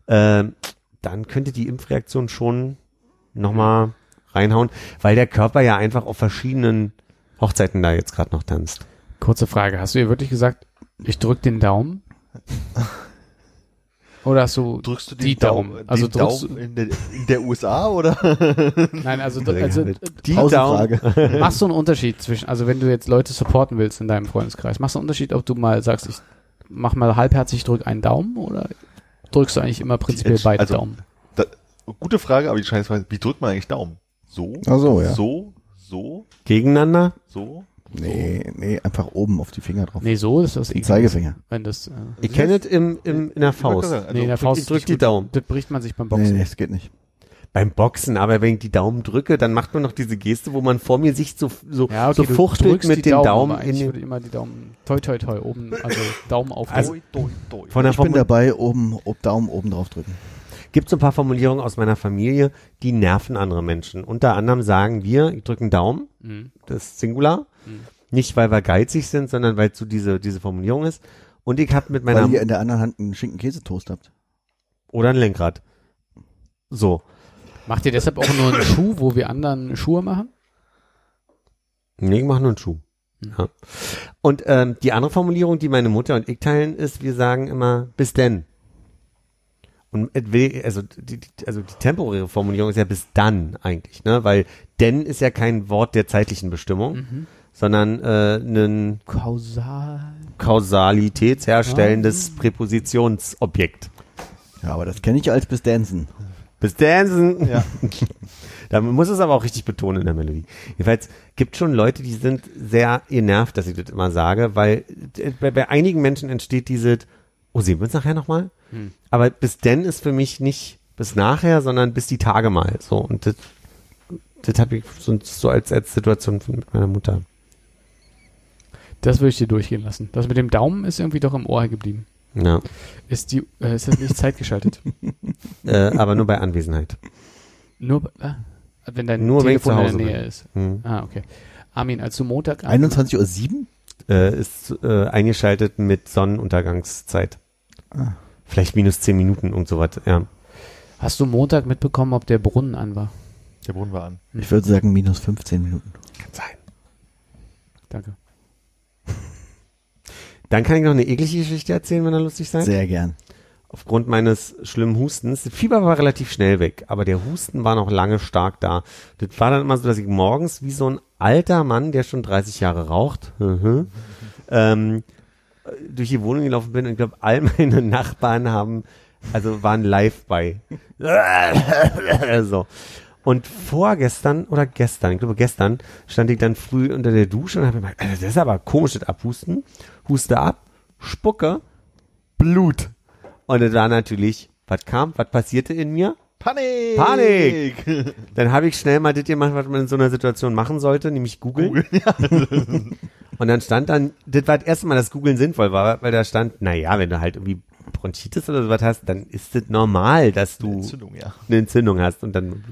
äh, dann könnte die Impfreaktion schon nochmal reinhauen, weil der Körper ja einfach auf verschiedenen Hochzeiten da jetzt gerade noch tanzt. Kurze Frage. Hast du ihr wirklich gesagt, ich drück den Daumen? Oder hast du, Drückst du Die den Daumen, Daumen. Also den drückst Daumen in der, in der USA oder? nein, also, also Die Pausenfrage. machst du einen Unterschied zwischen, also wenn du jetzt Leute supporten willst in deinem Freundeskreis, machst du einen Unterschied, ob du mal sagst, ich mach mal halbherzig, drück einen Daumen oder drückst du eigentlich immer prinzipiell beide also- Daumen? Da, gute Frage, aber die Scheiße, wie drückt man eigentlich Daumen? So? Ach so, ja. So? So? Gegeneinander? So? Nee, nee, einfach oben auf die Finger drauf. Nee, so ist das eklig. Zeigefinger. Wenn das, äh, Ich kenne es im, im, in der Faust. Also, nee, in der Faust ich drück die gut. Daumen. Das bricht man sich beim Nee, Boxen. nee, das geht nicht. Beim Boxen, aber wenn ich die Daumen drücke, dann macht man noch diese Geste, wo man vor mir sich so, so, Ja, okay, so fuchtelt mit dem Daumen, Daumen aber in den, würde ich immer die Daumen toi toi toi oben, also Daumen auf. Also- Doi, doi, doi. von der Ich bin dabei, oben, ob Daumen oben drauf drücken. Gibt so ein paar Formulierungen aus meiner Familie, die nerven andere Menschen. Unter anderem sagen wir, ich drücke einen Daumen, Mhm. das ist Singular. Mhm. Nicht, weil wir geizig sind, sondern weil es so diese, diese Formulierung ist. Und ich habe mit meiner, Weil ihr in der anderen Hand einen Schinken-Käsetoast habt. oder ein Lenkrad. So. Macht ihr deshalb auch nur einen Schuh, wo wir anderen Schuhe machen? Nee, ich mache nur einen Schuh. Mhm. Ja. Und ähm, die andere Formulierung, die meine Mutter und ich teilen, ist, wir sagen immer, bis denn. Und also die, die- also die temporäre Formulierung ist ja bis dann eigentlich, ne? Weil denn ist ja kein Wort der zeitlichen Bestimmung, Mhm. sondern äh, ein Kausal. kausalitätsherstellendes Präpositionsobjekt. Ja, aber das kenne ich als bis Dansen. Bis dancen. Ja. da muss es aber auch richtig betonen in der Melodie. Jedenfalls gibt schon Leute, die sind sehr genervt, dass ich das immer sage, weil äh, bei, bei einigen Menschen entsteht diese, oh, sehen wir uns nachher nochmal? Hm. Aber bis denn ist für mich nicht bis nachher, sondern bis die Tage mal. So, und das, das habe ich so, so als, als Situation mit meiner Mutter. Das würde ich dir durchgehen lassen. Das mit dem Daumen ist irgendwie doch im Ohr geblieben. Ja. Ist die, äh, ist das nicht zeitgeschaltet? Äh, aber nur bei Anwesenheit. Nur, äh, wenn dein Nur Telefon in der Nähe bin. ist. Hm. Ah, okay. Armin, als du Montag 21.07 Uhr? Äh, ist äh, eingeschaltet mit Sonnenuntergangszeit. Vielleicht minus zehn Minuten und so was, ja. hast du Montag mitbekommen, ob der Brunnen an war? Der Brunnen war an. Ich würde sagen minus 15 Minuten. Kann sein. Danke. Dann kann ich noch eine eklige Geschichte erzählen, wenn er lustig sein. Sehr gern. aufgrund meines schlimmen Hustens. Das Fieber war relativ schnell weg, aber der Husten war noch lange stark da. Das war dann immer so, dass ich morgens wie so ein alter Mann, der schon 30 Jahre raucht, mhm, ähm, durch die Wohnung gelaufen bin und ich glaube, all meine Nachbarn haben, also waren live bei. so. Und vorgestern oder gestern, ich glaube gestern, stand ich dann früh unter der Dusche und habe mir gedacht, Alter, das ist aber komisch, das Abhusten. Huste ab, Spucke, Blut. Und das war natürlich, was kam, was passierte in mir? Panik! Panik! Dann habe ich schnell mal das gemacht, was man in so einer Situation machen sollte, nämlich googeln. Und dann stand dann, das war das erste Mal, dass googeln sinnvoll war, weil da stand, naja, wenn du halt irgendwie Bronchitis oder sowas hast, dann ist das normal, dass du Entzündung, ja. eine Entzündung hast und dann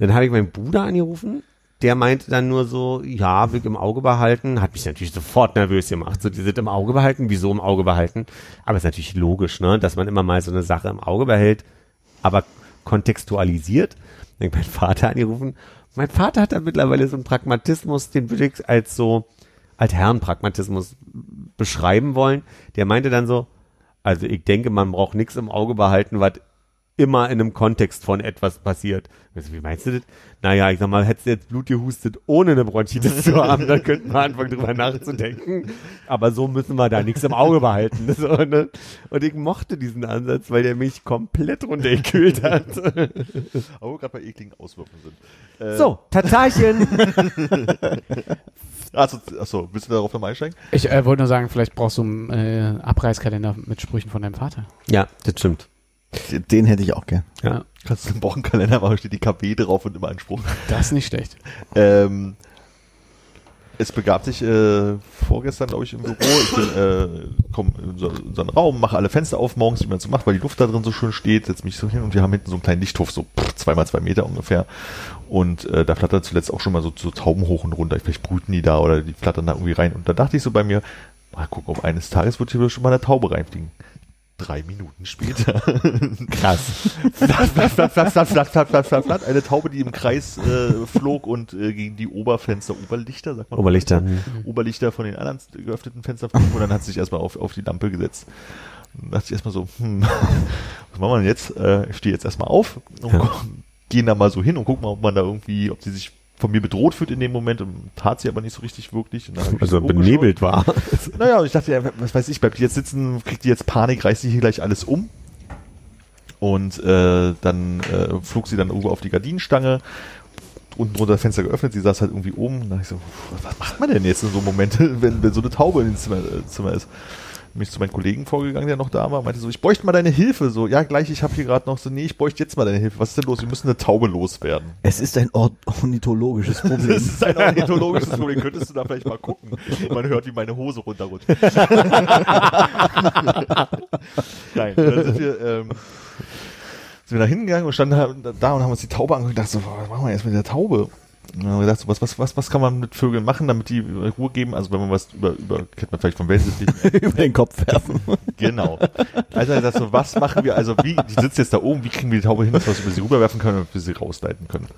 dann habe ich meinen Bruder angerufen, der meinte dann nur so, ja, will ich im Auge behalten, hat mich natürlich sofort nervös gemacht, so die sind im Auge behalten, wieso im Auge behalten? Aber ist natürlich logisch, ne, dass man immer mal so eine Sache im Auge behält, aber kontextualisiert. Dann hab ich meinen Vater angerufen. Mein Vater hat da mittlerweile so einen Pragmatismus, den würde ich als so Altherrenpragmatismus beschreiben wollen. Der meinte dann so, also ich denke, man braucht nichts im Auge behalten, was immer in einem Kontext von etwas passiert. Also, wie meinst du das? Naja, ich sag mal, hättest du jetzt Blut gehustet, ohne eine Bronchitis zu haben, dann könnten wir anfangen drüber nachzudenken. Aber so müssen wir da nichts im Auge behalten. Ne? Und ich mochte diesen Ansatz, weil der mich komplett runtergekühlt hat. Aber gerade bei ekligen Auswirkungen sind. Äh, So, Tatarchen. Also, achso, willst du darauf nochmal einsteigen? Ich äh, wollte nur sagen, vielleicht brauchst du einen äh, Abreißkalender mit Sprüchen von deinem Vater. ja, das stimmt. Den hätte ich auch gern. Ja. Kannst du einen Wochenkalender machen, steht die KW drauf und immer ein Spruch. Das ist nicht schlecht. Ähm, es begab sich äh, vorgestern, glaube ich, im Büro. Ich bin, äh, komm in so, in so einen Raum, mache alle Fenster auf morgens, wie man so macht, weil die Luft da drin so schön steht, setz mich so hin und wir haben hinten so einen kleinen Lichthof, so pff, zweimal zwei Meter ungefähr. Und äh, da flattern zuletzt auch schon mal so, so Tauben hoch und runter. Vielleicht brüten die da oder die flattern da irgendwie rein. Und da dachte ich so bei mir, mal gucken, ob eines Tages wird hier schon mal eine Taube reinfliegen. Drei Minuten später. Krass. flatt, flatt, flatt, flatt, flatt, flatt, flatt, flatt, flatt, flatt. Eine Taube, die im Kreis äh, flog und äh, gegen die Oberfenster, Oberlichter, sagt man. Oberlichter. Oberlichter von den anderen geöffneten Fenstern flog und dann hat sie sich erstmal auf, auf die Lampe gesetzt. Dachte ich erstmal so, hm, was machen wir denn jetzt? Äh, ich stehe jetzt erstmal auf und Ja. Gehen da mal so hin und gucken mal, ob man da irgendwie, ob sie sich von mir bedroht fühlt in dem Moment. Und tat sie aber nicht so richtig wirklich. Also benebelt war. Naja, und ich dachte, ja, was weiß ich, bleibt die jetzt sitzen, kriegt die jetzt Panik, reißt sie hier gleich alles um. Und äh, dann äh, flog sie dann irgendwo auf die Gardinenstange, unten drunter das Fenster geöffnet, sie saß halt irgendwie oben. Und dann ich so, was macht man denn jetzt in so Momente, wenn, wenn so eine Taube in dem Zimmer, äh, Zimmer ist? Bin ich zu meinem Kollegen vorgegangen, der noch da war, meinte so, ich bräuchte mal deine Hilfe. So, ja, gleich, ich habe hier gerade noch so, nee, ich bräuchte jetzt mal deine Hilfe. Was ist denn los? Wir müssen eine Taube loswerden. Es ist ein or ornithologisches Problem. ist ein ornithologisches Problem. Könntest du da vielleicht mal gucken? Man hört, wie meine Hose runterrutscht. Nein, dann sind wir, ähm, sind wir da hingegangen und standen da und haben uns die Taube angeguckt und gedacht so, was machen wir jetzt mit der Taube? Und dann haben wir gedacht, so, was, was, was, was kann man mit Vögeln machen, damit die Ruhe geben? Also wenn man was über, über kennt man vielleicht vom Wellensittich. Über den Kopf werfen. genau. Also er sagt so, was machen wir, also wie, die sitzt jetzt da oben, wie kriegen wir die Taube hin, dass wir sie rüberwerfen können, damit wir sie rausleiten können?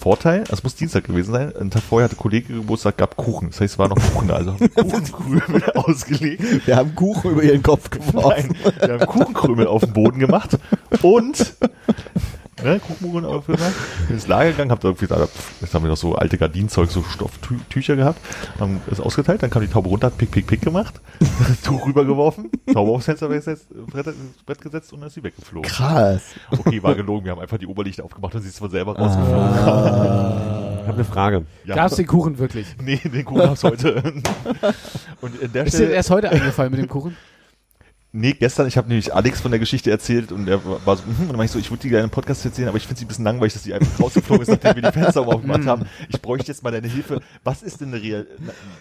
Vorteil, es muss Dienstag gewesen sein, einen Tag vorher hatte Kollege Geburtstag, gab Kuchen. Das heißt, es war noch Kuchen da, also haben Kuchenkrümel ausgelegt. Wir haben Kuchen über ihren Kopf geworfen. Nein, wir haben Kuchenkrümel auf den Boden gemacht und ne, Kuchenkrümel aufgemacht, ins Lager gegangen, hab da irgendwie, da, jetzt haben wir noch so alte Gardinenzeug, so Stofftücher gehabt, haben es ausgeteilt, dann kam die Taube runter, hat pick, pick, pick gemacht, Tuch rübergeworfen, Taube aufs Fenster gesetzt, Brett, ins Brett gesetzt und dann ist sie weggeflogen. Krass. Okay, war gelogen, wir haben einfach die Oberlichter aufgemacht und sie ist von selber rausgeflogen. Ich habe eine Frage. Ja. Gab's den Kuchen wirklich? Nee, den Kuchen gab's heute. Und in der Ist dir Stelle, erst heute eingefallen mit dem Kuchen? Nee, gestern, ich habe nämlich Alex von der Geschichte erzählt und er war so, hm, und dann meinte ich so, ich würde die gerne im Podcast erzählen, aber ich finde sie ein bisschen langweilig, dass die einfach rausgeflogen ist, nachdem wir die Fenster aufgemacht haben. Ich bräuchte jetzt mal deine Hilfe. Was ist denn eine real...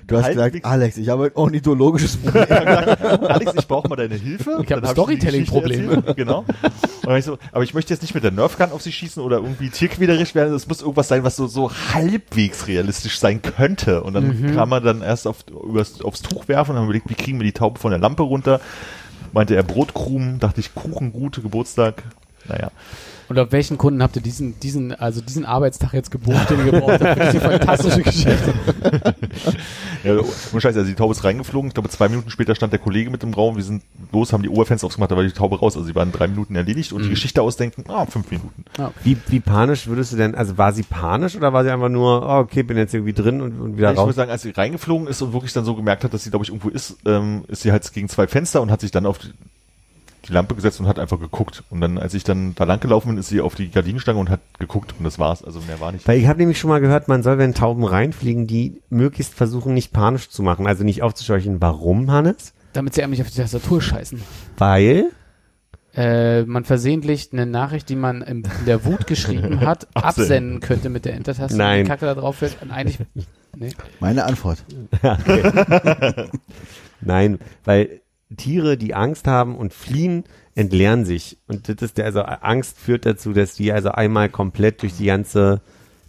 Du hast gesagt, Alex, ich habe ein ornithologisches Problem. Alex, ich brauche mal deine Hilfe. Ich hab Dann ich die Storytelling-Probleme. Genau. Und ich so, aber ich möchte jetzt nicht mit der Nerfgun auf sie schießen oder irgendwie tierquälerisch werden. Es muss irgendwas sein, was so, so halbwegs realistisch sein könnte. Und dann kann man dann erst auf, übers, aufs Tuch werfen und dann überlegt, wie kriegen wir die Taube von der Lampe runter. Meinte er Brotkrumen, dachte ich Kuchen, gut, Geburtstag. Naja. Und auf welchen Kunden habt ihr diesen, diesen, also diesen Arbeitstag jetzt gebucht, den ihr gebraucht habt? Finde ich eine fantastische Geschichte. Ja, ohne Scheiß, also die Taube ist reingeflogen. Ich glaube, zwei Minuten später stand der Kollege mit im Raum. Wir sind los, haben die Oberfenster aufgemacht, da war die Taube raus. Also sie waren drei Minuten erledigt und die Mhm. Geschichte ausdenken, ah, fünf Minuten. Wie, wie panisch würdest du denn, also war sie panisch oder war sie einfach nur, oh, okay, bin jetzt irgendwie drin und, und wieder ich muss raus? sagen, als sie reingeflogen ist und wirklich dann so gemerkt hat, dass sie, glaube ich, irgendwo ist, ähm, ist sie halt gegen zwei Fenster und hat sich dann auf die, Lampe gesetzt und hat einfach geguckt. Und dann, als ich dann da lang gelaufen bin, ist sie auf die Gardinenstange und hat geguckt und das war's. Also mehr war nicht. Weil ich habe nämlich schon mal gehört, man soll, wenn Tauben reinfliegen, die möglichst versuchen, nicht panisch zu machen, also nicht aufzuscheuchen. Warum, Hannes? Damit sie eigentlich auf die Tastatur scheißen. Weil, Äh, man versehentlich eine Nachricht, die man in der Wut geschrieben hat, absenden könnte mit der Enter-Taste. Nein. Die Kacke da drauf fällt. Und eigentlich, nee. Meine Antwort. nein, weil Tiere, die Angst haben und fliehen, entleeren sich. Und das ist der, also Angst führt dazu, dass die also einmal komplett durch die ganze,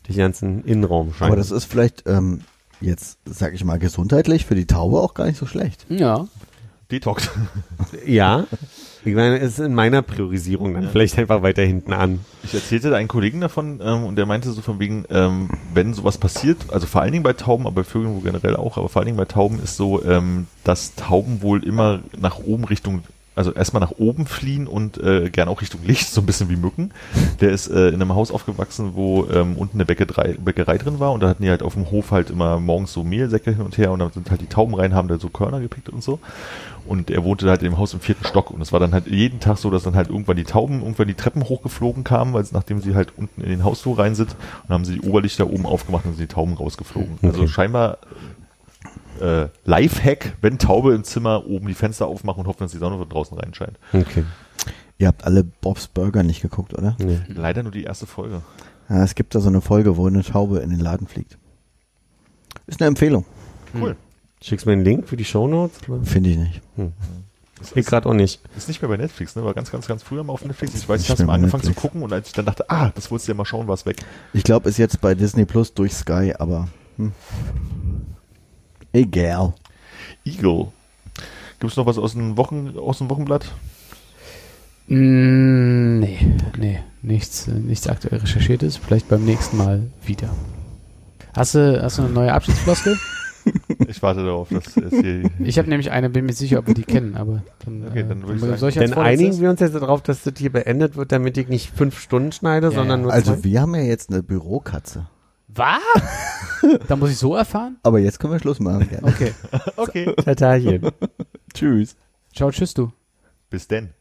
durch den ganzen Innenraum scheinen. Aber das ist vielleicht ähm, jetzt, sag ich mal, gesundheitlich für die Taube auch gar nicht so schlecht. Ja. Detox. ja. Ich meine, es ist in meiner Priorisierung dann vielleicht einfach weiter hinten an. Ich erzählte da einen Kollegen davon ähm, und der meinte so von wegen, ähm, wenn sowas passiert, also vor allen Dingen bei Tauben, aber bei Vögeln wohl generell auch, aber vor allen Dingen bei Tauben ist so, ähm, dass Tauben wohl immer nach oben Richtung, also erstmal nach oben fliehen und äh, gern auch Richtung Licht, so ein bisschen wie Mücken. Der ist äh, in einem Haus aufgewachsen, wo ähm, unten eine Bäckerei, Bäckerei drin war und da hatten die halt auf dem Hof halt immer morgens so Mehlsäcke hin und her und dann sind halt die Tauben rein, haben da so Körner gepickt und so. Und er wohnte halt im Haus im vierten Stock und es war dann halt jeden Tag so, dass dann halt irgendwann die Tauben irgendwann die Treppen hochgeflogen kamen, weil nachdem sie halt unten in den Hausflur rein sind und haben sie die Oberlichter oben aufgemacht und sind die Tauben rausgeflogen. Also scheinbar äh, Lifehack, wenn Taube im Zimmer oben die Fenster aufmachen und hoffen, dass die Sonne von draußen reinscheint. Okay. Ihr habt alle Bob's Burger nicht geguckt, oder? Nee. Leider nur die erste Folge. Ja, es gibt da so eine Folge, wo eine Taube in den Laden fliegt. Ist eine Empfehlung. Cool. Schickst du mir einen Link für die Shownotes? Finde ich nicht. Ich gerade auch nicht. Ist nicht mehr bei Netflix, ne? War ganz, ganz, ganz früher mal auf Netflix. Ich weiß, Nicht ich habe mal angefangen zu Netflix. gucken und als ich dann dachte, ah, das wolltest du ja mal schauen, war es weg. Ich glaube, ist jetzt bei Disney Plus durch Sky, aber hm. Egal. Eagle. Gibt es noch was aus dem, Wochen, aus dem Wochenblatt? Mm, nee, nee, nichts, äh, nichts aktuell recherchiertes. Vielleicht beim nächsten Mal wieder. Hast du, hast du eine neue Abschiedsfloskel? Ich warte darauf, dass es hier. Ich habe nämlich eine, bin mir sicher, ob wir die kennen, aber dann, Okay, äh, dann würde ich sagen- soll ich Dann einigen wir uns jetzt darauf, dass das hier beendet wird, damit ich nicht fünf Stunden schneide, Ja, sondern ja. nur Also zwei. wir haben ja jetzt eine Bürokatze. Was? da muss ich so erfahren? Aber jetzt können wir Schluss machen. Gerne. Okay. Okay. Tschüss. Ciao, tschüss du. Bis denn.